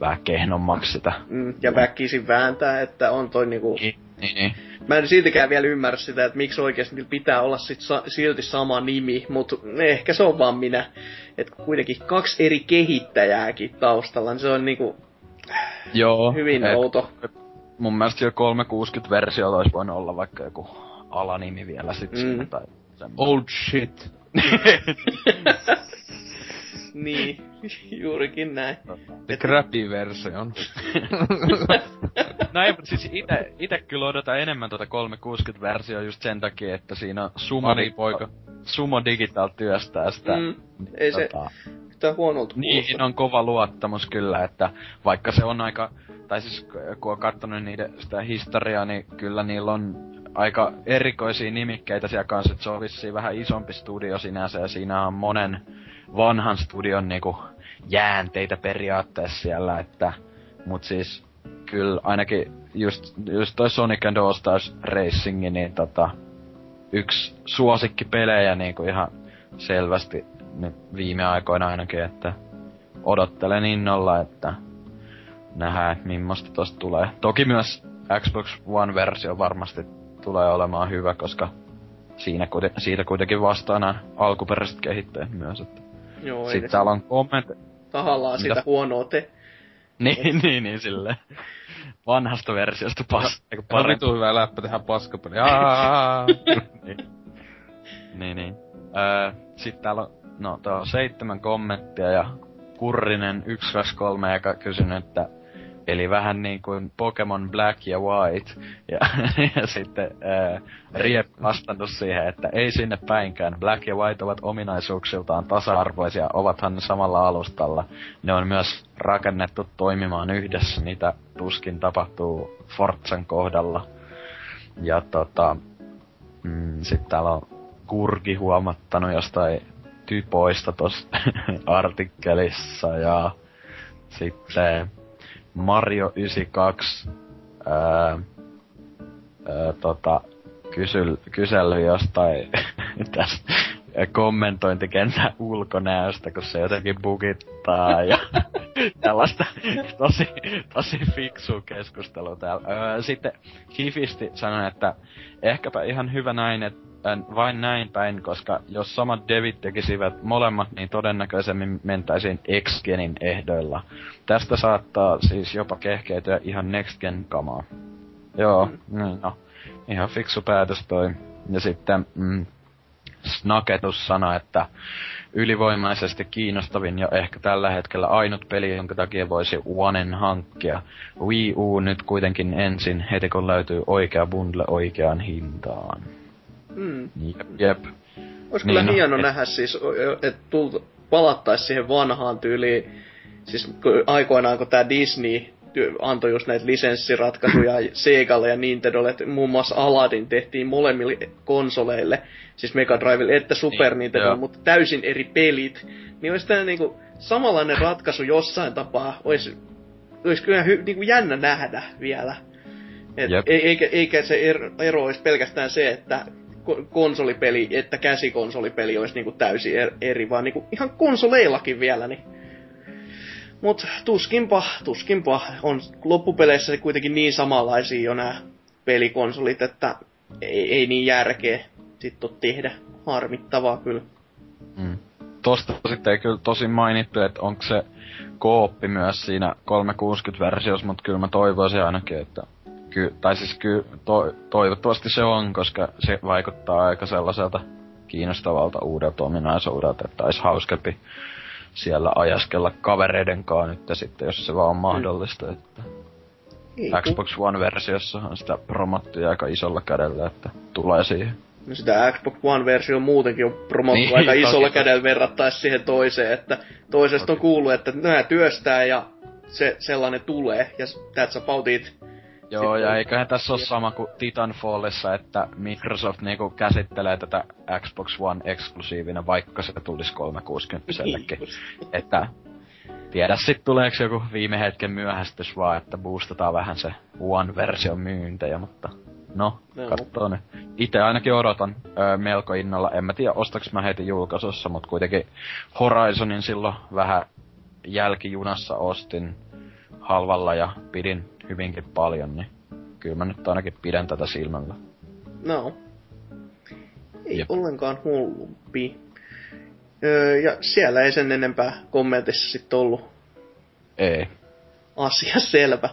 vähän kehnommaksi sitä. Mm, ja väkisin vääntää, että on toi niinku... Niin Niin, niin. Mä en siltikään vielä ymmärrä sitä, että miksi oikeasti niillä pitää olla sit sa- silti sama nimi, mutta ehkä se on vaan minä. Että kuitenkin kaksi eri kehittäjääkin taustalla, niin se on niinku Joo. hyvin et outo. Mun mielestä jo 360-versio olisi voinut olla vaikka joku alanimi vielä sit Mm. siinä tai semmoinen. Old shit. Niin, juurikin näin. The crappy version. No ei, mutta siis ite, ite kyllä odotan enemmän tuota 360-versiota just sen takia, että siinä on Sumo, Mari poika. Sumo Digital työstää sitä. Mm, ei se tota, yhtään huonolta Niihin kuulosta. on kova luottamus kyllä, että vaikka se on aika, tai siis k- kun on kattonut niiden sitä historiaa, niin kyllä niillä on aika erikoisia nimikkeitä siellä kanssa, että se on vissiin vähän isompi studio sinänsä, ja siinä on monen vanhan studion niinku jäänteitä periaatteessa siellä, että, mut siis kyllä ainakin just, just toi Sonic and All Stars Racing, niin tota, yksi suosikkipelejä niinku ihan selvästi viime aikoina ainakin, että odottelen innolla, että nähdään, että millaista tosta tulee. Toki myös Xbox One-versio varmasti tulee olemaan hyvä, koska siinä kuiten, siitä kuitenkin vastaa nämä alkuperäiset kehittäjät myös. Että. Joo, Sitten täällä on komment... tahallaan Mitä? sitä huonoa te. niin, niin, niin, silleen. Vanhasta versiosta pas, eiku On parempi. vitu hyvä läppä tehdä paskapeli. Niin. niin, niin. Öö, sitten täällä on, no tää on seitsemän kommenttia ja Kurrinen 123 joka kysynyt, että Eli vähän niin kuin Pokemon Black ja White. Ja, ja sitten ää, Riep vastannut siihen, että ei sinne päinkään. Black ja White ovat ominaisuuksiltaan tasa-arvoisia, ovathan ne samalla alustalla. Ne on myös rakennettu toimimaan yhdessä, mitä tuskin tapahtuu Forzan kohdalla. Ja tota, mm, sitten täällä on Kurgi huomattanut jostain typoista tossa artikkelissa ja sitten Mario 92 ää, ää, tota, kysyl, kysellyt jostain tästä kommentointikentän ulkonäöstä, kun se jotenkin bugittaa ja tällaista tosi, tosi fiksua keskustelua täällä. Öö, sitten Hifisti sanoi, että ehkäpä ihan hyvä näin, että vain näin päin, koska jos samat devit tekisivät molemmat, niin todennäköisemmin mentäisiin X-Genin ehdoilla. Tästä saattaa siis jopa kehkeytyä ihan Next Gen kamaa. Joo, mm. no, ihan fiksu päätös toi. Ja sitten mm, Snaketus sanoi, että ylivoimaisesti kiinnostavin ja ehkä tällä hetkellä ainut peli, jonka takia voisi Onen hankkia. Wii U nyt kuitenkin ensin, heti kun löytyy oikea bundle oikeaan hintaan. Mm. Jep, jep. Olisi kyllä Niin, no, hieno et- nähdä siis, että tult, palattaisiin siihen vanhaan tyyliin. Siis kun aikoinaan, kun tämä Disney antoi just näitä lisenssiratkaisuja Segalle ja Nintendolle, että muun muassa Aladdin tehtiin molemmille konsoleille, siis Mega Drivelle että Super Niin, Nintendo, joo. mutta täysin eri pelit. Niin olisi tämä niinku samanlainen ratkaisu jossain tapaa, olisi, olisi kyllä hy, niinku jännä nähdä vielä. Et Jep. eikä, eikä se ero, ero olisi pelkästään se, että ko- konsolipeli, että käsikonsolipeli olisi niinku täysin er- eri, vaan niinku ihan konsoleillakin vielä, niin Mut tuskinpa, tuskinpa on loppupeleissä kuitenkin niin samanlaisia jo nämä pelikonsolit, että ei, ei niin järkeä sit oo tehdä. Harmittavaa kyllä. Mm. Tosta sitten ei kyllä tosi mainittu, että onko se kooppi myös siinä 360-versiossa, mutta kyllä mä toivoisin ainakin, että ky, tai siis ky, to, toivottavasti se on, koska se vaikuttaa aika sellaiselta kiinnostavalta uudelta ominaisuudelta, että olisi hauskempi siellä ajaskella kavereiden kanssa nyt sitten, jos se vaan on mahdollista. Että ku- Xbox One-versiossa on sitä promottia aika isolla kädellä, että tulee siihen. No sitä Xbox One-versio muutenkin on promottu Niin, aika isolla kädellä verrattaessa siihen toiseen, että toisesta on Toki. kuullut, että nämä työstää ja se sellainen tulee, ja that's about it. Joo, Sitten ja eiköhän tässä ole sama kuin Titanfallissa, että Microsoft niinku käsittelee tätä Xbox One eksklusiivina, vaikka se tulisi 360 Että tiedä sit tuleeko joku viime hetken myöhästys vaan, että boostataan vähän se One-version myyntejä, mutta no, kattoo ne. Itse ainakin odotan öö, melko innolla. En mä tiedä, ostaks mä heti julkaisussa, mutta kuitenkin Horizonin silloin vähän jälkijunassa ostin halvalla ja pidin hyvinkin paljon, niin kyllä mä nyt ainakin pidän tätä silmällä. No. Ei Jep. ollenkaan hullumpi. Öö, ja siellä ei sen enempää kommentissa sitten ollut Ei. asia selvä.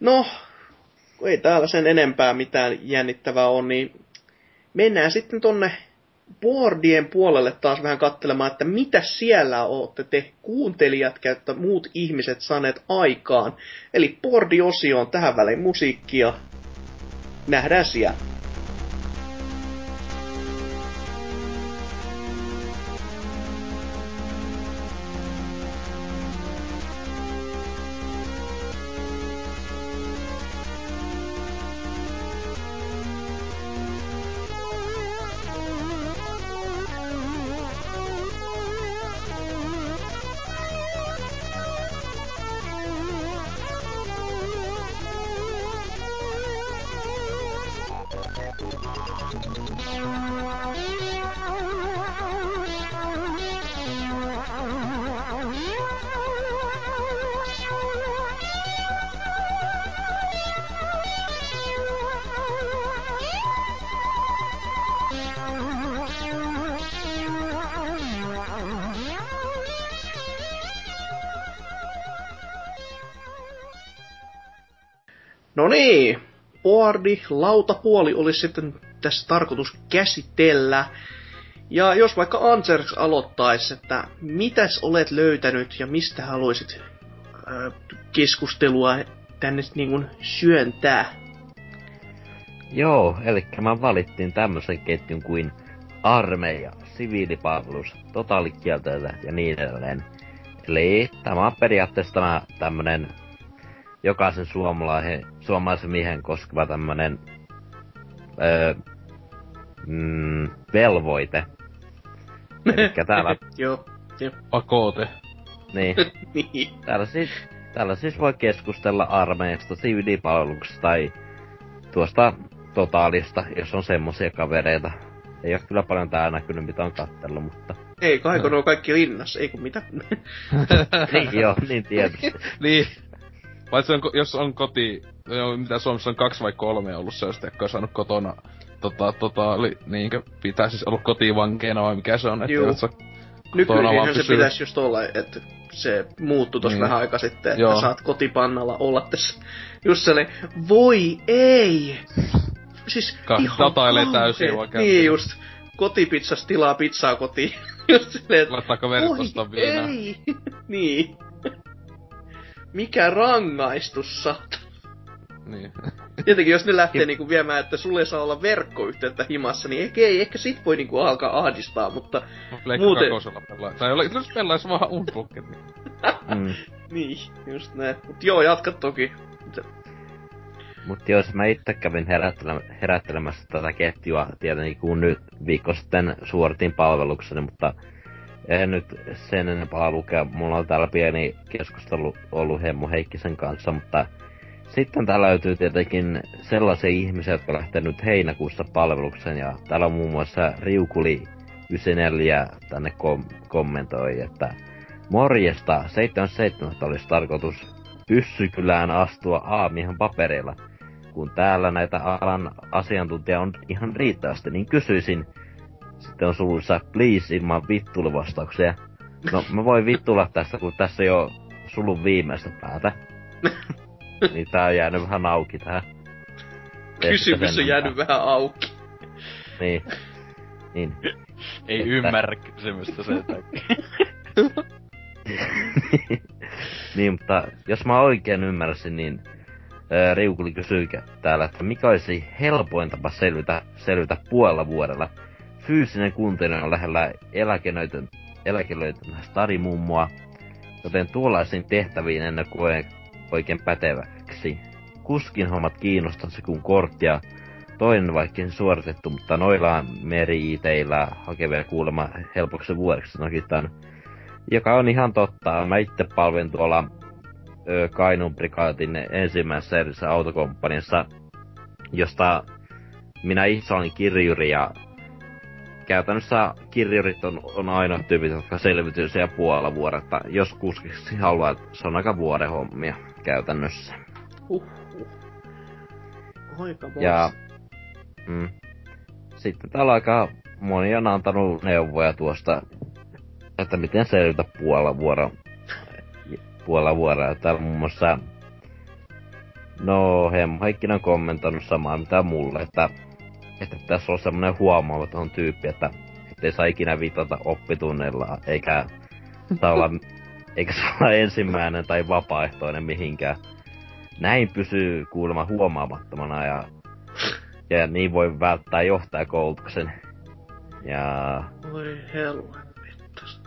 No, kun ei täällä sen enempää mitään jännittävää on, niin mennään sitten tonne boardien puolelle taas vähän katselemaan, että mitä siellä olette te kuuntelijat käyttä muut ihmiset saaneet aikaan. Eli boardiosio on tähän väliin musiikkia. Nähdään siellä. Lautapuoli olisi sitten tässä tarkoitus käsitellä. Ja jos vaikka Ansers aloittaisi, että mitäs olet löytänyt ja mistä haluaisit äh, keskustelua tänne niin kuin syöntää? Joo, eli mä valittiin tämmöisen ketjun kuin armeija, siviilipalvelus, totaalikieltäjät ja niin edelleen. Eli tämä on periaatteessa tämä tämmönen jokaisen suomalaisen, suomalaisen miehen koskeva tämmönen öö, mm, velvoite. Eli täällä, Joo, joo. Pakote. niin, niin. täällä siis, täällä siis voi keskustella armeijasta, siviilipalveluksesta tai tuosta totaalista, jos on semmosia kavereita. Ei ole kyllä paljon tää näkynyt, mitä on kattellut, mutta... Ei, kaiko ne on kaikki linnassa, ei kun mitä? niin joo, niin tietysti. niin. Paitsi on, ko- jos on koti, joo, mitä Suomessa on kaksi vai kolme ollut sellaista, jotka on saanut kotona tota, tota, oli, niinkö, pitää siis ollut kotivankeina vai mikä se on, että Juu. jos sä Nykyisinhän se pitäisi just olla, että se muuttui tossa Niin. vähän aika sitten, että Joo. saat kotipannalla olla tässä. Just sellainen, voi ei! Siis Ka- ihan datailee täysin vaikka- Niin just, kotipizzas tilaa pizzaa kotiin. just silleen, että voi viinaa. ei! niin. Mikä rangaistus saat? Niin. Tietenkin jos ne lähtee niinku viemään, että sulle ei saa olla verkkoyhteyttä himassa, niin ehkä ei, ehkä sit voi niinku alkaa ahdistaa, mutta Pleikka Muuten- kakosella pelaa. Tai jolla- jos pelaisi vaan niin. Mm. niin, just näin. Mut joo, jatka toki. Mutta jos mä itse kävin herättelä, herättelemässä tätä ketjua tietenkin kun nyt viikko sitten suoritin palvelukseni, mutta en nyt sen enempää lukea. Mulla on täällä pieni keskustelu ollut Hemmo Heikkisen kanssa, mutta sitten täällä löytyy tietenkin sellaisia ihmisiä, jotka lähtee nyt heinäkuussa palvelukseen ja täällä on muun muassa Riukuli 94 tänne kom- kommentoi, että Morjesta, 77 olisi tarkoitus Pyssykylään astua aamihan paperilla. Kun täällä näitä alan asiantuntija on ihan riittävästi, niin kysyisin, sitten on suluissa please ilman vittuiluvastauksia. No, mä voin vittuilla tästä, kun tässä jo sulun viimeistä päätä. niin tää on jäänyt vähän auki tähän. Kysymys on jäänyt vähän auki. Niin. Niin. Ei Että- ymmärrä kysymystä sen takia. niin, mutta jos mä oikein ymmärsin, niin ää, Riukuli kysyy täällä, että mikä olisi helpoin tapa selvitä, selvitä puolella vuodella. Fyysinen kuntoinen on lähellä eläkelöitön, eläkelöitön stadimummoa, joten tuollaisiin tehtäviin en koe oikein päteväksi. Kuskin hommat kiinnostaisi kun korttia toinen vaikka suoritettu, mutta noilla meri-iteillä hakevia kuulemma helpoksi vuodeksi nokitaan joka on ihan totta. Mä itse palvelin tuolla ö, prikaatin ensimmäisessä edellisessä autokomppaniassa, josta minä itse olin kirjuri ja käytännössä kirjurit on, on ainoa tyypit, jotka selviytyy siellä puolella vuodetta. Jos kuskiksi haluaa, se on aika vuoden hommia käytännössä. Huhhuh. Aika Ja mm, sitten täällä aika moni on antanut neuvoja tuosta, että miten selvitä puolella vuoro, puolella vuoroa. Täällä muun muassa, no Hemmo Heikkinen on kommentoinut samaa mitä mulle, että, että tässä on semmonen huomaamaton tyyppi, että ettei saa ikinä viitata oppitunneilla, eikä saa olla, eikä saa olla ensimmäinen tai vapaaehtoinen mihinkään. Näin pysyy kuulemma huomaamattomana ja, ja niin voi välttää johtajakoulutuksen. Ja Voi helvettas.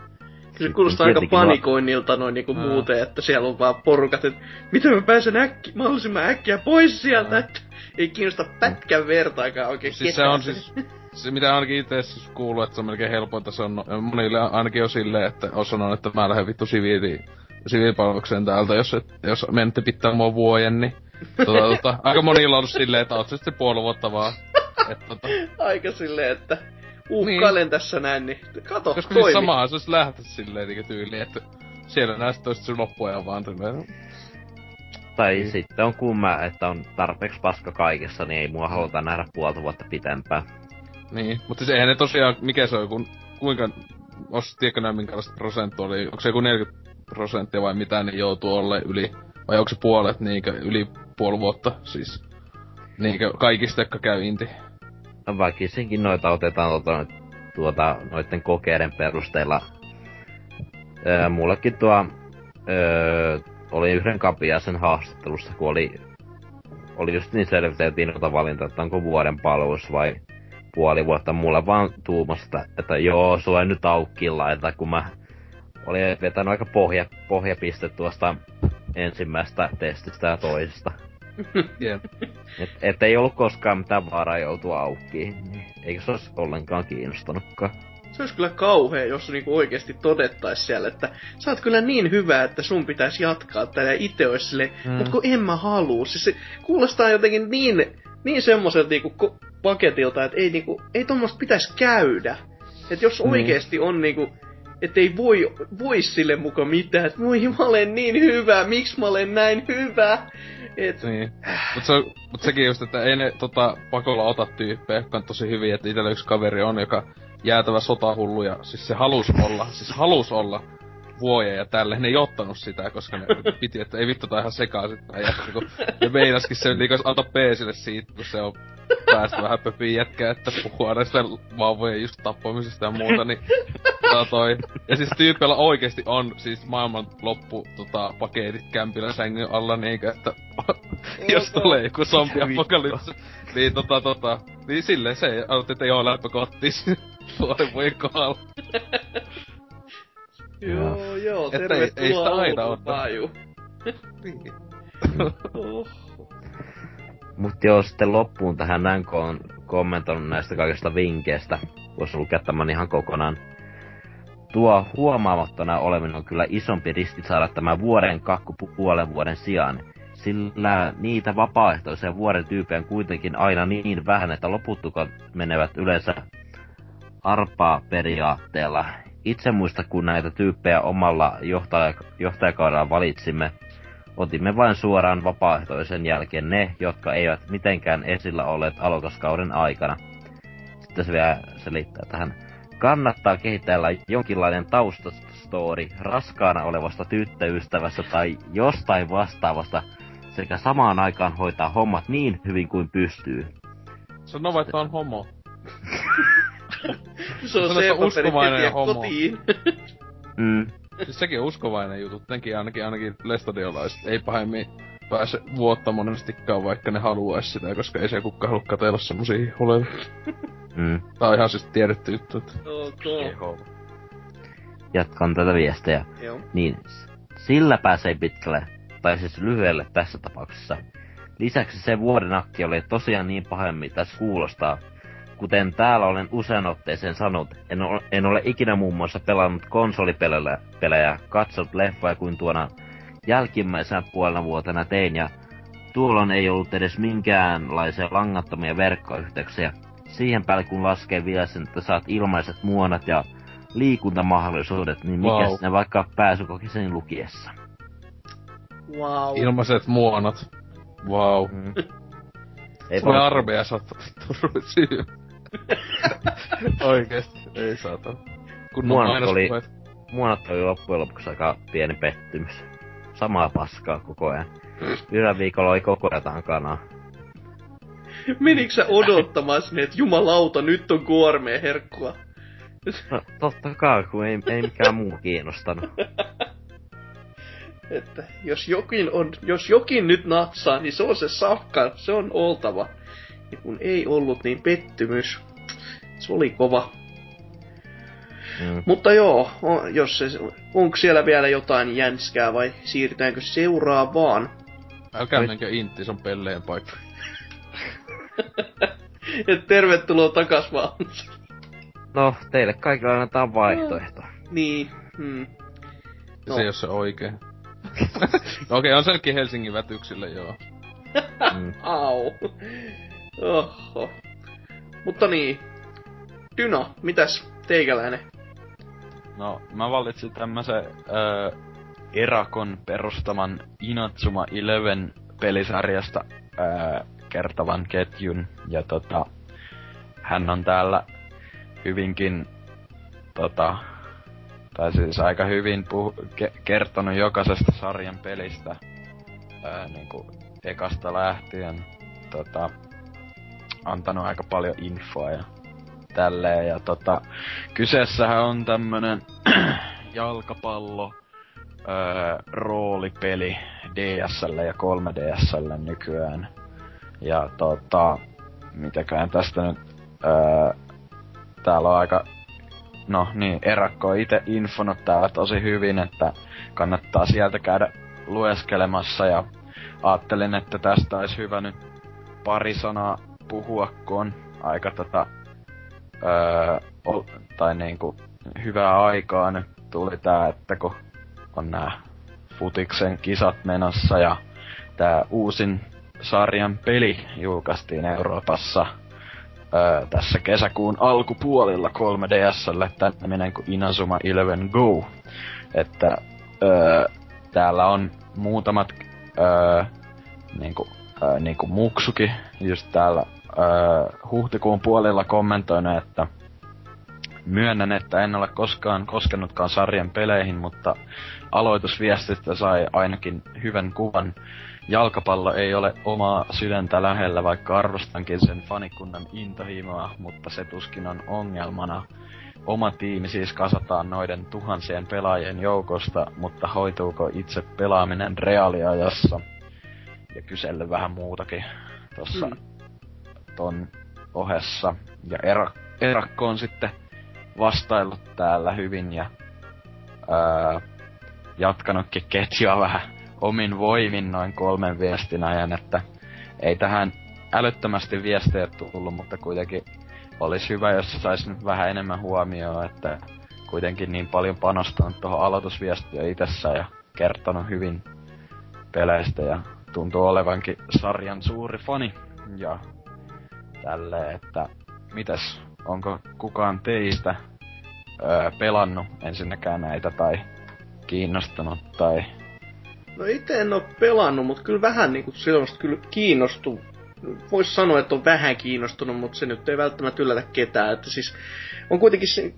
Kyllä kuulostaa aika panikoinnilta noin niinku muuten, että siellä on vaan porukat, että miten mä pääsen äkki, mahdollisimman äkkiä pois sieltä, että ei kiinnosta pätkän vertaakaan oikein Siis se on siis, se mitä ainakin itse siis kuuluu, että se on melkein helpointa, se on no, monille ainakin on silleen, että on sanonut, että mä lähden vittu siviiliin, siviilipalvelukseen täältä, jos, et, jos menette pitää mua vuoden, niin tota, tota, aika monilla on silleen, että oot sä sitten puoli vuotta vaan. Et, tota, Aika silleen, että uhkailen tässä näin, niin kato, koska siis toimi. samaa se olisi lähteä silleen niinku tyyliin, että siellä nää sit oisit sun loppuajan vaan silleen. Tai Niin. sitten on kumma, että on tarpeeksi paska kaikessa, niin ei mua haluta nähdä puolta vuotta pitempään. Niin, mutta siis eihän ne tosiaan, mikä se on, kun, kuinka, os, tiedätkö nää minkälaista prosentua onko se joku 40 prosenttia vai mitä, niin joutuu olla yli, vai onko se puolet niinkö, yli puoli vuotta, siis, niinkö kaikista, jotka käy inti. No väkisinkin noita otetaan tuota, tuota noiden kokeiden perusteella. Öö, mullekin tuo öö, oli yhden kapiaisen haastattelussa, kun oli, oli just niin selviteltiin noita valintaa, että onko vuoden palvelus vai puoli vuotta. Mulle vaan tuumasta, että joo, sua ei nyt aukki laita, kun mä olin vetänyt aika pohja, pohjapiste tuosta ensimmäistä testistä ja toisesta. Jep. Et, et ei ollut koskaan mitään vaaraa joutua aukkiin, niin eikö se olisi ollenkaan kiinnostanutkaan. Se olisi kyllä kauhea, jos niinku oikeesti todettais siellä, että sä oot kyllä niin hyvä, että sun pitäisi jatkaa tätä ja itse olisi sille, mm. mut kun en mä haluu. Siis se kuulostaa jotenkin niin, niin semmoiselta niinku paketilta, että ei niinku, ei tommoista pitäisi käydä. Että jos Niin. oikeesti on niinku, että ei voi, voi sille muka mitään, että voi mä olen niin hyvä, miksi mä olen näin hyvä. Et, Niin. Mut, se, mut sekin just, että ei ne tota, pakolla ota tyyppejä, jotka on tosi hyviä, että itellä yksi kaveri on, joka jäätävä sotahullu ja siis se halus olla, siis halus olla vuoja ja tälle. Ne ei ottanut sitä, koska ne piti, että ei vittu tää ihan sekaisin tää jätkä, kun ne meinaskin se liikas antaa peesille siitä, kun se on päästä vähän pöpiin jätkää, että puhuu aina sitä vauvojen just tappamisesta ja muuta, niin tota toi. Ja siis tyypillä oikeesti on siis maailman loppu tota, paketit kämpillä sängyn alla niinkö, että jos tulee joku zombiapokalypsi, niin tota tota, niin silleen se että joo läppä kottis puolen vuoden kohdalla. joo, joo, Että ei- tervetuloa ei sitä aina. Paaju. Oh. Mut joo, sitten loppuun tähän näin, kun on kommentoinut näistä kaikista vinkkeistä, voisi lukea tämän ihan kokonaan. Tuo huomaamattona oleminen on kyllä isompi riski saada tämä vuoden kakku pu- puolen vuoden sijaan, sillä niitä vapaaehtoisia vuoden tyyppejä on kuitenkin aina niin vähän, että loputtukat menevät yleensä arpaa periaatteella. Itse muista, kun näitä tyyppejä omalla johtaja, johtajakaudella valitsimme, otimme vain suoraan vapaaehtoisen jälkeen ne, jotka eivät mitenkään esillä olleet aloituskauden aikana. Sitten se vielä selittää tähän. Kannattaa kehitellä jonkinlainen taustastory raskaana olevasta tyttöystävästä tai jostain vastaavasta, sekä samaan aikaan hoitaa hommat niin hyvin kuin pystyy. Sano vaan, että on homo. Se on Se on se, uskovainen homo. kotiin. Mm. Siis sekin on uskovainen juttu. Tenkin ainakin, ainakin lestadiolaiset ei pahemmin pääse vuotta monestikaan, vaikka ne haluais sitä, koska ei se kukaan halua katella semmosia huleja. Mm. Tää on ihan siis tiedetty juttu, että Ok. Jatkan tätä viestejä. Joo. Niin, sillä pääsee pitkälle, tai siis lyhyelle tässä tapauksessa. Lisäksi se vuoden akti oli tosiaan niin pahemmin tässä kuulostaa. Kuten täällä olen usean otteeseen sanonut, en ole, en ole ikinä muun muassa pelannut konsolipelejä, pelejä, katsonut leffoja kuin tuona jälkimmäisenä puolena vuotena tein ja tuolloin ei ollut edes minkäänlaisia langattomia verkkoyhteyksiä. Siihen päälle kun laskee vielä sen, että saat ilmaiset muonat ja liikuntamahdollisuudet, niin mikä Vau. ne vaikka pääsykokisen lukiessa. Wow. ilmaiset muonat. Wow. Mm. Ei Sulle vaan- armeija saattaa syy. Oikeesti, ei saata. Kunnon Mua nyt oli-. Mua oli loppujen lopuksi aika pieni pettymys. Samaa paskaa koko ajan. Yhdellä viikolla oli koko ajan takana. Menikö sä odottamaan sinne, että jumalauta, nyt on kuormeen herkkua? No totta kai, kun ei, ei mikään muu kiinnostanut. Että jos jokin, on, jos jokin nyt natsaa, niin se on se safka, se on oltava. Ja kun ei ollut, niin pettymys. Se oli kova. Mm. Mutta joo, o- jos se, onko siellä vielä jotain jänskää vai siirrytäänkö seuraavaan? Älkää Oi. menkö intti, se on pelleen paikka. Et tervetuloa takas vaan. No, teille kaikille annetaan vaihtoehto. niin, hmm. No. se ei oo se oikein. no okei, on selkeä Helsingin vätyksille, joo. Mm. Au. Oho. Mutta niin. Dyna, mitäs teikäläinen? No, mä valitsin tämmösen öö, Erakon perustaman Inatsuma Eleven pelisarjasta öö, kertovan ketjun. Ja tota, hän on täällä hyvinkin tota, tai siis aika hyvin puhu, ke, kertonut jokaisesta sarjan pelistä öö, niinku ekasta lähtien. Tota, antanut aika paljon infoa ja tälleen. Ja tota, kyseessähän on tämmönen jalkapallo öö, roolipeli DSL ja 3DSL nykyään. Ja tota, mitäköhän tästä nyt, öö, täällä on aika, no niin, Erakko on ite infonut täällä tosi hyvin, että kannattaa sieltä käydä lueskelemassa ja ajattelin, että tästä olisi hyvä nyt pari sanaa puhua, kun on aika tota, öö, tai niinku hyvää aikaa nyt tuli tää, että kun on nää futiksen kisat menossa ja tää uusin sarjan peli julkaistiin Euroopassa öö, tässä kesäkuun alkupuolilla 3DSlle tämmönen kuin Inazuma Eleven Go. Että öö, täällä on muutamat öö, niinku, öö, niinku Muksuki just täällä öö, huhtikuun puolella kommentoinut, että myönnän, että en ole koskaan koskenutkaan sarjan peleihin, mutta aloitusviestistä sai ainakin hyvän kuvan. Jalkapallo ei ole omaa sydäntä lähellä, vaikka arvostankin sen fanikunnan intohimoa, mutta se tuskin on ongelmana. Oma tiimi siis kasataan noiden tuhansien pelaajien joukosta, mutta hoituuko itse pelaaminen reaaliajassa? Ja kyselle vähän muutakin tossa Mm. Ton ohessa. Ja Era- Erakko on sitten vastaillut täällä hyvin ja ää, jatkanutkin ketjua vähän omin voimin noin kolmen viestin ajan, että ei tähän älyttömästi viestejä tullut, mutta kuitenkin olisi hyvä, jos saisi nyt vähän enemmän huomioon, että kuitenkin niin paljon panostanut tuohon aloitusviestiin itsessään ja kertonut hyvin peleistä ja tuntuu olevankin sarjan suuri fani. Ja tälleen, että mitäs, onko kukaan teistä öö, pelannut ensinnäkään näitä tai kiinnostunut tai... No itse en oo pelannut, mutta kyllä vähän niinku sellaista kyllä kiinnostuu. Vois sanoa, että on vähän kiinnostunut, mutta se nyt ei välttämättä yllätä ketään. Että siis on kuitenkin se,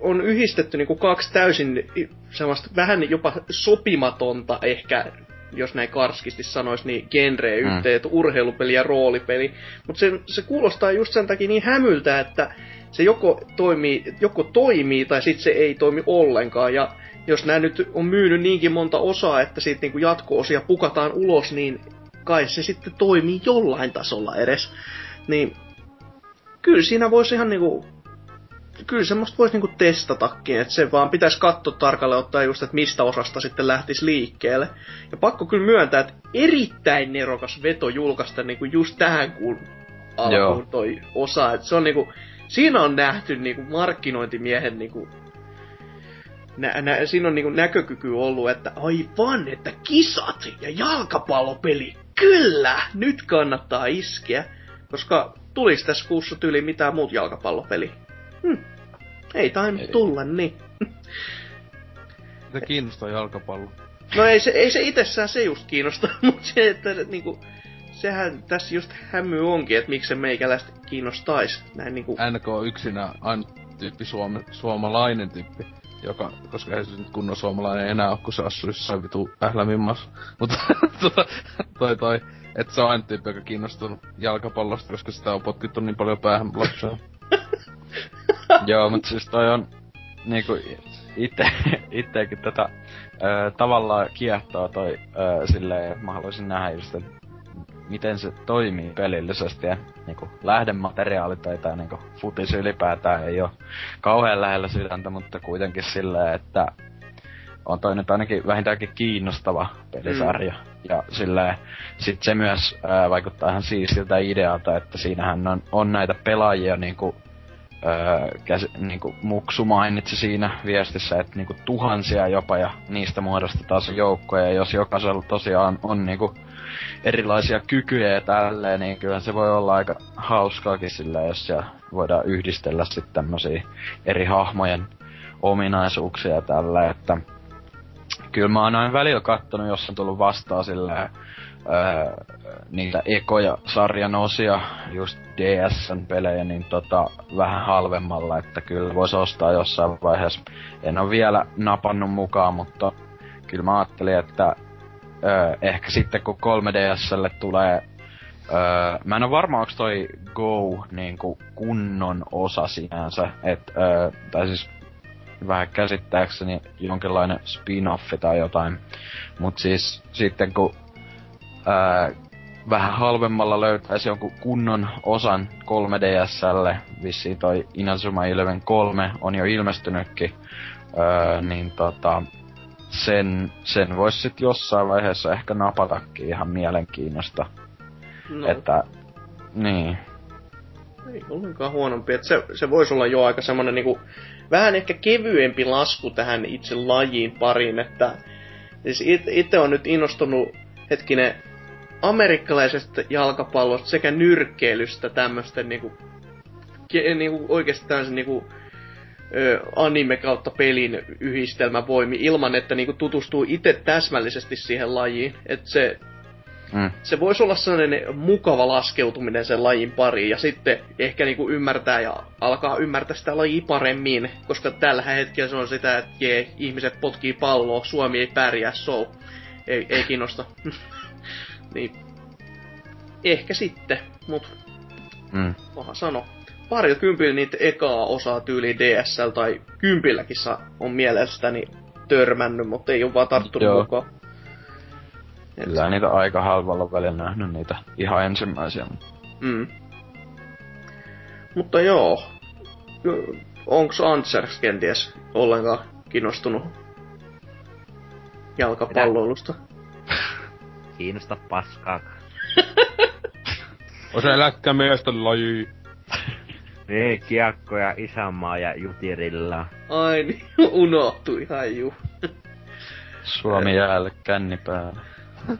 on yhdistetty niinku kaksi täysin sellaista vähän jopa sopimatonta ehkä jos näin karskisti sanois, niin genreä Mm. yhteen, että urheilupeli ja roolipeli. Mutta se, se kuulostaa just sen takia niin hämyltä, että se joko toimii, joko toimii tai sitten se ei toimi ollenkaan. Ja jos nämä nyt on myynyt niinkin monta osaa, että siitä niinku jatko-osia pukataan ulos, niin kai se sitten toimii jollain tasolla edes. Niin kyllä siinä voisi ihan niinku kyllä semmoista voisi niinku testatakin, että se vaan pitäisi katsoa tarkalleen ottaa just, että mistä osasta sitten lähtisi liikkeelle. Ja pakko kyllä myöntää, että erittäin nerokas veto julkaista niinku just tähän kuun alkuun Joo. toi osa. Että se on niinku, siinä on nähty niinku markkinointimiehen niinku Nä, nä, siinä on niinku näkökyky ollut, että aivan, että kisat ja jalkapallopeli, kyllä, nyt kannattaa iskeä. Koska tulis tässä kuussa tyyli mitään muut jalkapallopeli. Hm. Ei tainnut Ei. tulla, niin. Mitä kiinnostaa jalkapallo? No ei se, ei se itsessään se just kiinnosta, mutta se, että niinku, sehän tässä just hämy onkin, että miksi se meikäläistä kiinnostais. Näin niinku... NK yksinä ainut tyyppi suome, suomalainen tyyppi, joka, koska ei se nyt kunnon suomalainen enää ole, kun se asuu jossain vitu ählämimmas. Mutta toi toi, että se on ainut tyyppi, joka kiinnostunut jalkapallosta, koska sitä on potkittu niin paljon päähän lapsena. Joo, mutta siis toi on niinku itse, itteekin tätä ö, tavallaan kiehtoo toi ö, silleen, että mä haluaisin nähdä just, että miten se toimii pelillisesti ja niinku lähdemateriaali tai tää niinku futis ylipäätään ei ole kauhean lähellä sydäntä, mutta kuitenkin silleen, että on toi nyt ainakin vähintäänkin kiinnostava pelisarja. Mm. Ja silleen, sit se myös ää, vaikuttaa ihan siistiltä idealta, että siinähän on, on näitä pelaajia niinku öö, käs, niinku Muksu mainitsi siinä viestissä, että niinku tuhansia jopa ja niistä muodostetaan se joukkoja. Ja jos jokaisella tosiaan on niinku erilaisia kykyjä ja tälleen, niin kyllä se voi olla aika hauskaakin sillä, jos siellä voidaan yhdistellä sitten tämmösiä eri hahmojen ominaisuuksia tällä, että kyllä mä oon aina välillä kattonut, jos on tullut vastaan silleen, öö, niitä ekoja sarjan osia, just DSn pelejä, niin tota, vähän halvemmalla, että kyllä voisi ostaa jossain vaiheessa. En ole vielä napannut mukaan, mutta kyllä mä ajattelin, että öö, ehkä sitten kun 3DSlle tulee Öö, mä en ole varma, onko toi Go niinku kunnon osa sinänsä, et, öö, tai siis vähän käsittääkseni jonkinlainen spin-offi tai jotain. Mut siis sitten kun ää, vähän halvemmalla löytäisi jonkun kunnon osan 3DSlle, vissiin toi Inazuma Eleven 3 on jo ilmestynytkin, öö, niin tota, sen, sen voisi sitten jossain vaiheessa ehkä napatakin ihan mielenkiinnosta. No. Että, niin. Ei ollenkaan huonompi. Että se, se voisi olla jo aika semmonen niinku, vähän ehkä kevyempi lasku tähän itse lajiin pariin, että siis itse on nyt innostunut hetkinen amerikkalaisesta jalkapallosta sekä nyrkkeilystä tämmösten niinku, niinku oikeesti tämmösen niinku, anime kautta pelin yhdistelmävoimi ilman, että niinku tutustuu itse täsmällisesti siihen lajiin. Että se Mm. Se voisi olla sellainen mukava laskeutuminen sen lajin pariin ja sitten ehkä niinku ymmärtää ja alkaa ymmärtää sitä lajia paremmin, koska tällä hetkellä se on sitä, että jee, ihmiset potkii palloa, Suomi ei pärjää, so ei, ei kiinnosta. niin. Ehkä sitten, mut mm. paha sano. Pari kympillä niitä ekaa osaa tyyli DSL tai kympilläkin on mielestäni törmännyt, mutta ei ole vaan tarttunut Joo. mukaan. Kyllä niitä aika halvalla välillä nähnyt niitä ihan ensimmäisiä. Mm. Mutta joo, onks Ansers kenties ollenkaan kiinnostunut jalkapalloilusta? Kiinnosta paskaa. on se eläkkämiesten laji. Niin, kiekko ja isänmaa ja jutirilla. Ai niin, unohtui ihan juu. Suomi jäälle känni päälle.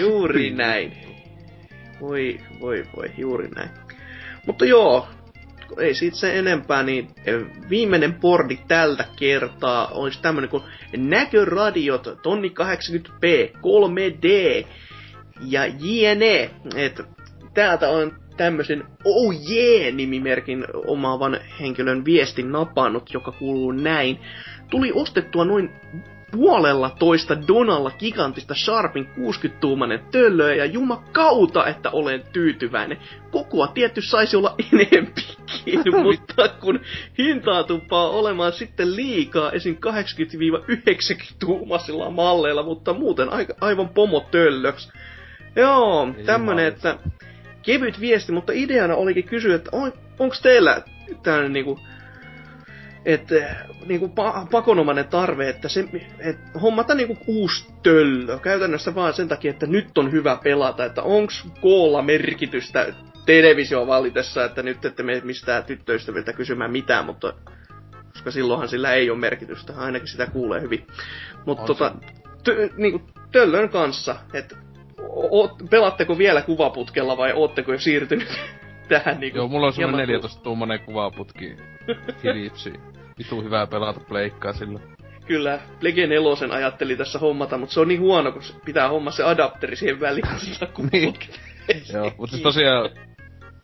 juuri näin. Voi, voi, voi, juuri näin. Mutta joo, ei siitä sen enempää, niin eh, viimeinen pordi tältä kertaa olisi tämmönen kuin Näköradiot, tonni 80p, 3D ja JNE. Et täältä on tämmöisen Oh yeah nimimerkin omaavan henkilön viestin napannut, joka kuuluu näin. Tuli ostettua noin puolella toista Donalla gigantista Sharpin 60-tuumainen töllöä ja jumakauta, että olen tyytyväinen. Kokoa tietty saisi olla enempikin, mutta kun hintaa tuppaa olemaan sitten liikaa esim. 80-90 tuumasilla malleilla, mutta muuten aika, aivan pomo töllöks. Joo, tämmönen, että kevyt viesti, mutta ideana olikin kysyä, että on, onko teillä tämmönen niinku että eh, niinku pa- pakonomainen tarve, että se, et hommata niinku uusi töllö. Käytännössä vaan sen takia, että nyt on hyvä pelata, että onks koolla merkitystä televisio valitessa, että nyt ette mene mistään tyttöystäviltä kysymään mitään, mutta koska silloinhan sillä ei ole merkitystä, ainakin sitä kuulee hyvin. Mutta tota, tö, niinku, töllön kanssa, että pelaatteko vielä kuvaputkella vai ootteko jo siirtynyt tähän niinku... Joo, mulla on semmonen 14 tuummoinen kuvaputki Philipsi. Vitu hyvää pelata pleikkaa sillä. Kyllä, Plege 4 ajattelin tässä hommata, mutta se on niin huono, kun pitää homma se adapteri siihen väliin. niin. Joo, mutta siis tosiaan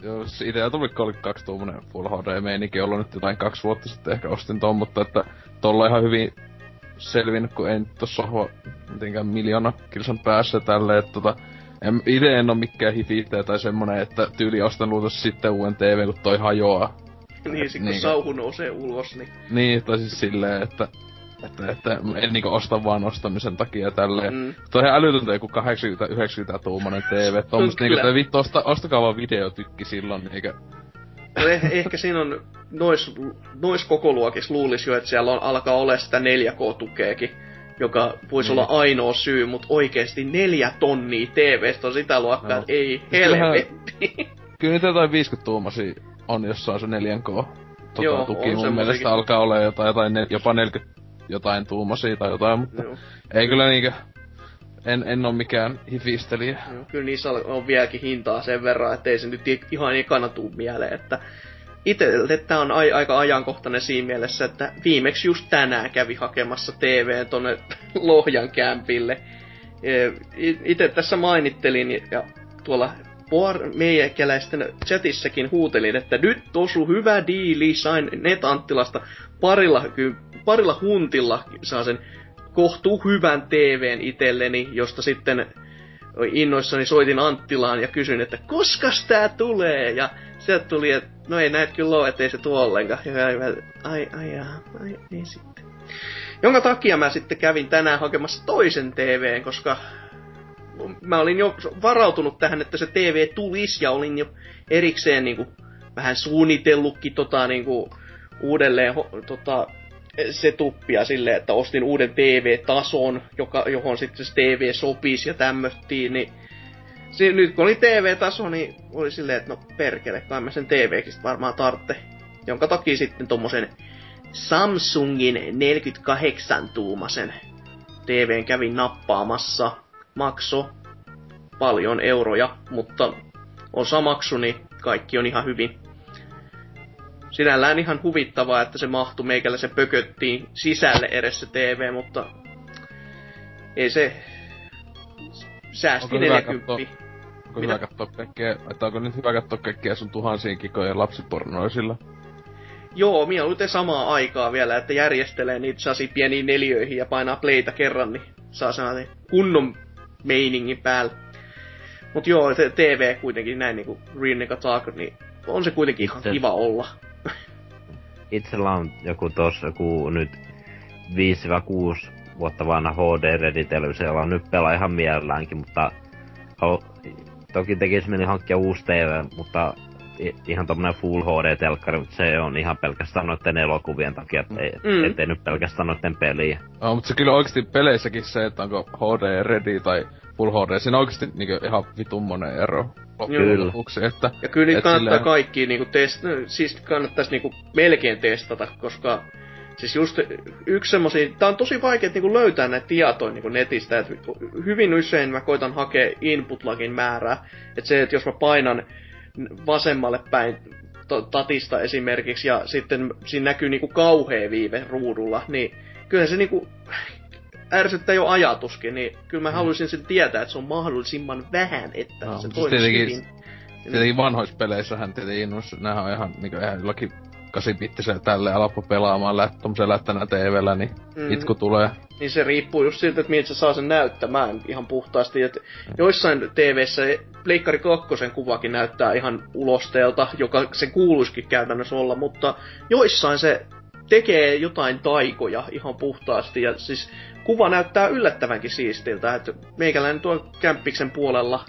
Joo, siitä tuli 32 tuommoinen Full HD-meininki, ollut nyt jotain kaksi vuotta sitten ehkä ostin ton, mutta että tolla ihan hyvin selvinnyt, kun en tossa sohva mitenkään miljoona kilsan päässä tälle, että tota, en, ite en oo mikään hifite tai semmonen, että tyyli ostan luultavasti sitten uuden TV, kun toi hajoaa. niin, sit kun niin, sauhu nousee ulos, niin... Niin, tai siis silleen, että että, että en niinku osta vaan ostamisen takia tälleen. Mm. Toi ihan älytöntä joku 80-90 tuumainen TV. Tuommoista niinku, että vittu, osta, ostakaa vaan videotykki silloin, eikä... No eh, ehkä siinä on nois, nois koko luokissa luulisi jo, että siellä on, alkaa olla sitä 4K-tukeekin, joka voisi mm. olla ainoa syy, mutta oikeesti neljä tonnia TVstä on sitä luokkaa, no. ei helvetti. Kyllä niitä jotain 50 tuumasia on, jossa on se 4K. Tota, Joo, tuki mun mielestä alkaa olla jotain, jotain jopa 40 jotain tuumasia tai jotain, mutta Joo. ei kyllä niinkö... En, en oo mikään hifistelijä. Joo, kyllä niissä on vieläkin hintaa sen verran, että ei se nyt ihan ekana tuu mieleen, että Itelle tämä on ai- aika ajankohtainen siinä mielessä, että viimeksi just tänään kävi hakemassa TV tonne Lohjan kämpille. Itse tässä mainittelin ja tuolla meikäläisten chatissakin huutelin, että nyt tosu hyvä diili, sain Netanttilasta parilla, parilla huntilla saa sen kohtuu hyvän TVn itselleni, josta sitten innoissani soitin Anttilaan ja kysyin, että koska tää tulee? Ja sieltä tuli, että no ei näet kyllä ole, ettei se tuo ollenkaan. Ja ai, ai, ai, ai, ei sitten. Jonka takia mä sitten kävin tänään hakemassa toisen TVn, koska mä olin jo varautunut tähän, että se TV tulisi ja olin jo erikseen niin kuin, vähän suunnitellutkin tota, niin kuin, uudelleen tota, setuppia silleen, että ostin uuden TV-tason, joka, johon sitten se TV sopisi ja tämmöttiin, niin se, nyt kun oli TV-taso, niin oli silleen, että no perkele, kai mä sen TVkin varmaan tartte. Jonka takia sitten tommosen Samsungin 48-tuumasen TVn kävin nappaamassa. Makso paljon euroja, mutta osa maksu, niin kaikki on ihan hyvin sinällään ihan huvittavaa, että se mahtui meikäläisen pököttiin sisälle edes se TV, mutta ei se säästi 40. Onko hyvä katsoa kaikkea, että onko nyt hyvä katsoa kaikkea sun tuhansien kikojen lapsipornoisilla? Joo, mieluiten samaa aikaa vielä, että järjestelee niitä sasi pieniin neljöihin ja painaa playtä kerran, niin saa sellainen kunnon meiningin päällä. Mut joo, TV kuitenkin näin niinku Rinnika Talk, niin on se kuitenkin ihan kiva olla itsellä on joku tos, joku nyt 5-6 vuotta vanha HD Ready Televisio, on nyt pelaa ihan mielelläänkin, mutta ho, toki tekisi meni hankkia uusi TV, mutta ihan tommonen Full HD-telkkari, mutta se on ihan pelkästään noiden elokuvien takia, ettei, mm. ettei nyt pelkästään noiden peliä. No, mutta se kyllä oikeasti peleissäkin se, että onko HD Ready tai Full HD, siinä on oikeasti niinku ihan vitummonen ero. Kyllä. Lopuksi, että, ja kyllä niitä kannattaa silleen... kaikki niinku test... siis kannattaisi niinku melkein testata, koska Siis just yksi semmosia, tää on tosi vaikea niinku löytää näitä tietoja niinku netistä, että hyvin usein mä koitan hakea input-lagin määrää. Että se, että jos mä painan vasemmalle päin tatista esimerkiksi, ja sitten siinä näkyy niinku kauhea viive ruudulla, niin kyllä se niinku ärsyttää jo ajatuskin, niin kyllä mä mm. haluaisin sen tietää, että se on mahdollisimman vähän, että no, se siis toimisi tietenkin, hyvin. Tietenkin vanhoissa peleissähän tietenkin nämä on ihan niinku ihan jollakin 8 tälle alappo pelaamaan lät, tommosella lättänä TVllä, niin mm. itku tulee. Niin se riippuu just siltä, että miltä se saa sen näyttämään ihan puhtaasti. Et joissain TVssä Pleikkari 2 kuvakin näyttää ihan ulosteelta, joka se kuuluisikin käytännössä olla, mutta joissain se tekee jotain taikoja ihan puhtaasti. Ja siis kuva näyttää yllättävänkin siistiltä, että meikäläinen tuo kämppiksen puolella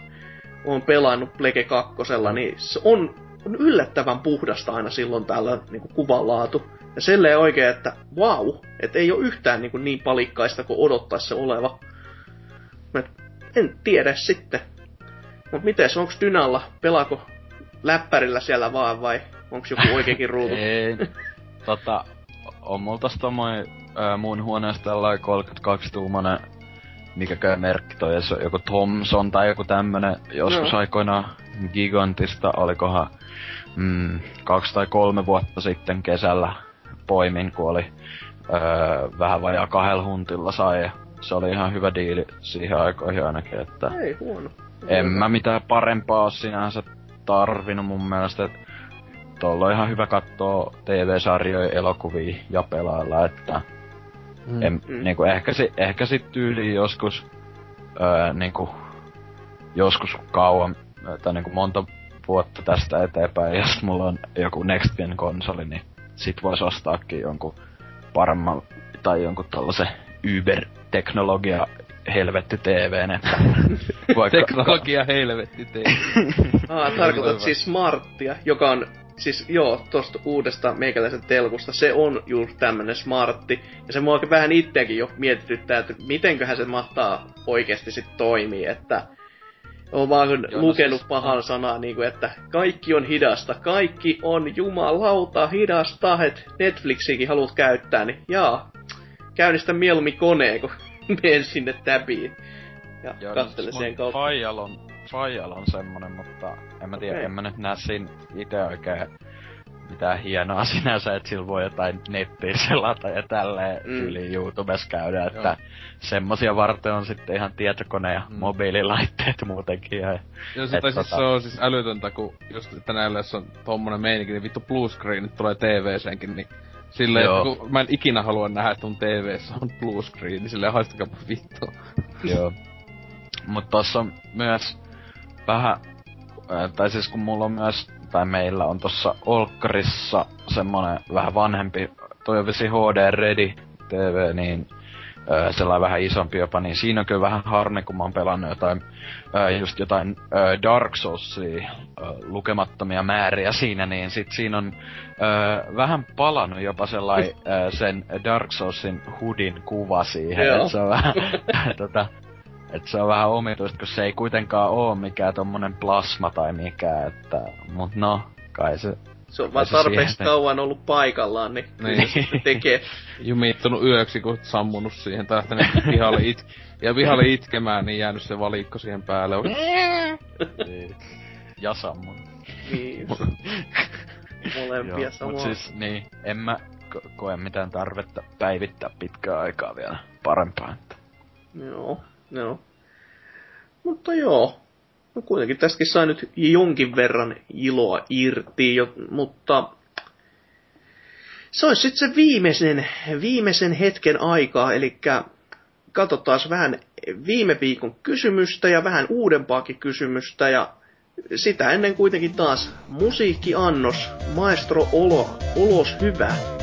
on pelannut Plege 2, niin se on, on yllättävän puhdasta aina silloin täällä niin kuvanlaatu. Ja silleen oikein, että wow, että ei ole yhtään niin, kuin niin palikkaista kuin odottaisi se oleva. Mä en tiedä sitten. Mutta miten onko Dynalla, pelaako läppärillä siellä vaan vai onko joku oikeakin ruutu? ei. Tota, on mulla tossa tommoinen ää, mun huoneessa tällainen 32-tuumainen, mikä käy merkki toi, joku Thomson tai joku tämmönen, joskus no. aikoinaan gigantista, olikohan mm, kaksi tai kolme vuotta sitten kesällä poimin, kun oli öö, vähän vajaa kahdella huntilla sai. Ja se oli ihan hyvä diili siihen aikoihin ainakin, että Ei huono. en mä mitään parempaa sinänsä tarvinnut mun mielestä. Et tuolla on ihan hyvä katsoa TV-sarjoja, elokuvia ja pelailla, että Mm. en, Mm. niinku ehkä, ehkä sit tyyli joskus öö, niinku, joskus kauan tai niinku monta vuotta tästä eteenpäin, sit mulla on joku Next Gen konsoli, niin sit vois ostaakin jonkun paremman tai jonkun tällaisen Uber-teknologia helvetti TVn, että vaikka... Teknologia helvetti tee. Ah, tarkoitat siis smarttia, joka on siis joo, tosta uudesta meikäläisen telkusta, se on just tämmönen smartti. Ja se mua vähän itseäkin jo mietityttää, että mitenköhän se mahtaa oikeasti sit toimii, että on vaan Joo, no lukenut siis- pahan sanaa, niin kuin, että kaikki on hidasta, kaikki on jumalauta hidasta, että Netflixiäkin haluat käyttää, niin jaa, käynnistä mieluummin koneen, kun menen sinne täbiin. Ja Joo, katselen siis sen kautta. Faijal on, on semmonen, mutta en mä tiedä, Okei. en mä nyt näe siinä ite oikein mitään hienoa sinänsä, että sillä voi jotain nettiä selata ja tälleen Mm. yli YouTubessa käydä, että Joo. semmosia varten on sitten ihan tietokone ja Mm. mobiililaitteet muutenkin. Ja, Joo, se, siis tota- se on siis älytöntä, kun just että näillä jos on tommonen meininki, niin vittu blue screenit tulee TV:seenkin, niin silleen, Joo. että kun mä en ikinä halua nähdä, että mun TV:ssä on blue screen, niin silleen haistakaapa vittu. Joo. Mut tossa on myös vähän, tai siis kun mulla on myös, tai meillä on tossa Olkkarissa semmonen vähän vanhempi, toi on vesi HD Ready TV, niin ää, sellainen vähän isompi jopa, niin siinä on kyllä vähän harmi, kun mä oon pelannut jotain, ää, just jotain Dark Soulsia, lukemattomia määriä siinä, niin sit siinä on vähän palannut jopa sellainen sen Dark Soulsin hudin kuva siihen, että se on vähän, tota, et se on vähän omituista, kun se ei kuitenkaan oo mikään tommonen plasma tai mikään, että, mut no, kai se, Se on vaan tarpeeksi siihen- kauan ollut paikallaan, niin, Niin. niin. se tekee. Jumittunut yöksi, kun sammunut siihen, tai lähtenyt pihalle, it- ja pihalle itkemään, niin jäänyt se valikko siihen päälle. ja sammun. Niin. Molempia Joo, samaa. mut siis, niin, en mä ko- koe mitään tarvetta päivittää pitkää aikaa vielä parempaan. Että. Joo, joo. Mutta joo. No kuitenkin tästäkin sai nyt jonkin verran iloa irti, jo, mutta se olisi sitten se viimeisen, viimeisen hetken aikaa, eli katsotaan vähän viime viikon kysymystä ja vähän uudempaakin kysymystä ja sitä ennen kuitenkin taas musiikkiannos, maestro Olo, Olos hyvä.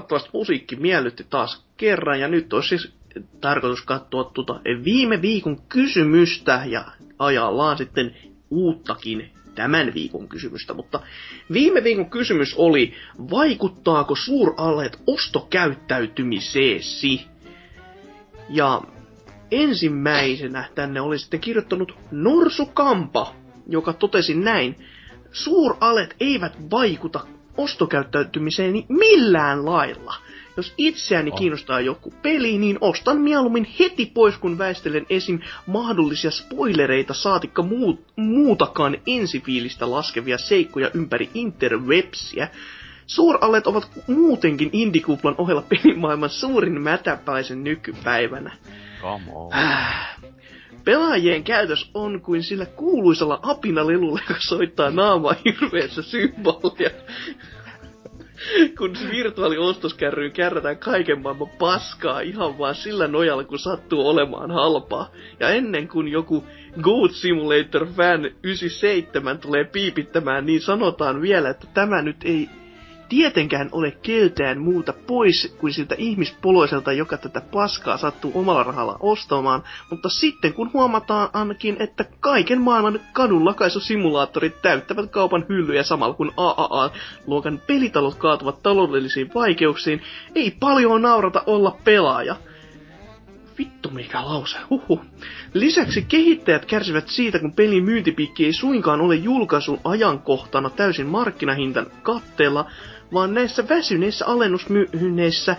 Toivottavasti musiikki miellytti taas kerran ja nyt olisi siis tarkoitus katsoa tuota viime viikon kysymystä ja ajallaan sitten uuttakin tämän viikon kysymystä, mutta viime viikon kysymys oli, vaikuttaako suuralleet ostokäyttäytymiseesi? Ja ensimmäisenä tänne oli sitten kirjoittanut Norsukampa, joka totesi näin, suuralet eivät vaikuta ostokäyttäytymiseeni millään lailla. Jos itseäni Oh. kiinnostaa joku peli, niin ostan mieluummin heti pois, kun väistelen esim. mahdollisia spoilereita saatikka muut, muutakaan ensifiilistä laskevia seikkoja ympäri interwebsiä. Suurallet ovat muutenkin indikuplan ohella pelimaailman suurin mätäpäisen nykypäivänä. Come on. Pelaajien käytös on kuin sillä kuuluisalla apinalelulla, joka soittaa naamaa hirveässä symbolia. kun virtuaaliostoskärryyn kärrätään kaiken maailman paskaa ihan vaan sillä nojalla, kun sattuu olemaan halpaa. Ja ennen kuin joku Goat Simulator Fan 97 tulee piipittämään, niin sanotaan vielä, että tämä nyt ei tietenkään ole keltään muuta pois kuin siltä ihmispoloiselta, joka tätä paskaa sattuu omalla rahalla ostamaan, mutta sitten kun huomataan ainakin, että kaiken maailman kadunlakaisusimulaattorit täyttävät kaupan hyllyjä samalla kun AAA-luokan pelitalot kaatuvat taloudellisiin vaikeuksiin, ei paljon naurata olla pelaaja. Vittu mikä lause, huhu. Lisäksi kehittäjät kärsivät siitä, kun pelin myyntipiikki ei suinkaan ole julkaisun ajankohtana täysin markkinahintan katteella, vaan näissä väsyneissä alennusmyynneissä,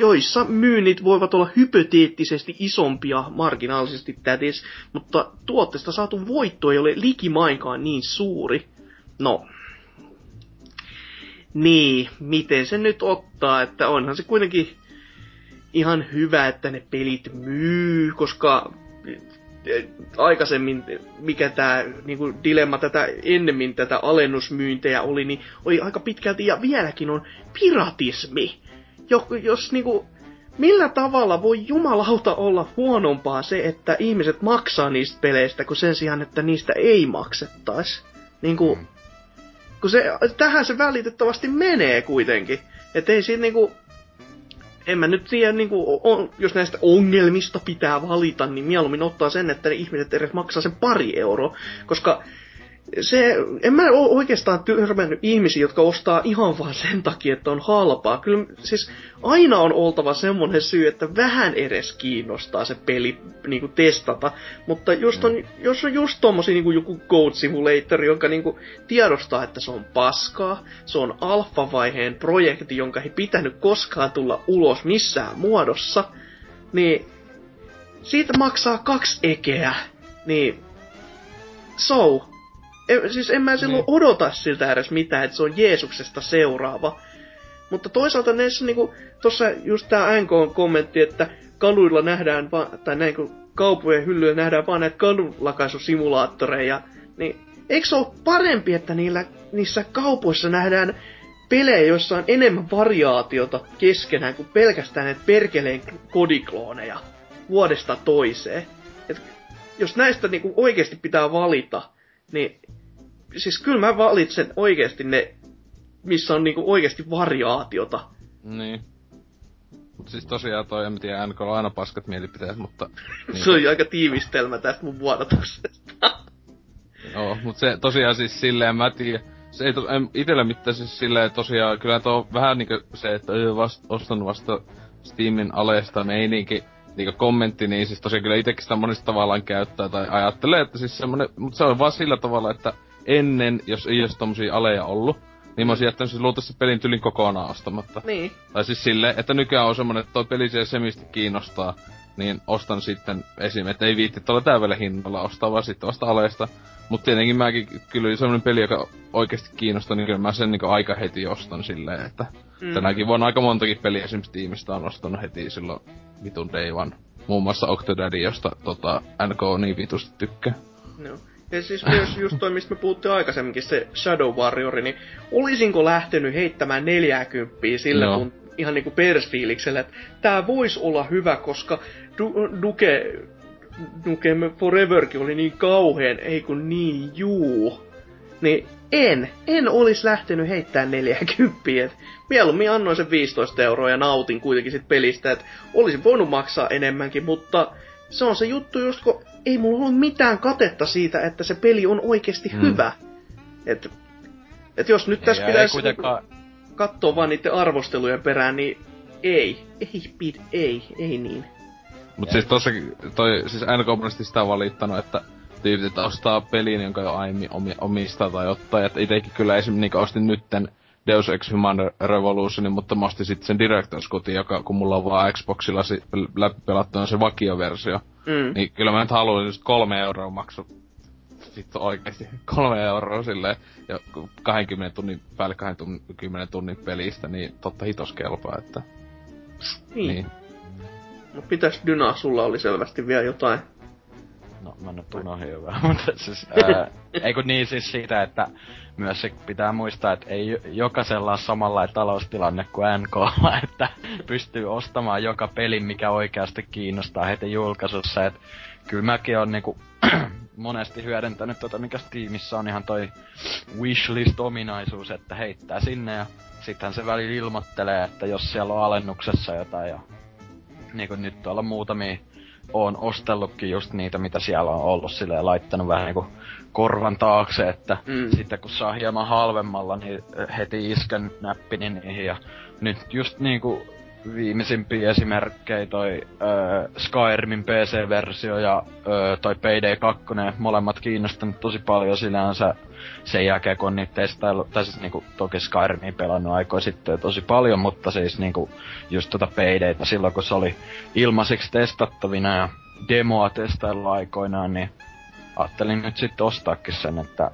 joissa myynnit voivat olla hypoteettisesti isompia marginaalisesti tätis, mutta tuotteesta saatu voitto ei ole likimainkaan niin suuri. No, niin, miten se nyt ottaa, että onhan se kuitenkin ihan hyvä, että ne pelit myy, koska aikaisemmin, mikä tämä niinku, dilemma tätä ennemmin tätä alennusmyyntejä oli, niin oli aika pitkälti ja vieläkin on piratismi. Jo, jos niinku, millä tavalla voi jumalauta olla huonompaa se, että ihmiset maksaa niistä peleistä, kuin sen sijaan, että niistä ei maksettaisi. Niinku, mm. kun se, tähän se välitettävästi menee kuitenkin. Että ei siinä niinku, en mä nyt tiedä, niin kuin, on, jos näistä ongelmista pitää valita, niin mieluummin ottaa sen, että ne ihmiset edes maksaa sen pari euroa. Koska se, en mä oikeastaan törmännyt ihmisiä, jotka ostaa ihan vaan sen takia, että on halpaa. Kyllä siis aina on oltava semmoinen syy, että vähän edes kiinnostaa se peli niin kuin testata. Mutta just on, jos on just tommosia niin kuin joku Code Simulator, jonka niin kuin tiedostaa, että se on paskaa, se on alfa-vaiheen projekti, jonka ei pitänyt koskaan tulla ulos missään muodossa, niin siitä maksaa kaksi ekeä. Niin, so, siis en mä silloin niin. odota siltä edes mitään, että se on Jeesuksesta seuraava. Mutta toisaalta näissä niinku, tossa just tää NK on kommentti, että kaduilla nähdään vaan, tai näin kuin kaupujen hyllyillä nähdään vaan näitä kadunlakaisusimulaattoreja, niin eikö se ole parempi, että niillä, niissä kaupoissa nähdään pelejä, joissa on enemmän variaatiota keskenään kuin pelkästään näitä perkeleen kodiklooneja vuodesta toiseen. Et jos näistä niinku oikeasti pitää valita, niin siis kyllä mä valitsen oikeasti ne, missä on niinku oikeasti variaatiota. Niin. Mut siis tosiaan toi, en tiedä, NK on aina paskat mielipiteet, mutta... Niin. se on aika tiivistelmä tästä mun vuodatuksesta. Joo, mut se tosiaan siis silleen, mä tiedän, se ei to, en itellä mitään siis silleen tosiaan, kyllä tuo vähän niinku se, että vast, ostanut vasta Steamin aleesta meininki, niinku kommentti, niin siis tosiaan kyllä itekin sitä monesti tavallaan käyttää tai ajattelee, että siis semmonen, mutta se on vaan sillä tavalla, että ennen, jos ei olisi tommosia aleja ollut, niin mä olisin jättänyt siis luultavasti pelin tylin kokonaan ostamatta. Niin. Tai siis silleen, että nykyään on semmonen, että toi peli siellä semisti kiinnostaa, niin ostan sitten esim. että ei viitti tuolla täydellä hinnalla ostaa, vaan sitten vasta aleesta. Mutta tietenkin mäkin, kyllä semmonen peli, joka oikeasti kiinnostaa, niin kyllä mä sen niin aika heti ostan silleen, että mm. tänäkin vuonna aika montakin peliä esimerkiksi Steamista on ostanut heti silloin vitun day one. Muun muassa Octodaddy, josta tota, NK niin vitusti tykkää. No. Ja siis myös just toi, mistä me puhuttiin aikaisemminkin, se Shadow Warrior, niin olisinko lähtenyt heittämään 40 sillä no. kun ihan niinku persfiiliksellä, että tää voisi olla hyvä, koska du- Duke, Duke Foreverkin oli niin kauheen, ei kun niin juu. Niin en, en olisi lähtenyt heittämään 40. Et mieluummin annoin sen 15 euroa ja nautin kuitenkin sit pelistä, että olisin voinut maksaa enemmänkin, mutta se on se juttu just, kun ei mulla ole mitään katetta siitä, että se peli on oikeasti mm. hyvä. Et, et jos nyt tässä pitäisi kuitenkaan... katsoa vaan niiden arvostelujen perään, niin ei, ei pid, ei, ei niin. Mut siis tossa toi, siis NK sitä valittanut, että tyypit, ostaa pelin, jonka jo aiemmin omistaa tai ottaa. Että itekin kyllä esimerkiksi niin ostin nytten Deus Ex Human Revolutionin, mutta mä ostin sitten sen Director's Cutin, joka kun mulla on vaan Xboxilla si- läpi pelattuna se vakioversio. Mm. Niin kyllä mä nyt haluan just kolme euroa maksu. Vittu oikeesti. Kolme euroa silleen. Ja 20 tunnin, päälle 20 tunnin pelistä, niin totta hitos kelpaa, että... Niin. niin. Mut pitäis Dyna, sulla oli selvästi vielä jotain. No, mä nyt unohdin jo vähän, mutta siis, ää, ei kun niin siis siitä, että myös se pitää muistaa, että ei jokaisella ole samanlainen taloustilanne kuin NK, että pystyy ostamaan joka peli, mikä oikeasti kiinnostaa heti julkaisussa, että kyllä mäkin on niinku monesti hyödyntänyt tota, mikä Steamissa on ihan toi wishlist-ominaisuus, että heittää sinne ja sittenhän se väli ilmoittelee, että jos siellä on alennuksessa jotain ja niinku nyt tuolla muutamia on ostellutkin just niitä, mitä siellä on ollut silleen laittanut vähän niinku korvan taakse, että mm. sitten kun saa hieman halvemmalla, niin heti isken näppini niihin ja nyt just niinku viimeisimpiä esimerkkejä toi ö, Skyrimin PC-versio ja ö, toi Payday 2, molemmat kiinnostanut tosi paljon sinänsä sen jälkeen, kun niitä testailu, tai siis niinku toki Skyrimin pelannut aikoja sitten tosi paljon, mutta siis niinku just tota Paydayta silloin, kun se oli ilmaiseksi testattavina ja demoa testailu aikoinaan, niin ajattelin nyt sitten ostaakin sen, että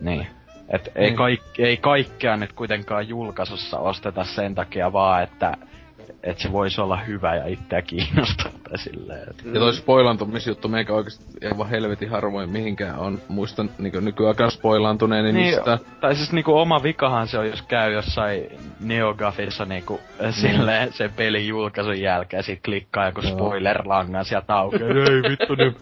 niin. Et ei, mm. kaik, ei kaikkea nyt kuitenkaan julkaisussa osteta sen takia vaan, että että se voisi olla hyvä ja itseä kiinnostaa tai silleen. Et. Ja toi spoilantumisjuttu meikä oikeesti aivan helvetin harvoin mihinkään on. Muistan niinku nykyaikaan spoilantuneen, niin, niin mistä... Tai siis niinku oma vikahan se on, jos käy jossain Neogafissa niinku mm. silleen sen pelin julkaisun jälkeen sit klikkaa joku spoiler-langan sieltä aukeaa. Ei vittu ne...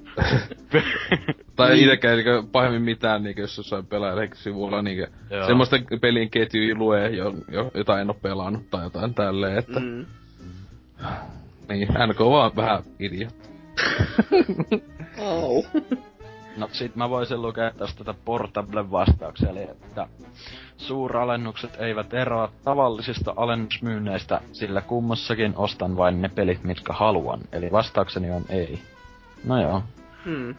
tai niin. itekään niinku pahemmin mitään niinku jos jossain pelaajalehsivulla niinku semmoista pelin ketjuja lue, jo, jo, jota en oo pelannut tai jotain tälleen, että... Mm niin, NK vaan vähän idiootti. Au. No sit mä voisin lukea tästä tätä Portable vastauksia, eli että suuralennukset eivät eroa tavallisista alennusmyynneistä, sillä kummassakin ostan vain ne pelit, mitkä haluan. Eli vastaukseni on ei. No joo. Hmm.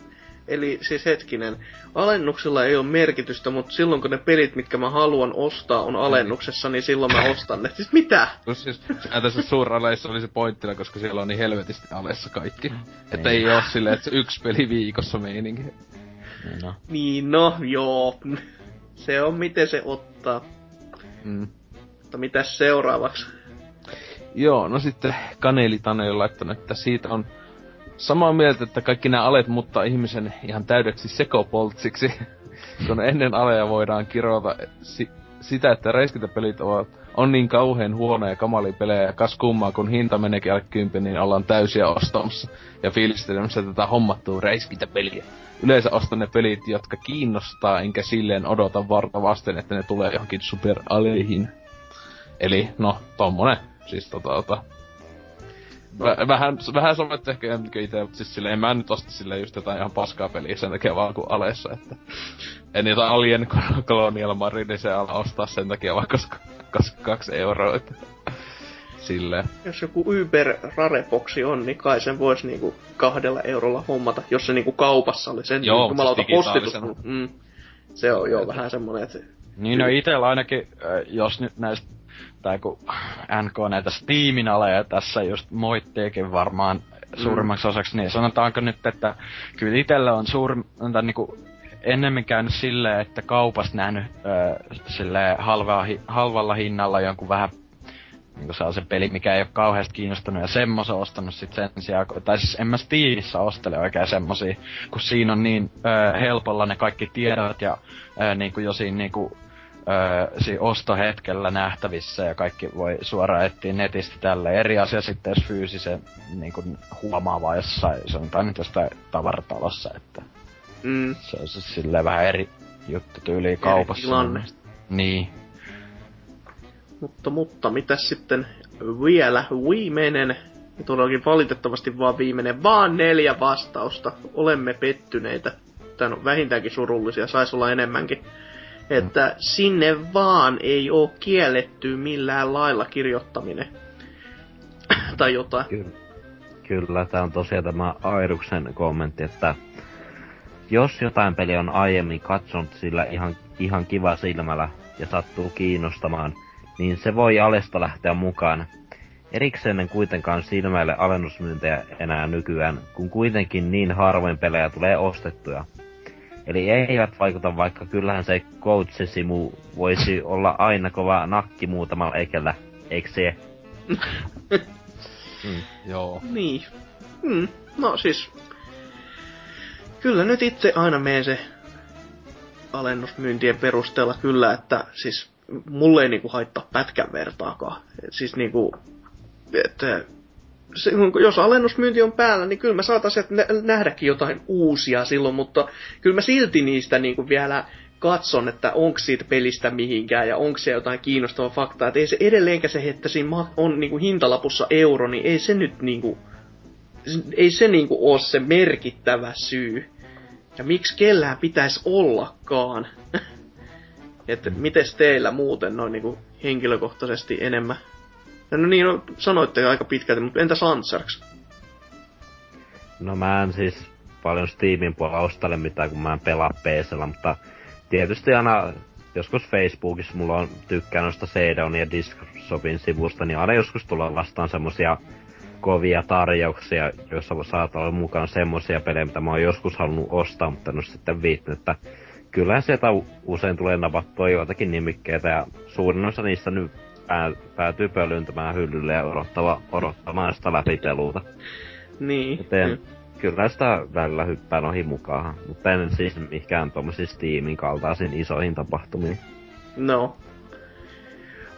Eli siis hetkinen, alennuksella ei ole merkitystä, mutta silloin kun ne pelit, mitkä mä haluan ostaa, on alennuksessa, niin silloin mä ostan ne. Siis mitä? No siis, tässä suuraleissa oli se pointtina, koska siellä on niin helvetisti alessa kaikki. Että ei oo silleen, että se yksi peli viikossa meininki. Niin no. Niin no, joo. Se on miten se ottaa. Mm. Mutta mitäs seuraavaksi? Joo, no sitten Kaneli Tane on laittanut, että siitä on samaa mieltä, että kaikki nämä alet muuttaa ihmisen ihan täydeksi sekopoltsiksi, kun ennen aleja voidaan kirjoita si- sitä, että räiskintäpelit ovat, on niin kauhean huonoja kamali pelejä ja kas kummaa, kun hinta meneekin alle kympi, niin ollaan täysiä ostamassa ja fiilistelemässä tätä hommattua räiskintäpeliä. Yleensä ostan ne pelit, jotka kiinnostaa, enkä silleen odota varta vasten, että ne tulee johonkin superaleihin. Eli, no, tommonen. Siis tota, tota Väh, vähän, vähän samat ehkä itse, mutta siis silleen, en mä nyt osta silleen just jotain ihan paskaa peliä sen takia vaan kuin alessa, että en jotain Alien Colonial se ala ostaa sen takia vaan koska, koska kaksi euroa, että silleen. Jos joku Uber Rareboxi on, niin kai sen voisi niinku kahdella eurolla hommata, jos se niinku kaupassa oli sen Joo, jumalauta postitus. Mm, se on jo vähän semmonen, että... Niin no itellä ainakin, jos nyt näistä tai kun NK näitä Steamin aleja tässä just moitteekin varmaan mm. suurimmaksi osaksi, niin sanotaanko nyt, että kyllä itsellä on suuri, tai niinku ennemmin käynyt silleen, että kaupasta nähnyt sille halvalla, halvalla hinnalla jonkun vähän niinku se peli, mikä ei ole kauheasti kiinnostunut, ja semmoisen ostanut sit sen sijaan, tai siis en mä Steamissa ostele oikein semmosia, kun siinä on niin ö, helpolla ne kaikki tiedot, ja ö, niinku jo siinä niinku öö, siinä ostohetkellä nähtävissä ja kaikki voi suoraan etsiä netistä tälle. Eri asia sitten jos fyysisen niin kuin huomaava jossain, sanotaan nyt jostain tavaratalossa, että mm. se on siis silleen vähän eri juttu tyyliin kaupassa. Tilanne. Niin. Mutta, mutta, mitäs sitten vielä viimeinen, todellakin valitettavasti vaan viimeinen, vaan neljä vastausta. Olemme pettyneitä. Tämä on vähintäänkin surullisia, saisi olla enemmänkin että sinne vaan ei oo kielletty millään lailla kirjoittaminen. tai jotain. Kyllä. Kyllä, tämä on tosiaan tämä Airuksen kommentti, että jos jotain peli on aiemmin katsonut sillä ihan, ihan kiva silmällä ja sattuu kiinnostamaan, niin se voi alesta lähteä mukaan. Erikseen en kuitenkaan silmäille alennusmyyntejä enää nykyään, kun kuitenkin niin harvoin pelejä tulee ostettuja. Eli eivät vaikuta, vaikka kyllähän se coachesimu voisi olla aina kova nakki muutamalla ekellä, eikö se? mm, joo. Niin. Mm, no siis... Kyllä nyt itse aina menen se alennusmyyntien perusteella kyllä, että siis mulle ei niinku haittaa pätkän vertaakaan. Et siis niinku, että se, jos alennusmyynti on päällä, niin kyllä mä saatan nähdäkin jotain uusia silloin, mutta kyllä mä silti niistä niinku vielä katson, että onko siitä pelistä mihinkään ja onko se jotain kiinnostavaa faktaa. Että ei se edelleenkään se, että siinä on niinku hintalapussa euro, niin ei se nyt niinku, ei se niinku ole se merkittävä syy. Ja miksi kellään pitäisi ollakaan? että mites teillä muuten noin niinku henkilökohtaisesti enemmän? No niin, no, sanoitte aika pitkälti, mutta entä Ansarks? No mä en siis paljon Steamin puolella ostele mitään, kun mä en pelaa PCllä, mutta tietysti aina joskus Facebookissa mulla on tykkää noista Seidon ja Discshopin sivusta, niin aina joskus tulee vastaan semmosia kovia tarjouksia, joissa saattaa olla mukana semmosia pelejä, mitä mä oon joskus halunnut ostaa, mutta en ole sitten viittynyt, että kyllähän sieltä usein tulee napattua joitakin nimikkeitä ja suurin osa niistä nyt pää, päätyy pölyntämään hyllylle ja odottava, odottamaan sitä läpipeluuta. Niin. Joten mm. kyllä sitä välillä hyppään ohi mukaan, mutta en siis mikään tuommoisiin Steamin kaltaisiin isoihin tapahtumiin. No.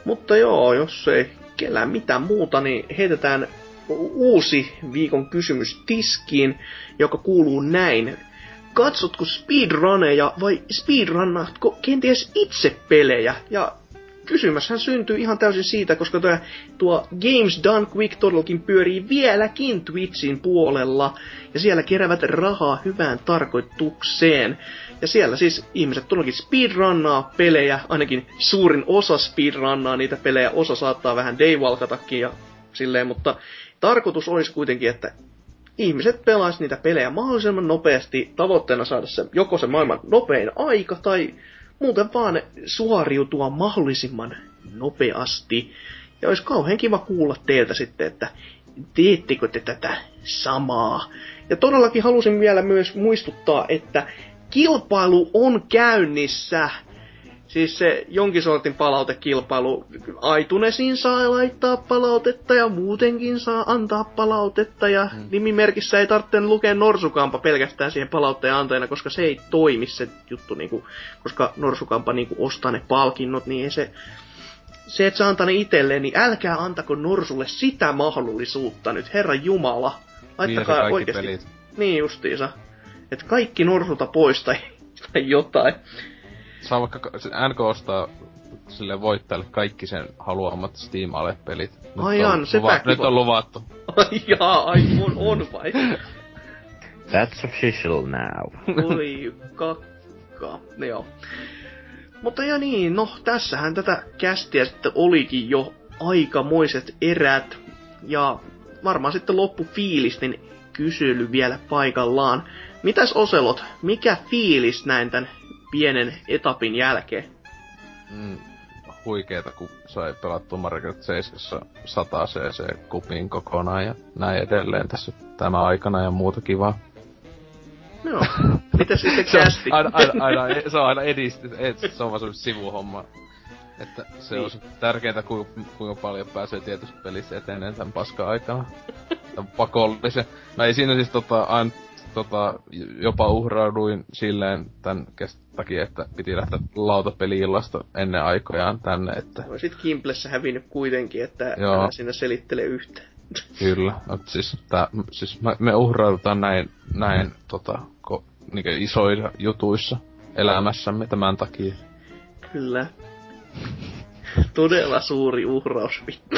Mutta joo, jos ei kellään mitään muuta, niin heitetään uusi viikon kysymys tiskiin, joka kuuluu näin. Katsotko speedruneja vai speedrunnaatko kenties itse pelejä? Ja kysymäshän syntyy ihan täysin siitä, koska tuo, tuo Games Done Quick todellakin pyörii vieläkin Twitchin puolella, ja siellä kerävät rahaa hyvään tarkoitukseen. Ja siellä siis ihmiset todellakin speedrunnaa pelejä, ainakin suurin osa speedrunnaa. Niitä pelejä, osa saattaa vähän daywalkatakin ja silleen, mutta tarkoitus olisi kuitenkin, että ihmiset pelaisi niitä pelejä mahdollisimman nopeasti, tavoitteena saada se, joko se maailman nopein aika tai muuten vaan suoriutua mahdollisimman nopeasti. Ja olisi kauhean kiva kuulla teiltä sitten, että teettekö te tätä samaa. Ja todellakin halusin vielä myös muistuttaa, että kilpailu on käynnissä siis se jonkin sortin palautekilpailu. Aitunesin saa laittaa palautetta ja muutenkin saa antaa palautetta ja mm. nimimerkissä ei tarvitse lukea Norsukampa pelkästään siihen palautteen antajana, koska se ei toimi se juttu, niinku, koska Norsukampa niinku ostaa ne palkinnot, niin ei se se, että sä antaa ne itselleen, niin älkää antako Norsulle sitä mahdollisuutta nyt, Herra Jumala. Laittakaa niin, oikeasti. Pelit. Niin justiinsa. Että kaikki Norsulta pois tai, tai jotain saa vaikka NK ostaa sille voittajalle kaikki sen haluamat steam pelit Ai on, se luva- Nyt on luvattu. Ai jaa, ai on, on vai? That's official now. Oi kakka, no joo. Mutta ja niin, no tässähän tätä kästiä sitten olikin jo aikamoiset erät. Ja varmaan sitten loppufiilisten kysely vielä paikallaan. Mitäs Oselot, mikä fiilis näin tän pienen etapin jälkeen. Mm, huikeeta, kun sai pelattua Mario 7 100 cc kupin kokonaan ja näin edelleen tässä tämä aikana ja muuta kivaa. Joo. Mitä sitten kästi? aina, aina, aina, se on aina edisty, et, se on vaan sivuhomma. Että se niin. on tärkeintä, kuinka, kuinka paljon pääsee tietysti pelissä eteneen tämän paska aikana. pakollisen. No ei siinä siis tota, aina tota, jopa uhrauduin silleen tän takia, että piti lähteä lautapeli-illasta ennen aikojaan tänne, että... No sit Kimplessä hävinnyt kuitenkin, että Joo. älä sinä selittele yhtään. Kyllä, mutta siis, tää, siis me, me uhraudutaan näin, näin tota, ko, niinku isoissa jutuissa elämässämme tämän takia. Kyllä. Todella suuri uhraus, vittu.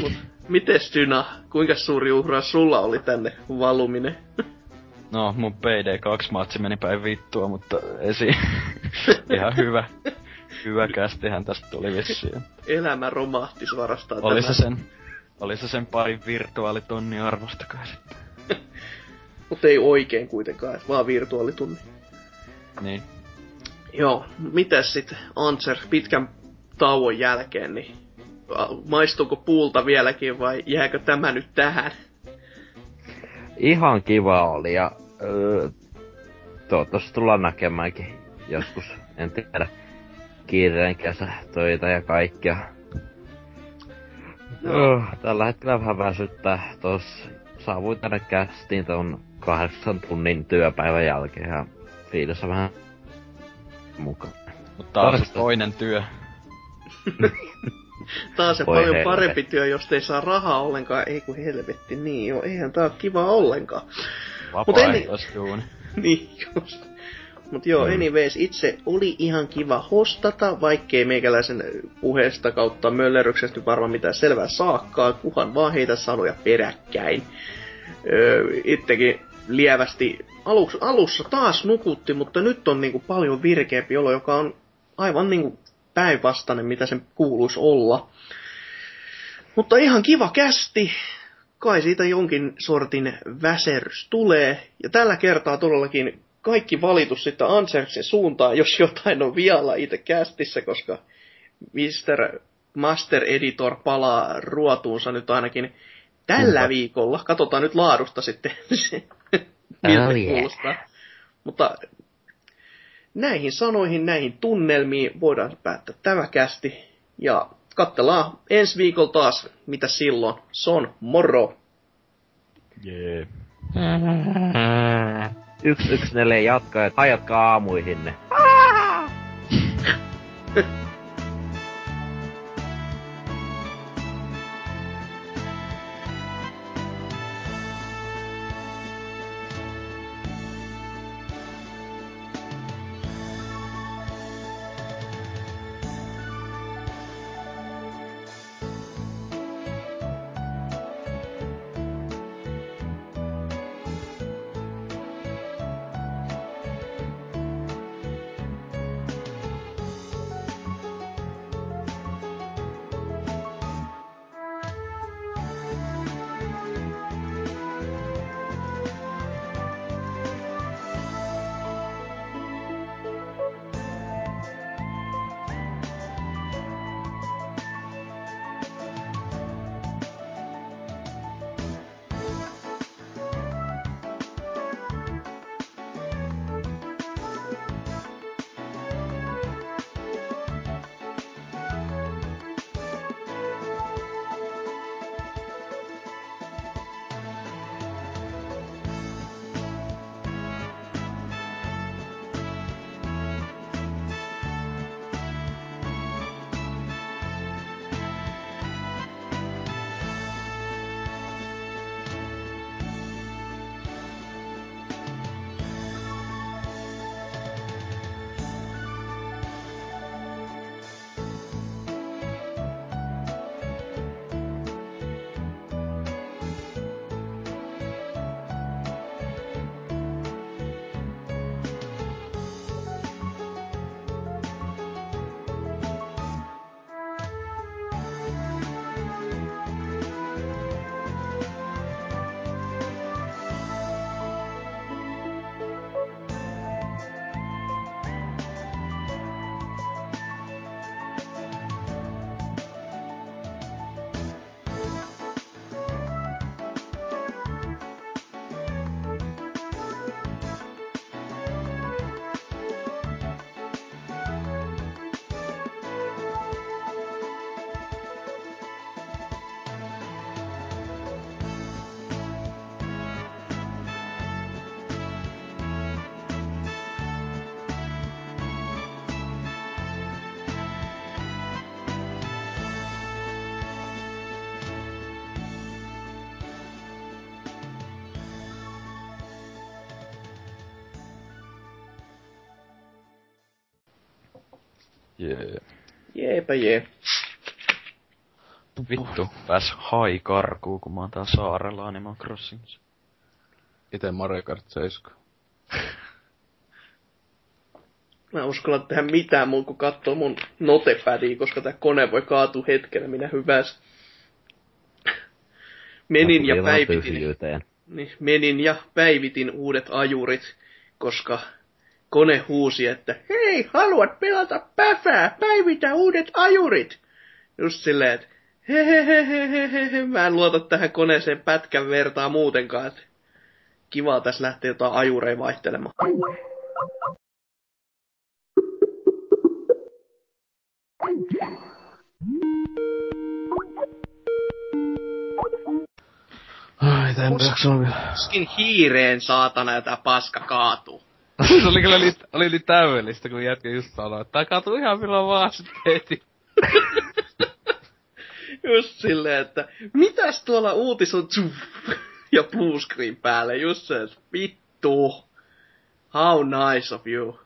Mut, mites Dyna, kuinka suuri uhraus sulla oli tänne valuminen? No, mun PD2-matsi meni päin vittua, mutta esi... Ihan hyvä. Hyvä kästihän tästä tuli vissiin. Elämä romahti suorastaan Oli se sen, oli se sen parin virtuaalitonni arvosta kai sitten. mutta ei oikein kuitenkaan, vaan virtuaalitunni. Niin. Joo, mitäs sit Answer pitkän tauon jälkeen, niin maistuuko puulta vieläkin vai jääkö tämä nyt tähän? Ihan kiva oli ja öö, toivottavasti tullaan näkemäänkin joskus, en tiedä, kiireen kesätöitä ja kaikkea. No. Öö, tällä hetkellä vähän väsyttää. Tos saavuin tänne kästiin ton kahdeksan tunnin työpäivän jälkeen ja fiilis on vähän mukaan. Mutta taas toinen työ. Taas se Voi paljon helvetti. parempi työ, jos ei saa rahaa ollenkaan. Ei kun helvetti, niin joo, eihän tää oo kiva ollenkaan. Vapaaehtoistyuni. niin just. Mut joo, Mm. anyways, itse oli ihan kiva hostata, vaikkei meikäläisen puheesta kautta möllerryksestä varmaan mitään selvää saakkaa, kuhan vaan heitä sanoja peräkkäin. Öö, itsekin lievästi aluksi, alussa taas nukutti, mutta nyt on niinku paljon virkeämpi olo, joka on aivan niinku päinvastainen, mitä sen kuuluisi olla. Mutta ihan kiva kästi. Kai siitä jonkin sortin väserys tulee. Ja tällä kertaa todellakin kaikki valitus sitten Anserksen suuntaan, jos jotain on vialla itse kästissä, koska Mr. Master Editor palaa ruotuunsa nyt ainakin tällä Kumpa. viikolla. Katsotaan nyt laadusta sitten, miltä Oh, yeah. kuulostaa. Mutta näihin sanoihin, näihin tunnelmiin voidaan päättää tämä kästi. Ja katsellaan ensi viikolla taas, mitä silloin. Se on moro! Jee. 114 jatkaa ja hajatkaa aamuihinne. jee. Vittu, pääs hai karkuun, kun mä oon tää saarella Animal Crossingissa. Ite Mario Kart 7. Mä en uskalla tehdä mitään muuta kuin katsoa mun notepadia, koska tää kone voi kaatua hetkellä minä hyväs. Menin ja päivitin, niin, menin ja päivitin uudet ajurit, koska kone huusi, että hei, haluat pelata päfää, päivitä uudet ajurit. Just silleen, että hehehehehehe, mä en luota tähän koneeseen pätkän vertaa muutenkaan, että kivaa tässä lähtee jotain ajureja vaihtelemaan. Ai, en jaksanut vielä. Tuskin hiireen saatana ja tää paska kaatuu. Se oli kyllä li, oli niin täydellistä, kun jätkä just sanoi, että tää ihan milloin vaan sitten just silleen, että mitäs tuolla uutis on ja bluescreen päälle, just se, että vittu. How nice of you.